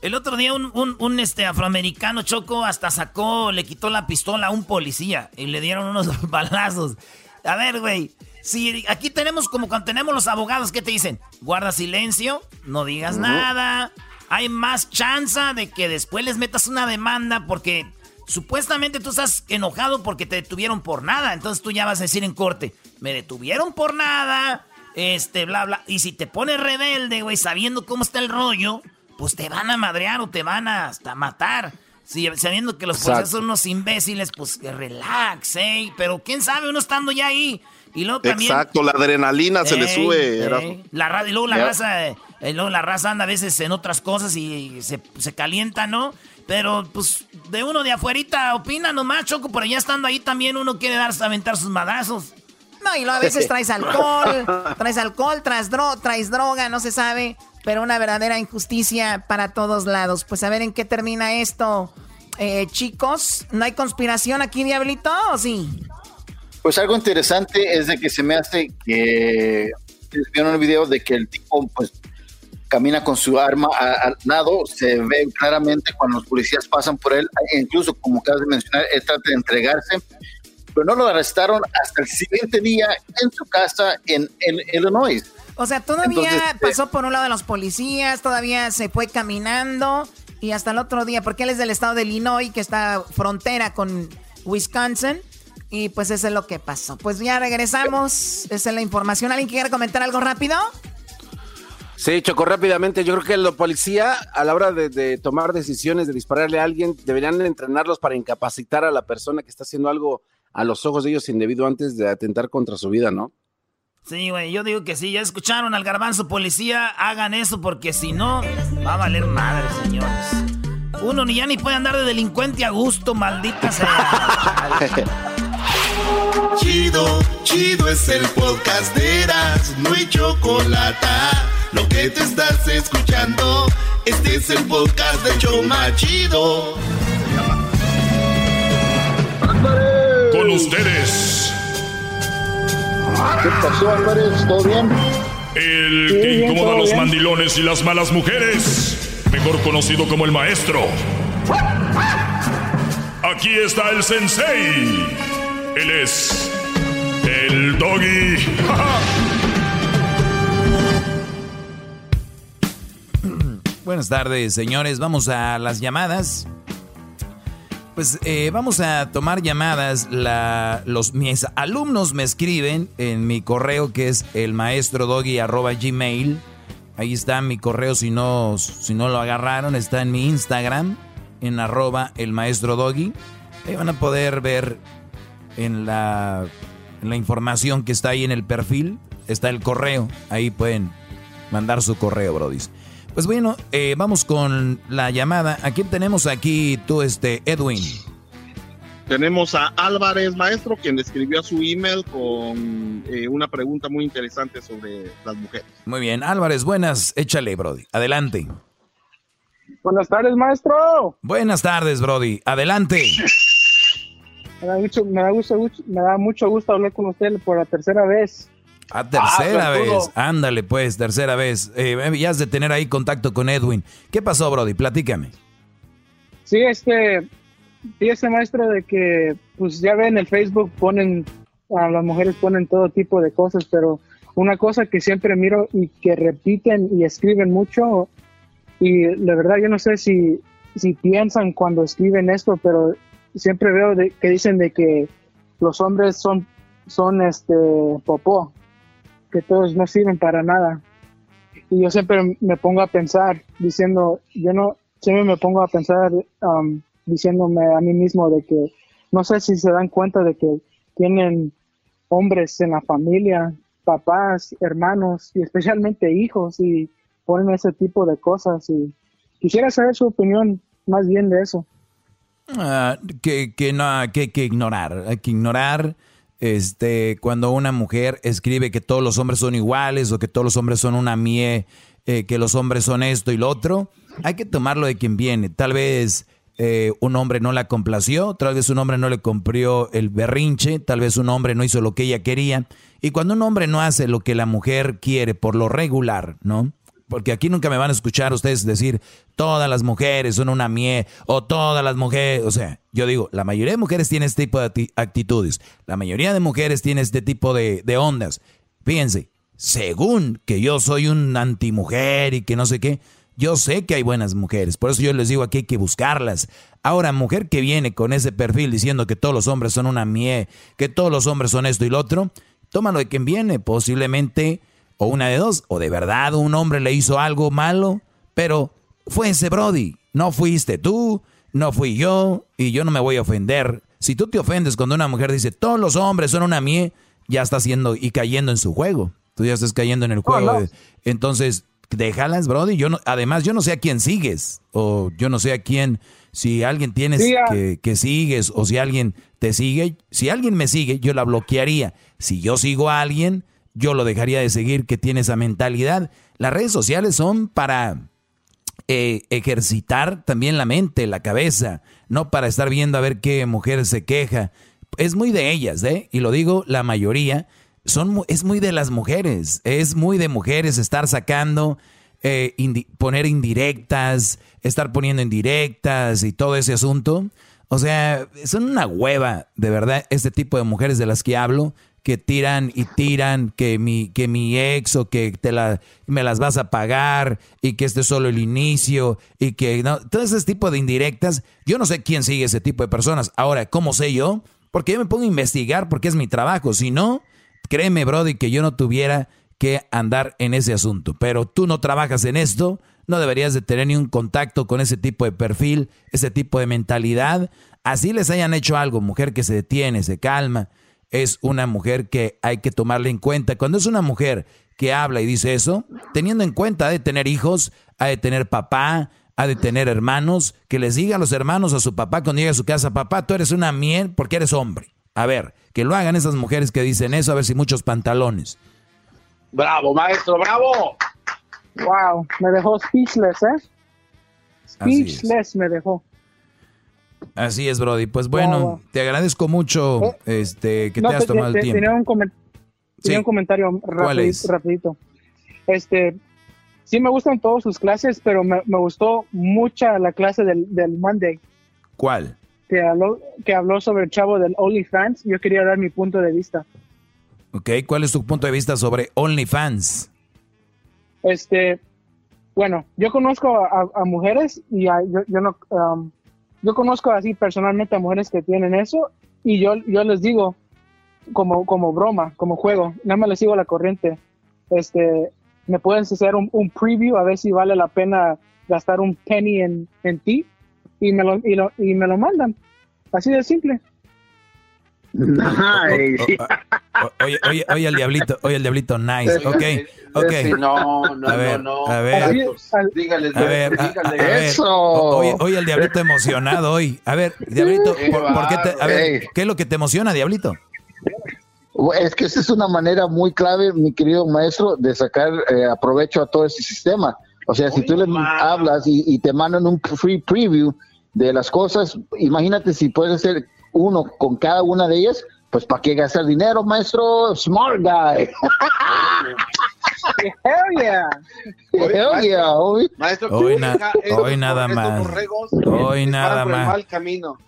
El otro día un, un, este afroamericano choco hasta sacó, le quitó la pistola a un policía y le dieron unos (laughs) balazos. A ver, güey, si aquí tenemos como cuando tenemos los abogados que te dicen, guarda silencio, no digas nada, hay más chance de que después les metas una demanda porque supuestamente tú estás enojado porque te detuvieron por nada, entonces tú ya vas a decir en corte, me detuvieron por nada, este, bla, bla, y si te pones rebelde, güey, sabiendo cómo está el rollo pues te van a madrear o te van a hasta matar. Si, sabiendo que los policías son unos imbéciles, pues que relax, ¿eh? Pero quién sabe, uno estando ya ahí. Y luego también. Exacto, la adrenalina se le sube. La, y luego la raza, eh, luego la raza anda a veces en otras cosas y se, se calienta, ¿no? Pero, pues, de uno de afuerita opina nomás, Choco, pero ya estando ahí también uno quiere darse aventar sus madrazos. No, y luego a veces (laughs) traes alcohol, traes alcohol, traes, traes droga, no se sabe pero una verdadera injusticia para todos lados. Pues a ver en qué termina esto. Eh, chicos, ¿no hay conspiración aquí, Diablito, o sí? Pues algo interesante es de que se me hace que vieron el video de que el tipo pues camina con su arma al lado, se ve claramente cuando los policías pasan por él, incluso como acabas de mencionar, él trata de entregarse, pero no lo arrestaron hasta el siguiente día en su casa en, en Illinois. O sea, todavía eh, pasó por un lado de los policías, todavía se fue caminando y hasta el otro día, porque él es del estado de Illinois, que está frontera con Wisconsin. Y pues eso es lo que pasó. Pues ya regresamos. Esa es la información. ¿Alguien quiere comentar algo rápido? Sí, Choco, rápidamente. Yo creo que los policía, a la hora de, de, tomar decisiones, de dispararle a alguien, deberían entrenarlos para incapacitar a la persona que está haciendo algo a los ojos de ellos indebido antes de atentar contra su vida, ¿no? Sí, güey, yo digo que sí, ya escucharon al garbanzo policía, hagan eso porque si no, va a valer madre, señores. Uno ni ya ni puede andar de delincuente a gusto, maldita sea. (laughs) chido, chido es el podcast de Eras, no hay chocolate. Lo que te estás escuchando, este es el podcast de Choma Chido. Con ustedes ¿Qué pasó, Álvarez? ¿Todo bien? El que incomoda a los mandilones y las malas mujeres, mejor conocido como el maestro. Aquí está el sensei. Él es el doggy. (laughs) Buenas tardes, señores. Vamos a las llamadas. Pues eh, vamos a tomar llamadas. los, mis alumnos me escriben en mi correo que es el maestro gmail. Ahí está mi correo si no, si no lo agarraron. Está en mi Instagram, en arroba el maestro doggy. Ahí van a poder ver en la, en la información que está ahí en el perfil. Está el correo. Ahí pueden mandar su correo, Brody. Pues bueno, eh, vamos con la llamada. ¿A quién tenemos aquí tú, este, Edwin? Tenemos a Álvarez Maestro, quien escribió a su email con eh, una pregunta muy interesante sobre las mujeres. Muy bien, Álvarez, buenas, échale, Brody. Adelante. Buenas tardes, maestro. Buenas tardes, Brody. Adelante. Me da mucho, me da me da mucho gusto hablar con usted por la tercera vez. A tercera vez. Ándale, pues, tercera vez. Eh, ya has de tener ahí contacto con Edwin. ¿Qué pasó, Brody? Platícame. Sí, este. Sí, ese maestro de que, pues ya ven, en el Facebook ponen. A las mujeres ponen todo tipo de cosas, pero una cosa que siempre miro y que repiten y escriben mucho. Y la verdad, yo no sé si, si piensan cuando escriben esto, pero siempre veo de, que dicen de que los hombres son, son este popó que todos no sirven para nada. Y yo siempre me pongo a pensar diciendo, yo no, siempre me pongo a pensar um, diciéndome a mí mismo de que no sé si se dan cuenta de que tienen hombres en la familia, papás, hermanos y especialmente hijos y ponen ese tipo de cosas y quisiera saber su opinión más bien de eso. Ah, que, que no, que, que ignorar, hay que ignorar este, cuando una mujer escribe que todos los hombres son iguales o que todos los hombres son una mie, eh, que los hombres son esto y lo otro, hay que tomarlo de quien viene. Tal vez eh, un hombre no la complació, tal vez un hombre no le cumplió el berrinche, tal vez un hombre no hizo lo que ella quería. Y cuando un hombre no hace lo que la mujer quiere por lo regular, ¿no? Porque aquí nunca me van a escuchar ustedes decir todas las mujeres son una mie o todas las mujeres, o sea, yo digo, la mayoría de mujeres tienen este tipo de actitudes, la mayoría de mujeres tienen este tipo de, de ondas. Fíjense, según que yo soy un antimujer y que no sé qué, yo sé que hay buenas mujeres, por eso yo les digo aquí hay que buscarlas. Ahora, mujer que viene con ese perfil diciendo que todos los hombres son una mie, que todos los hombres son esto y lo otro, tómalo de quien viene, posiblemente, o una de dos, o de verdad un hombre le hizo algo malo, pero fue ese Brody, no fuiste tú, no fui yo, y yo no me voy a ofender. Si tú te ofendes cuando una mujer dice todos los hombres son una mie, ya está haciendo y cayendo en su juego. Tú ya estás cayendo en el juego. Entonces, déjalas, Brody. Yo no, además, yo no sé a quién sigues. O yo no sé a quién, si alguien tienes que, que, sigues o si alguien te sigue. Si alguien me sigue, yo la bloquearía. Si yo sigo a alguien, yo lo dejaría de seguir que tiene esa mentalidad. Las redes sociales son para eh, ejercitar también la mente, la cabeza, no para estar viendo a ver qué mujer se queja. Es muy de ellas, ¿eh? Y lo digo la mayoría son, es muy de las mujeres, es muy de mujeres estar sacando, eh, poner indirectas, estar poniendo indirectas y todo ese asunto. O sea, son una hueva, de verdad, este tipo de mujeres de las que hablo, que tiran y tiran, que mi, que mi ex o que te la, me las vas a pagar y que este es solo el inicio y que no, todo ese tipo de indirectas. Yo no sé quién sigue ese tipo de personas. Ahora, ¿cómo sé yo? Porque yo me pongo a investigar porque es mi trabajo. Si no, Créeme, Brody, que yo no tuviera que andar en ese asunto. Pero tú no trabajas en esto, no deberías de tener ni un contacto con ese tipo de perfil, ese tipo de mentalidad. Así les hayan hecho algo, mujer que se detiene, se calma, es una mujer que hay que tomarle en cuenta. Cuando es una mujer que habla y dice eso, teniendo en cuenta ha de tener hijos, ha de tener papá, ha de tener hermanos, que les diga a los hermanos a su papá cuando llega a su casa, papá, tú eres una miel porque eres hombre. A ver, que lo hagan esas mujeres que dicen eso, a ver si muchos pantalones. Bravo, maestro, bravo. Wow, me dejó speechless, ¿eh? Speechless me dejó. Así es, Brody. Pues bueno, te agradezco mucho oh. este, que te has tomado el tiempo. Tenía un, un comentario rapidito, Este, sí me gustan todas sus clases, pero me, gustó mucha la clase del, del Monday. ¿Cuál? que habló, que habló sobre el chavo del OnlyFans. Yo quería dar mi punto de vista. Ok, ¿cuál es tu punto de vista sobre OnlyFans? Este, bueno, yo conozco a, mujeres y yo, yo, no, um, yo conozco así personalmente a mujeres que tienen eso y yo, yo les digo como, como broma, como juego, nada más les sigo la corriente. Este, me pueden hacer un, un preview a ver si vale la pena gastar un penny en, en ti y me lo, y lo, y me lo mandan. Así de simple. Nice. oye, oye, oye, el diablito, oye, el diablito, nice. Ok, ok. No, no, a ver, no, A ver, dígale, a ver, eso. Oye, oye, el diablito emocionado hoy. A ver, diablito, ¿por, qué te, a ver, ¿qué es lo que te emociona, diablito? Es que esa es una manera muy clave, mi querido maestro, de sacar eh, aprovecho a todo ese sistema. O sea, si tú le hablas y, y, te mandan un free preview de las cosas, imagínate si puedes hacer uno con cada una de ellas, pues ¿para qué gastar dinero, maestro? Smart guy. (laughs) Hell yeah. Hell yeah. Hoy, maestro, hoy, hoy nada más. Hoy nada más.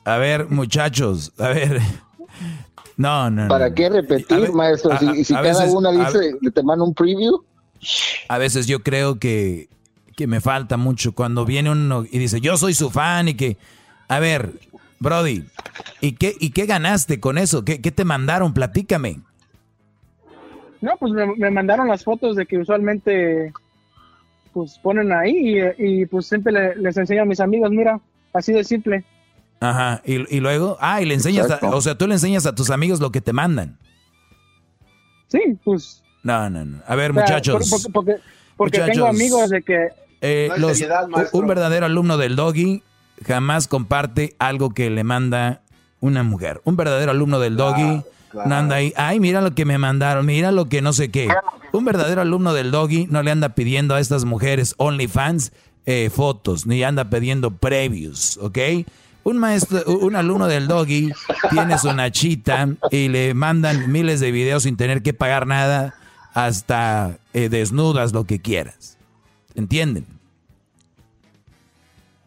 A ver, muchachos, a ver. No, no, ¿Para qué repetir, maestro? si, si cada una dice, te manda un preview. A veces yo creo que que me falta mucho cuando viene uno y dice, yo soy su fan y que, a ver, Brody, ¿y qué, y qué ganaste con eso? ¿Qué, te mandaron? Platícame. No, pues me, mandaron las fotos de que usualmente pues ponen ahí y, pues siempre les enseño a mis amigos, mira, así de simple. Ajá, y, luego, ah, y le enseñas, o sea, tú le enseñas a tus amigos lo que te mandan. Sí, pues. No, no, no. A ver, muchachos. porque, porque tengo amigos de que eh, un verdadero alumno del doggy jamás comparte algo que le manda una mujer. Un verdadero alumno del doggy no anda ahí, ay, mira lo que me mandaron, mira lo que no sé qué. Un verdadero alumno del doggy no le anda pidiendo a estas mujeres OnlyFans eh, fotos, ni anda pidiendo previews, ¿ok? Un maestro, un alumno del doggy tiene su nachita y le mandan miles de videos sin tener que pagar nada, hasta eh, desnudas, lo que quieras. ¿Entienden?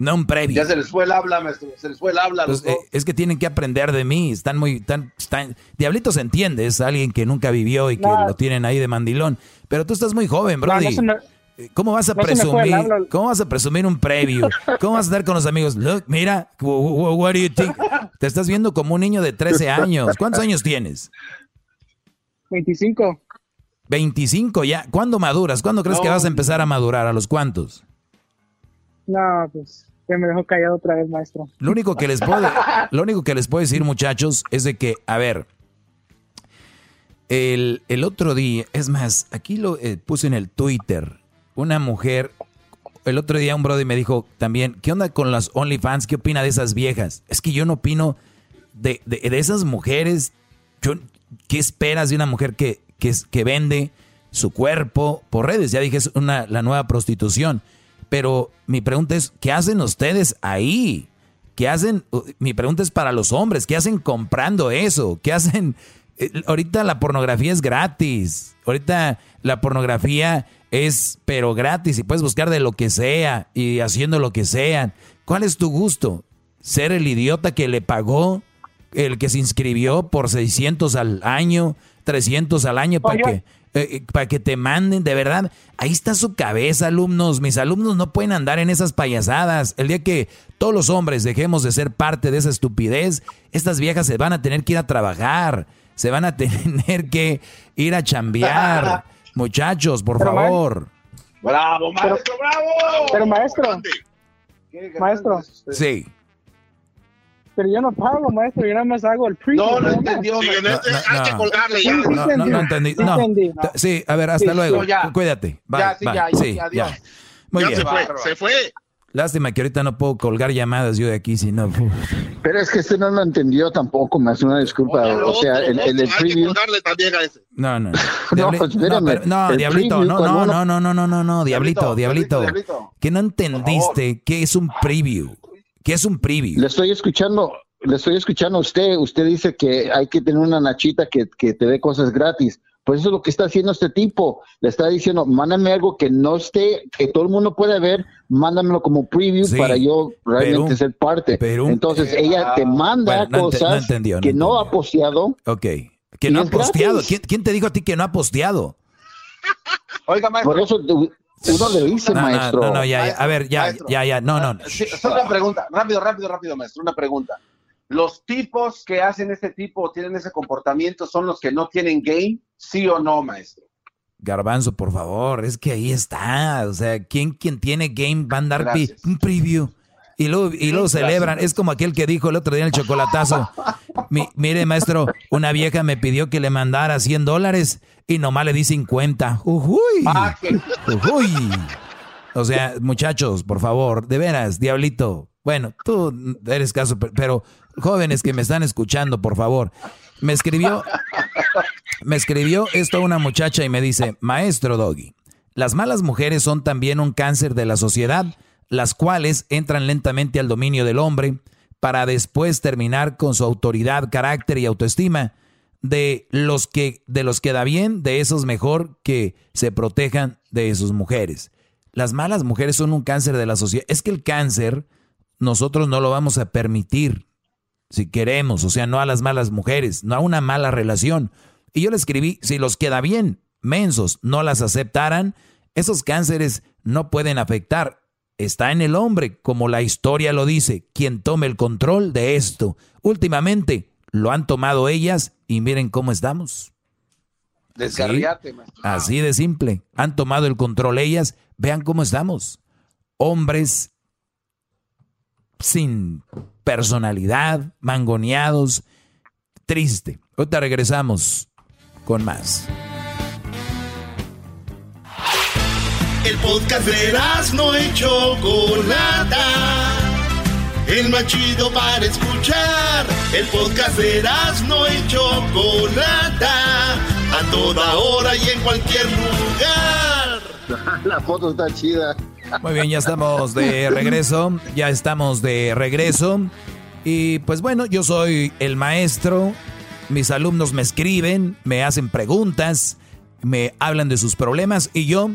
No un previo. Ya se les fue el habla, maestro. Se les fue el habla. Pues, eh, es que tienen que aprender de mí. Están muy. Están, están... Diablito se entiende, es alguien que nunca vivió y que lo tienen ahí de mandilón. Pero tú estás muy joven, Brody. Eh, ¿Cómo vas a presumir? ¿Cómo vas a presumir un previo? ¿Cómo vas a estar con los amigos? Look, mira, what do you think? Te estás viendo como un niño de 13 años. ¿Cuántos años tienes? 25. 25 ya. ¿Cuándo maduras? ¿Cuándo crees que vas a empezar a madurar? ¿A los cuántos? No, pues que me dejó callado otra vez, maestro. Lo único que les puedo, (laughs) lo único que les puedo decir, muchachos, es de que, a ver, el, otro día, es más, aquí lo eh, puse en el Twitter, una mujer, el otro día un brother me dijo también, ¿qué onda con las OnlyFans? ¿Qué opina de esas viejas? Es que yo no opino de, de, esas mujeres. ¿Qué esperas de una mujer que, que, que, vende su cuerpo por redes? Ya dije, es una, la nueva prostitución. Pero mi pregunta es, ¿qué hacen ustedes ahí? ¿Qué hacen? Mi pregunta es para los hombres, ¿qué hacen comprando eso? ¿Qué hacen? Eh, ahorita la pornografía es gratis. Ahorita la pornografía es pero gratis y puedes buscar de lo que sea y haciendo lo que sea. ¿Cuál es tu gusto? ¿Ser el idiota que le pagó, el que se inscribió por 600 al año, 300 al año para que eh, eh, para que te manden, de verdad. Ahí está su cabeza, alumnos. Mis alumnos no pueden andar en esas payasadas. El día que todos los hombres dejemos de ser parte de esa estupidez, estas viejas se van a tener que ir a trabajar, se van a (laughs) tener que ir a chambear. (laughs) Muchachos, por favor. Bravo, maestro, bravo. Pero maestro, maestro. Sí. Pero yo no pago, maestro, yo nada más hago el pre. No, no entendió. Sí, no, hay que colgarle ya. No, no, no entendí. No, sí, a ver, hasta luego. Cuídate. Bye, ya, sí, bye. ya, sí, adiós. Ya. Muy ya bien. se fue, se fue. Lástima que ahorita no puedo colgar llamadas yo de aquí, si no. Pero es que este no lo entendió tampoco, me hace una disculpa. Oye, o sea, el, el, el Hay que preview. colgarle también a ese. No, no, no. (laughs) No, Diabli- pues, espérame. pero- no, diablito, preview, no, no, uno- no, no, no, no, no, diablito, Diablito, diablito. diablito. Que no entendiste qué es un preview. ¿Qué es un preview? Le estoy escuchando, le estoy escuchando a usted. Usted dice que hay que tener una nachita que, que te dé cosas gratis. Pues eso es lo que está haciendo este tipo. Le está diciendo, mándame algo que no esté, que todo el mundo pueda ver, mándamelo como preview Sí, para yo realmente pero- ser parte. pero- Entonces ella te manda Bueno, no ente- cosas no entendió, no que no ha posteado. Ok. Que Y no ha es gratis. posteado. ¿Quién, quién te dijo a ti que no ha posteado? Oiga, maestro. Por eso tú- uno le dice, No, no, maestro. no, no, ya, ya. A ver, ya, Maestro. ya, ya. No, no. Sí, es una pregunta. Rápido, rápido, rápido, maestro. Una pregunta. ¿Los tipos que hacen este tipo o tienen ese comportamiento son los que no tienen game? ¿Sí o no, maestro? Garbanzo, por favor, es que ahí está. O sea, ¿quién, quien tiene game va a Gracias. un preview? Y luego, y luego celebran. Es como aquel que dijo el otro día en el chocolatazo. Mi- mire, maestro, una vieja me pidió que le mandara 100 dólares y nomás le di 50. Ujuy. Ah, Ujuy. O sea, muchachos, por favor, de veras, diablito. Bueno, tú eres caso, pe- pero jóvenes que me están escuchando, por favor. Me escribió, me escribió esto una muchacha y me dice, maestro Doggy, las malas mujeres son también un cáncer de la sociedad, las cuales entran lentamente al dominio del hombre para después terminar con su autoridad, carácter y autoestima. De los que, de los que da bien, de esos mejor que se protejan de sus mujeres. Las malas mujeres son un cáncer de la sociedad. Es que el cáncer nosotros no lo vamos a permitir si queremos, o sea, no a las malas mujeres, no a una mala relación. Y yo le escribí, si los queda bien, mensos, no las aceptaran, esos cánceres no pueden afectar. Está en el hombre, como la historia lo dice, quien tome el control de esto. Últimamente lo han tomado ellas y miren cómo estamos. Descarriate, maestro. Así de simple. Han tomado el control ellas. Vean cómo estamos. Hombres sin personalidad, mangoneados. Triste. Ahorita regresamos con más. El podcast de no y Chocolata. El más chido para escuchar. El podcast de no y Chocolata. A toda hora y en cualquier lugar. (laughs) La foto está chida. Muy bien, ya estamos de regreso. Ya estamos de regreso. Y pues bueno, yo soy el maestro. Mis alumnos me escriben, me hacen preguntas, me hablan de sus problemas y yo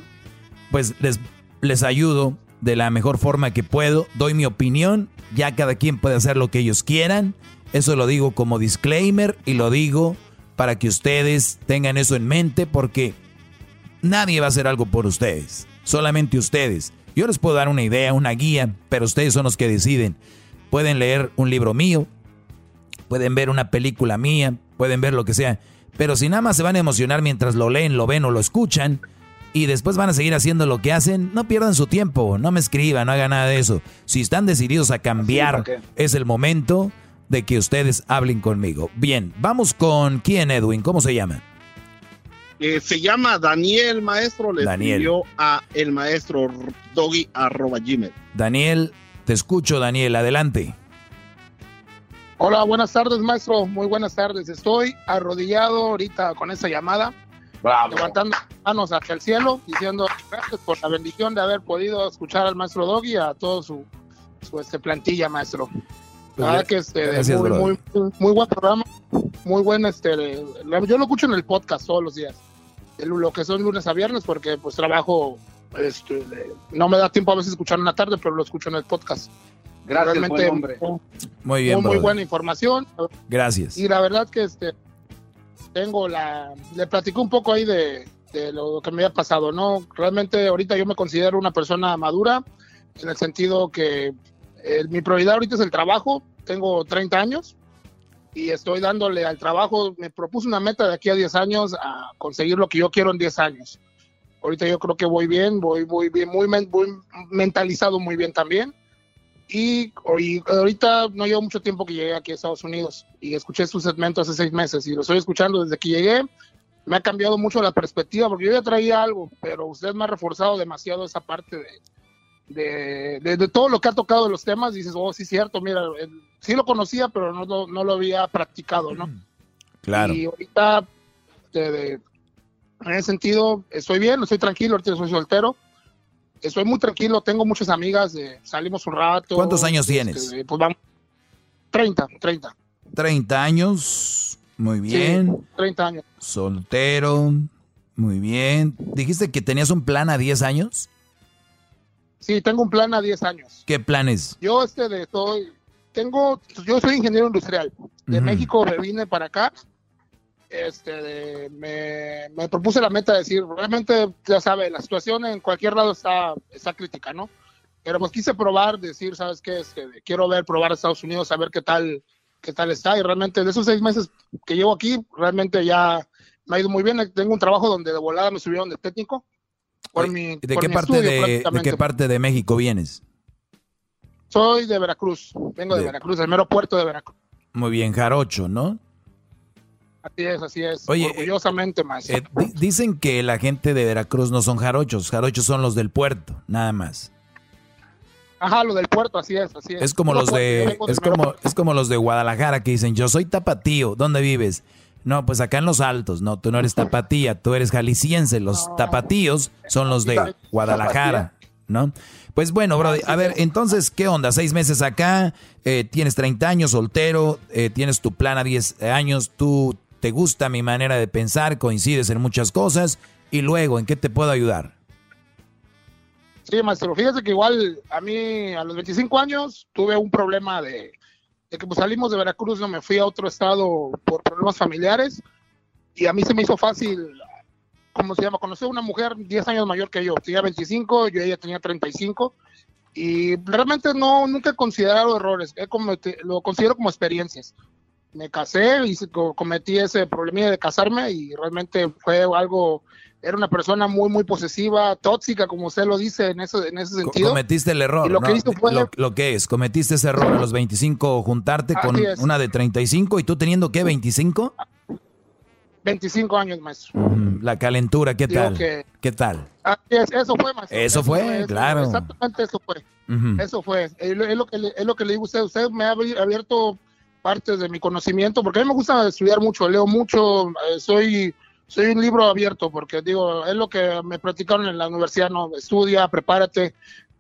pues les les ayudo de la mejor forma que puedo, doy mi opinión, ya cada quien puede hacer lo que ellos quieran. Eso lo digo como disclaimer y lo digo para que ustedes tengan eso en mente porque nadie va a hacer algo por ustedes, solamente ustedes. Yo les puedo dar una idea, una guía, pero ustedes son los que deciden. Pueden leer un libro mío, pueden ver una película mía, pueden ver lo que sea, pero si nada más se van a emocionar mientras lo leen, lo ven o lo escuchan, y después van a seguir haciendo lo que hacen, no pierdan su tiempo, no me escriban, no hagan nada de eso. Si están decididos a cambiar, es el momento de que ustedes hablen conmigo. Bien, vamos con quién, Edwin, ¿cómo se llama? Eh, se llama Daniel Maestro, le Daniel. escribió a el maestro doggy arroba gmail. Daniel, te escucho, Daniel, adelante. Hola, buenas tardes, maestro. Muy buenas tardes. Estoy arrodillado ahorita con esa llamada, levantando las manos hacia el cielo, diciendo gracias por la bendición de haber podido escuchar al maestro Doggy y a todo su, su, este, plantilla, maestro. La verdad que este, Gracias, muy, brother. muy, muy buen programa, muy buen este, yo lo escucho en el podcast todos los días, el- lo que son lunes a viernes porque pues trabajo, este, no me da tiempo a veces escuchar en la tarde, pero lo escucho en el podcast. Gracias, Realmente buen hombre. Muy bien, muy, muy brother. buena información. Gracias. Y la verdad que este tengo la le platico un poco ahí de, de lo que me había pasado, ¿no? Realmente ahorita yo me considero una persona madura en el sentido que eh, mi prioridad ahorita es el trabajo, tengo 30 años y estoy dándole al trabajo, me propuse una meta de aquí a 10 años a conseguir lo que yo quiero en 10 años. Ahorita yo creo que voy bien, voy muy bien, muy, muy mentalizado muy bien también. Y, y ahorita no llevo mucho tiempo que llegué aquí a Estados Unidos y escuché su segmento hace seis meses y lo estoy escuchando desde que llegué. Me ha cambiado mucho la perspectiva porque yo ya traía algo, pero usted me ha reforzado demasiado esa parte de, de, de- de todo lo que ha tocado de los temas. Dices, oh, sí, cierto, mira, sí lo conocía, pero no, lo- no lo había practicado, ¿no? Claro. Y ahorita, de- en ese sentido, estoy bien, estoy tranquilo, ahorita soy soltero. Estoy muy tranquilo, tengo muchas amigas, eh, salimos un rato. ¿Cuántos años este, tienes? Pues vamos, 30, 30. 30 años. Muy bien. Sí, 30 años. Soltero. Muy bien. ¿Dijiste que tenías un plan a 10 años? Sí, tengo un plan a 10 años. ¿Qué planes? Yo este de estoy, tengo, yo soy ingeniero industrial. De. México me vine para acá. Este, me, me propuse la meta de decir, realmente, ya sabe, la situación en cualquier lado está, está crítica, ¿no? Pero pues quise probar, decir, ¿sabes qué? Este, quiero ver, probar Estados Unidos, saber qué tal, qué tal está. Y realmente, de esos seis meses que llevo aquí, realmente ya me ha ido muy bien. Tengo un trabajo donde de volada me subieron de técnico. Por mi, ¿De por qué, mi parte estudio, de, de qué parte de México vienes? Soy de Veracruz, vengo de, De- Veracruz, del mero puerto de Veracruz. Muy bien, Jarocho, ¿no? Así es, así es. Oye, orgullosamente más. Eh, di- dicen que la gente de Veracruz no son jarochos, jarochos son los del puerto, nada más. Ajá, lo del puerto, así es, así es. Es como los de es como es como los de Guadalajara que dicen, "Yo soy tapatío, ¿dónde vives?" No, pues acá en Los Altos. No, tú no eres tapatía, tú eres jalisciense. Los tapatíos son los de Guadalajara, ¿no? Pues bueno, bro, a ver, entonces, ¿qué onda? Seis meses acá, eh, tienes 30 años, soltero, eh, tienes tu plan a 10 años, tú te gusta mi manera de pensar, coincides en muchas cosas, y luego, ¿en qué te puedo ayudar? Sí, maestro. Fíjese que igual a mí a los 25 años tuve un problema de, de que pues salimos de Veracruz, no me fui a otro estado por problemas familiares y a mí se me hizo fácil, ¿cómo se llama? Conocer a una mujer 10 años mayor que yo. Tenía 25, yo ella tenía 35 y realmente no, nunca he considerado errores, he cometi- lo considero como experiencias. Me casé y cometí ese problema de casarme y realmente fue algo, era una persona muy, muy posesiva, tóxica, como usted lo dice en ese, en ese sentido. Cometiste el error, Y lo ¿no? que hizo fue- lo, lo que es, cometiste ese error a los 25, juntarte con es. una de 35 y tú teniendo, ¿qué? ¿25? 25 años, maestro. La calentura, ¿qué Digo tal? que- ¿Qué tal? Así es, eso fue, maestro. Eso fue, claro. Exactamente eso fue. Eso fue. Es lo, que le, es lo que le digo a usted. Usted me ha abierto partes de mi conocimiento, porque a mí me gusta estudiar mucho, leo mucho, eh, soy, soy un libro abierto, porque digo, es lo que me platicaron en la universidad, no, estudia, prepárate.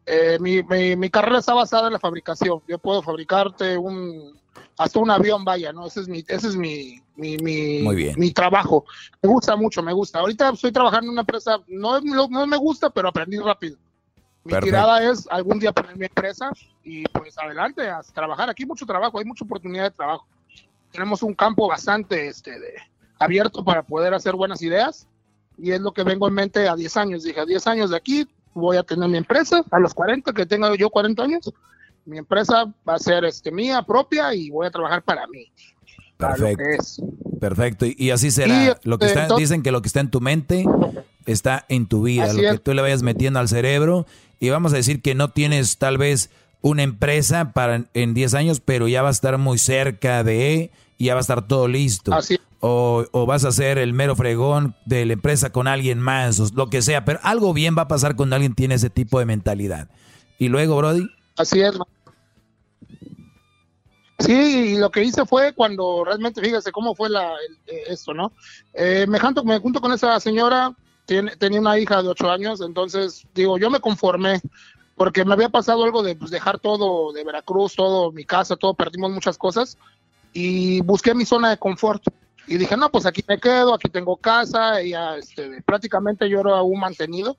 Eh, mi, mi, mi carrera está basada en la fabricación. Yo puedo fabricarte un hasta un avión, vaya, ¿no? Ese es mi, ese es mi, mi, mi, Muy bien. mi trabajo. Me gusta mucho, me gusta. Ahorita estoy trabajando en una empresa, no, no, no me gusta, pero aprendí rápido. Mi tirada es algún día poner mi empresa y pues adelante a trabajar. Aquí hay mucho trabajo, hay mucha oportunidad de trabajo. Tenemos un campo bastante este, de, abierto para poder hacer buenas ideas y es lo que vengo en mente a 10 años. Dije, a 10 años de aquí voy a tener mi empresa, a los 40, que tenga yo 40 años, mi empresa va a ser este, mía propia y voy a trabajar para mí. Perfecto. Perfecto. Y, así será. lo que este, está, dicen que lo que está en tu mente está en tu vida. Lo que tú le vayas metiendo al cerebro. Y vamos a decir que no tienes tal vez una empresa para en 10 años, pero ya va a estar muy cerca de y ya va a estar todo listo. Así. O, o, vas a ser el mero fregón de la empresa con alguien más, o lo que sea. Pero algo bien va a pasar cuando alguien tiene ese tipo de mentalidad. Y luego, Brody. Así es. Sí, y lo que hice fue cuando realmente, fíjese cómo fue la, eh, esto, ¿no? Eh, me, junto, me junto con esa señora, tiene, tenía una hija de ocho años, entonces digo, yo me conformé, porque me había pasado algo de pues, dejar todo de Veracruz, todo mi casa, todo, perdimos muchas cosas, y busqué mi zona de confort. Y dije, no, pues aquí me quedo, aquí tengo casa, y ya, este, prácticamente yo era un mantenido.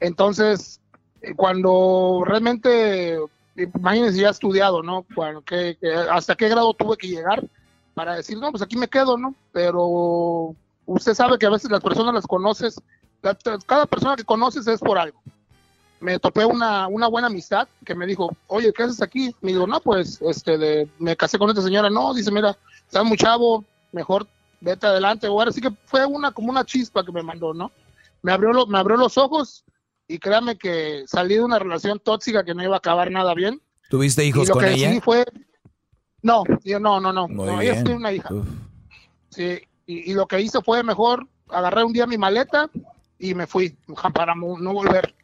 Entonces, eh, cuando realmente imagínense, ya estudiado, ¿no? Bueno, que, hasta qué grado tuve que llegar para decir, no, pues aquí me quedo, ¿no? Pero usted sabe que a veces las personas las conoces, cada persona que conoces es por algo. Me topé una, una buena amistad que me dijo, oye, ¿qué haces aquí? Me digo, no, pues, este, de, me casé con esta señora. No, dice, mira, estás muy chavo, mejor vete adelante. O ahora sí que fue una, como una chispa que me mandó, ¿no? Me abrió, me abrió los ojos y créame que salí de una relación tóxica que no iba a acabar nada bien. ¿Tuviste hijos con ella? Sí fue... No, yo no, no, no. no ella tiene una hija. Sí, y, lo que hice fue mejor agarré un día mi maleta y me fui para no volver.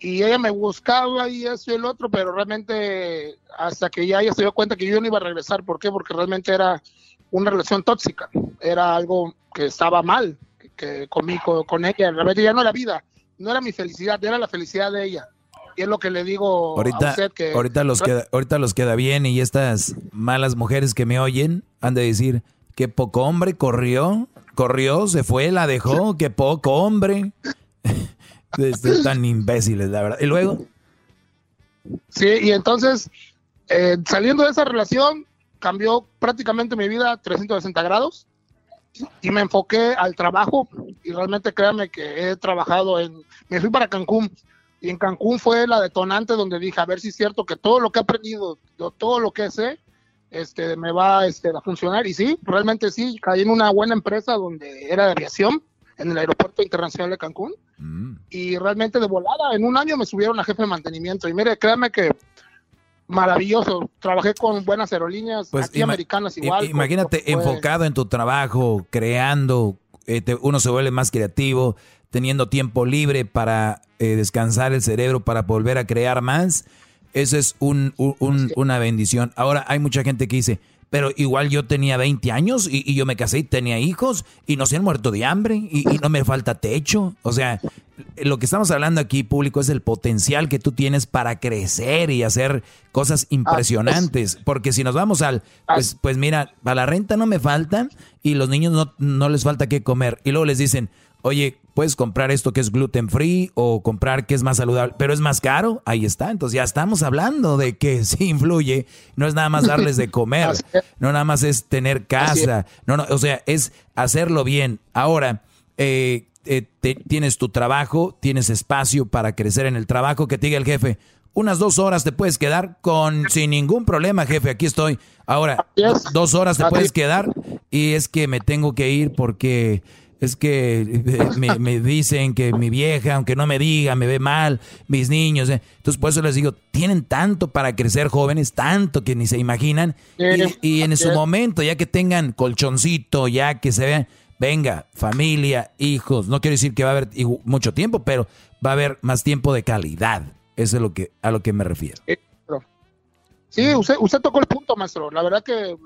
Y ella me buscaba y eso y el otro, pero realmente hasta que ya ella se dio cuenta que yo no iba a regresar. ¿Por qué? Porque realmente era una relación tóxica. Era algo que estaba mal que, conmigo, con ella. Realmente ya no era vida no era mi felicidad, era la felicidad de ella. Y es lo que le digo ahorita, a usted que... Ahorita los, queda, ahorita los queda bien y estas malas mujeres que me oyen han de decir, que poco hombre corrió, corrió, se fue, la dejó, que poco hombre. (laughs) Están tan imbéciles, la verdad. Y luego... Sí, y entonces, eh, saliendo de esa relación, cambió prácticamente mi vida 360 grados y me enfoqué al trabajo y realmente créanme que he trabajado en, me fui para Cancún y en Cancún fue la detonante donde dije a ver si es cierto que todo lo que he aprendido, todo lo que sé, este, me va este, a funcionar y sí, realmente sí, caí en una buena empresa donde era de aviación en el aeropuerto internacional de Cancún mm. y realmente de volada en un año me subieron a jefe de mantenimiento y mire, créanme que maravilloso. Trabajé con buenas aerolíneas, pues aquí americanas igual. Imagínate enfocado en tu trabajo, creando, eh, uno se vuelve más creativo, teniendo tiempo libre para eh, descansar el cerebro, para volver a crear más. Eso es un, una bendición. Ahora hay mucha gente que dice, pero igual yo tenía 20 años y, yo me casé y tenía hijos y no se han muerto de hambre y, no me falta techo. O sea, lo que estamos hablando aquí, público, es el potencial que tú tienes para crecer y hacer cosas impresionantes. Porque si nos vamos al, pues, pues mira, a la renta no me faltan y los niños no, no les falta qué comer. Y luego les dicen, oye, puedes comprar esto que es gluten free o comprar que es más saludable, pero es más caro, ahí está. Entonces ya estamos hablando de que (laughs) sí influye, no es nada más darles de comer, (laughs) no nada más es tener casa, no, no, o sea, es hacerlo bien. Ahora, eh, eh, tienes tu trabajo, tienes espacio para crecer en el trabajo, que te diga el jefe, unas dos horas te puedes quedar con sin ningún problema, jefe, aquí estoy. Ahora, dos horas te puedes quedar y es que me tengo que ir porque es que eh, (laughs) me, dicen que mi vieja, aunque no me diga, me ve mal, mis niños. Eh. Entonces, por eso les digo, tienen tanto para crecer jóvenes, tanto que ni se imaginan. Y, en su momento, ya que tengan colchoncito, ya que se vean, venga, familia, hijos. No quiero decir que va a haber mucho tiempo, pero va a haber más tiempo de calidad. Eso es lo que, a lo que me refiero. Sí, usted, usted tocó el punto, maestro. La verdad que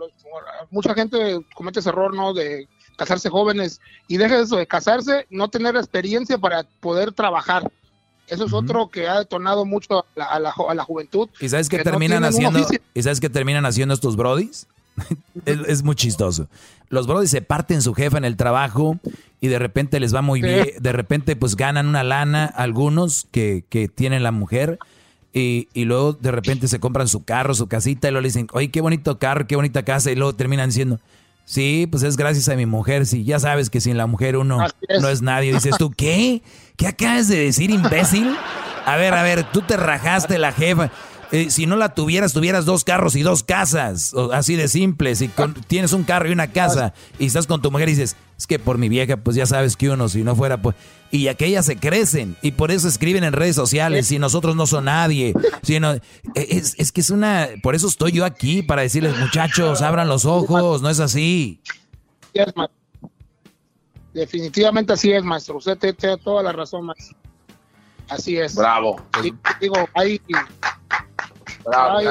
mucha gente comete ese error, ¿no? De casarse jóvenes y deje eso de casarse, no tener experiencia para poder trabajar. Eso es otro que ha detonado mucho a la, a la, juventud. ¿Y sabes qué terminan haciendo? ¿Y sabes qué terminan haciendo estos brodis? (laughs) es, muy chistoso. Los brodis se parten su jefa en el trabajo y de repente les va muy bien. De repente, pues ganan una lana algunos que, que tienen la mujer. Y, y, luego de repente se compran su carro, su casita, y luego le dicen, oye, qué bonito carro, qué bonita casa, y luego terminan diciendo, sí, pues es gracias a mi mujer, sí, ya sabes que sin la mujer uno no es nadie. Dices tú, ¿qué? ¿Qué acabas de decir, imbécil? A ver, a ver, tú te rajaste la jefa. Eh, si no la tuvieras, tuvieras dos carros y dos casas, así de simple. Si tienes un carro y una casa y estás con tu mujer y dices, es que por mi vieja, pues ya sabes que uno, si no fuera, pues... Y aquellas se crecen y por eso escriben en redes sociales, si nosotros no son nadie. (laughs) Sino, e, es, es que es una... Por eso estoy yo aquí, para decirles, muchachos, abran los ojos, no es así. Definitivamente así es, maestro. Usted tiene toda la razón, maestro. Así es. Bravo. digo, hay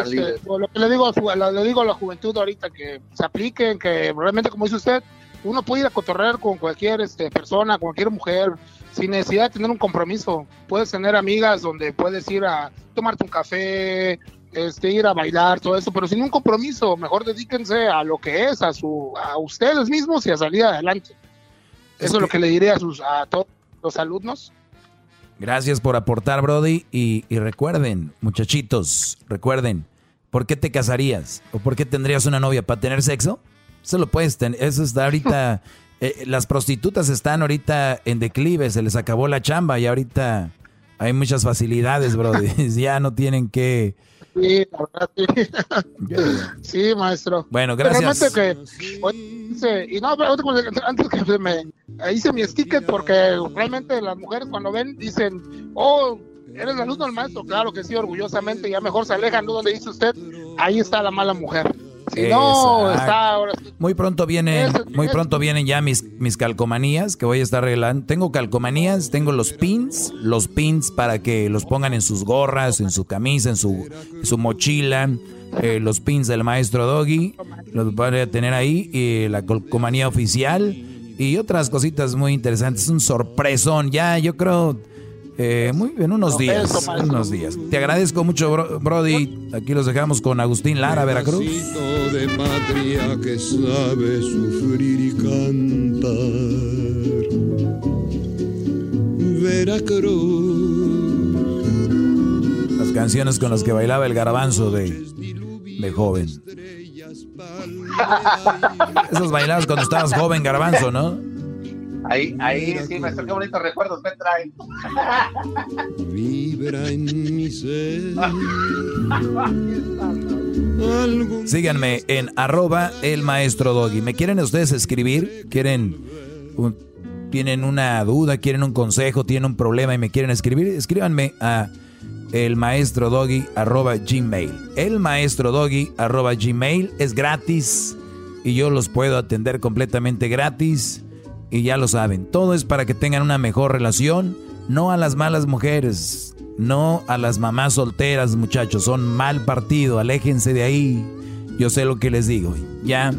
este, lo que le digo, le digo a la juventud ahorita que se apliquen, que realmente, como dice usted, uno puede ir a cotorrear con cualquier este, persona, cualquier mujer, sin necesidad de tener un compromiso. Puedes tener amigas donde puedes ir a tomarte un café, este, ir a bailar, todo eso, pero sin un compromiso. Mejor dedíquense a lo que es, a, su, a ustedes mismos y a salir adelante. Eso es, lo que le diré a, sus, a todos los alumnos. Gracias por aportar, Brody. Y, recuerden, muchachitos, recuerden, ¿por qué te casarías? ¿O por qué tendrías una novia? ¿Para tener sexo? Eso lo puedes tener. Eso está ahorita. (laughs) Eh, las prostitutas están ahorita en declive, se les acabó la chamba y ahorita hay muchas facilidades, Brody. (laughs) (laughs) ya no tienen que. Sí, (laughs) sí. maestro. Bueno, gracias. Que, y no, antes que me hice mi sticker porque realmente las mujeres cuando ven dicen, oh, eres la luz del maestro, claro que sí, orgullosamente, ya mejor se alejan, ¿no? Donde dice usted, ahí está la mala mujer. Si no, está ahora Muy pronto vienen, muy pronto vienen ya mis, mis calcomanías que voy a estar arreglando. Tengo calcomanías, tengo los pins, los pins para que los pongan en sus gorras, en su camisa, en su, su mochila. Eh, los pins del maestro Doggy, los voy a tener ahí, y la calcomanía oficial y otras cositas muy interesantes. Un sorpresón, ya yo creo eh, muy bien, unos días. Unos días. Te agradezco mucho, Brody. Aquí los dejamos con Agustín Lara, Veracruz. de patria que sabe sufrir y cantar. Veracruz. Las canciones con las que bailaba el garbanzo de, de joven. (laughs) Esas bailabas cuando estabas joven, garbanzo, ¿no? Ahí, ahí sí, maestro, qué bonitos recuerdos me traen. Vibra en mi ser. Síganme en arroba el maestro Doggy. ¿Me quieren ustedes escribir? ¿Quieren tienen una duda, quieren un consejo, tienen un problema y me quieren escribir? Escríbanme a el maestro doggy arroba gmail. El maestro doggy arroba gmail es gratis y yo los puedo atender completamente gratis y ya lo saben, todo es para que tengan una mejor relación, no a las malas mujeres, no a las mamás solteras, muchachos, son mal partido, aléjense de ahí. Yo sé lo que les digo. Ya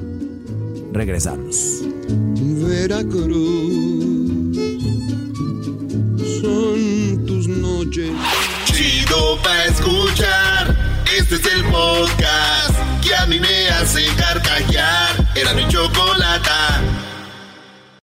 regresamos. Veracruz son tus noches. Chido pa escuchar. Este es el podcast que a mí me hace carcajear. Era mi chocolate.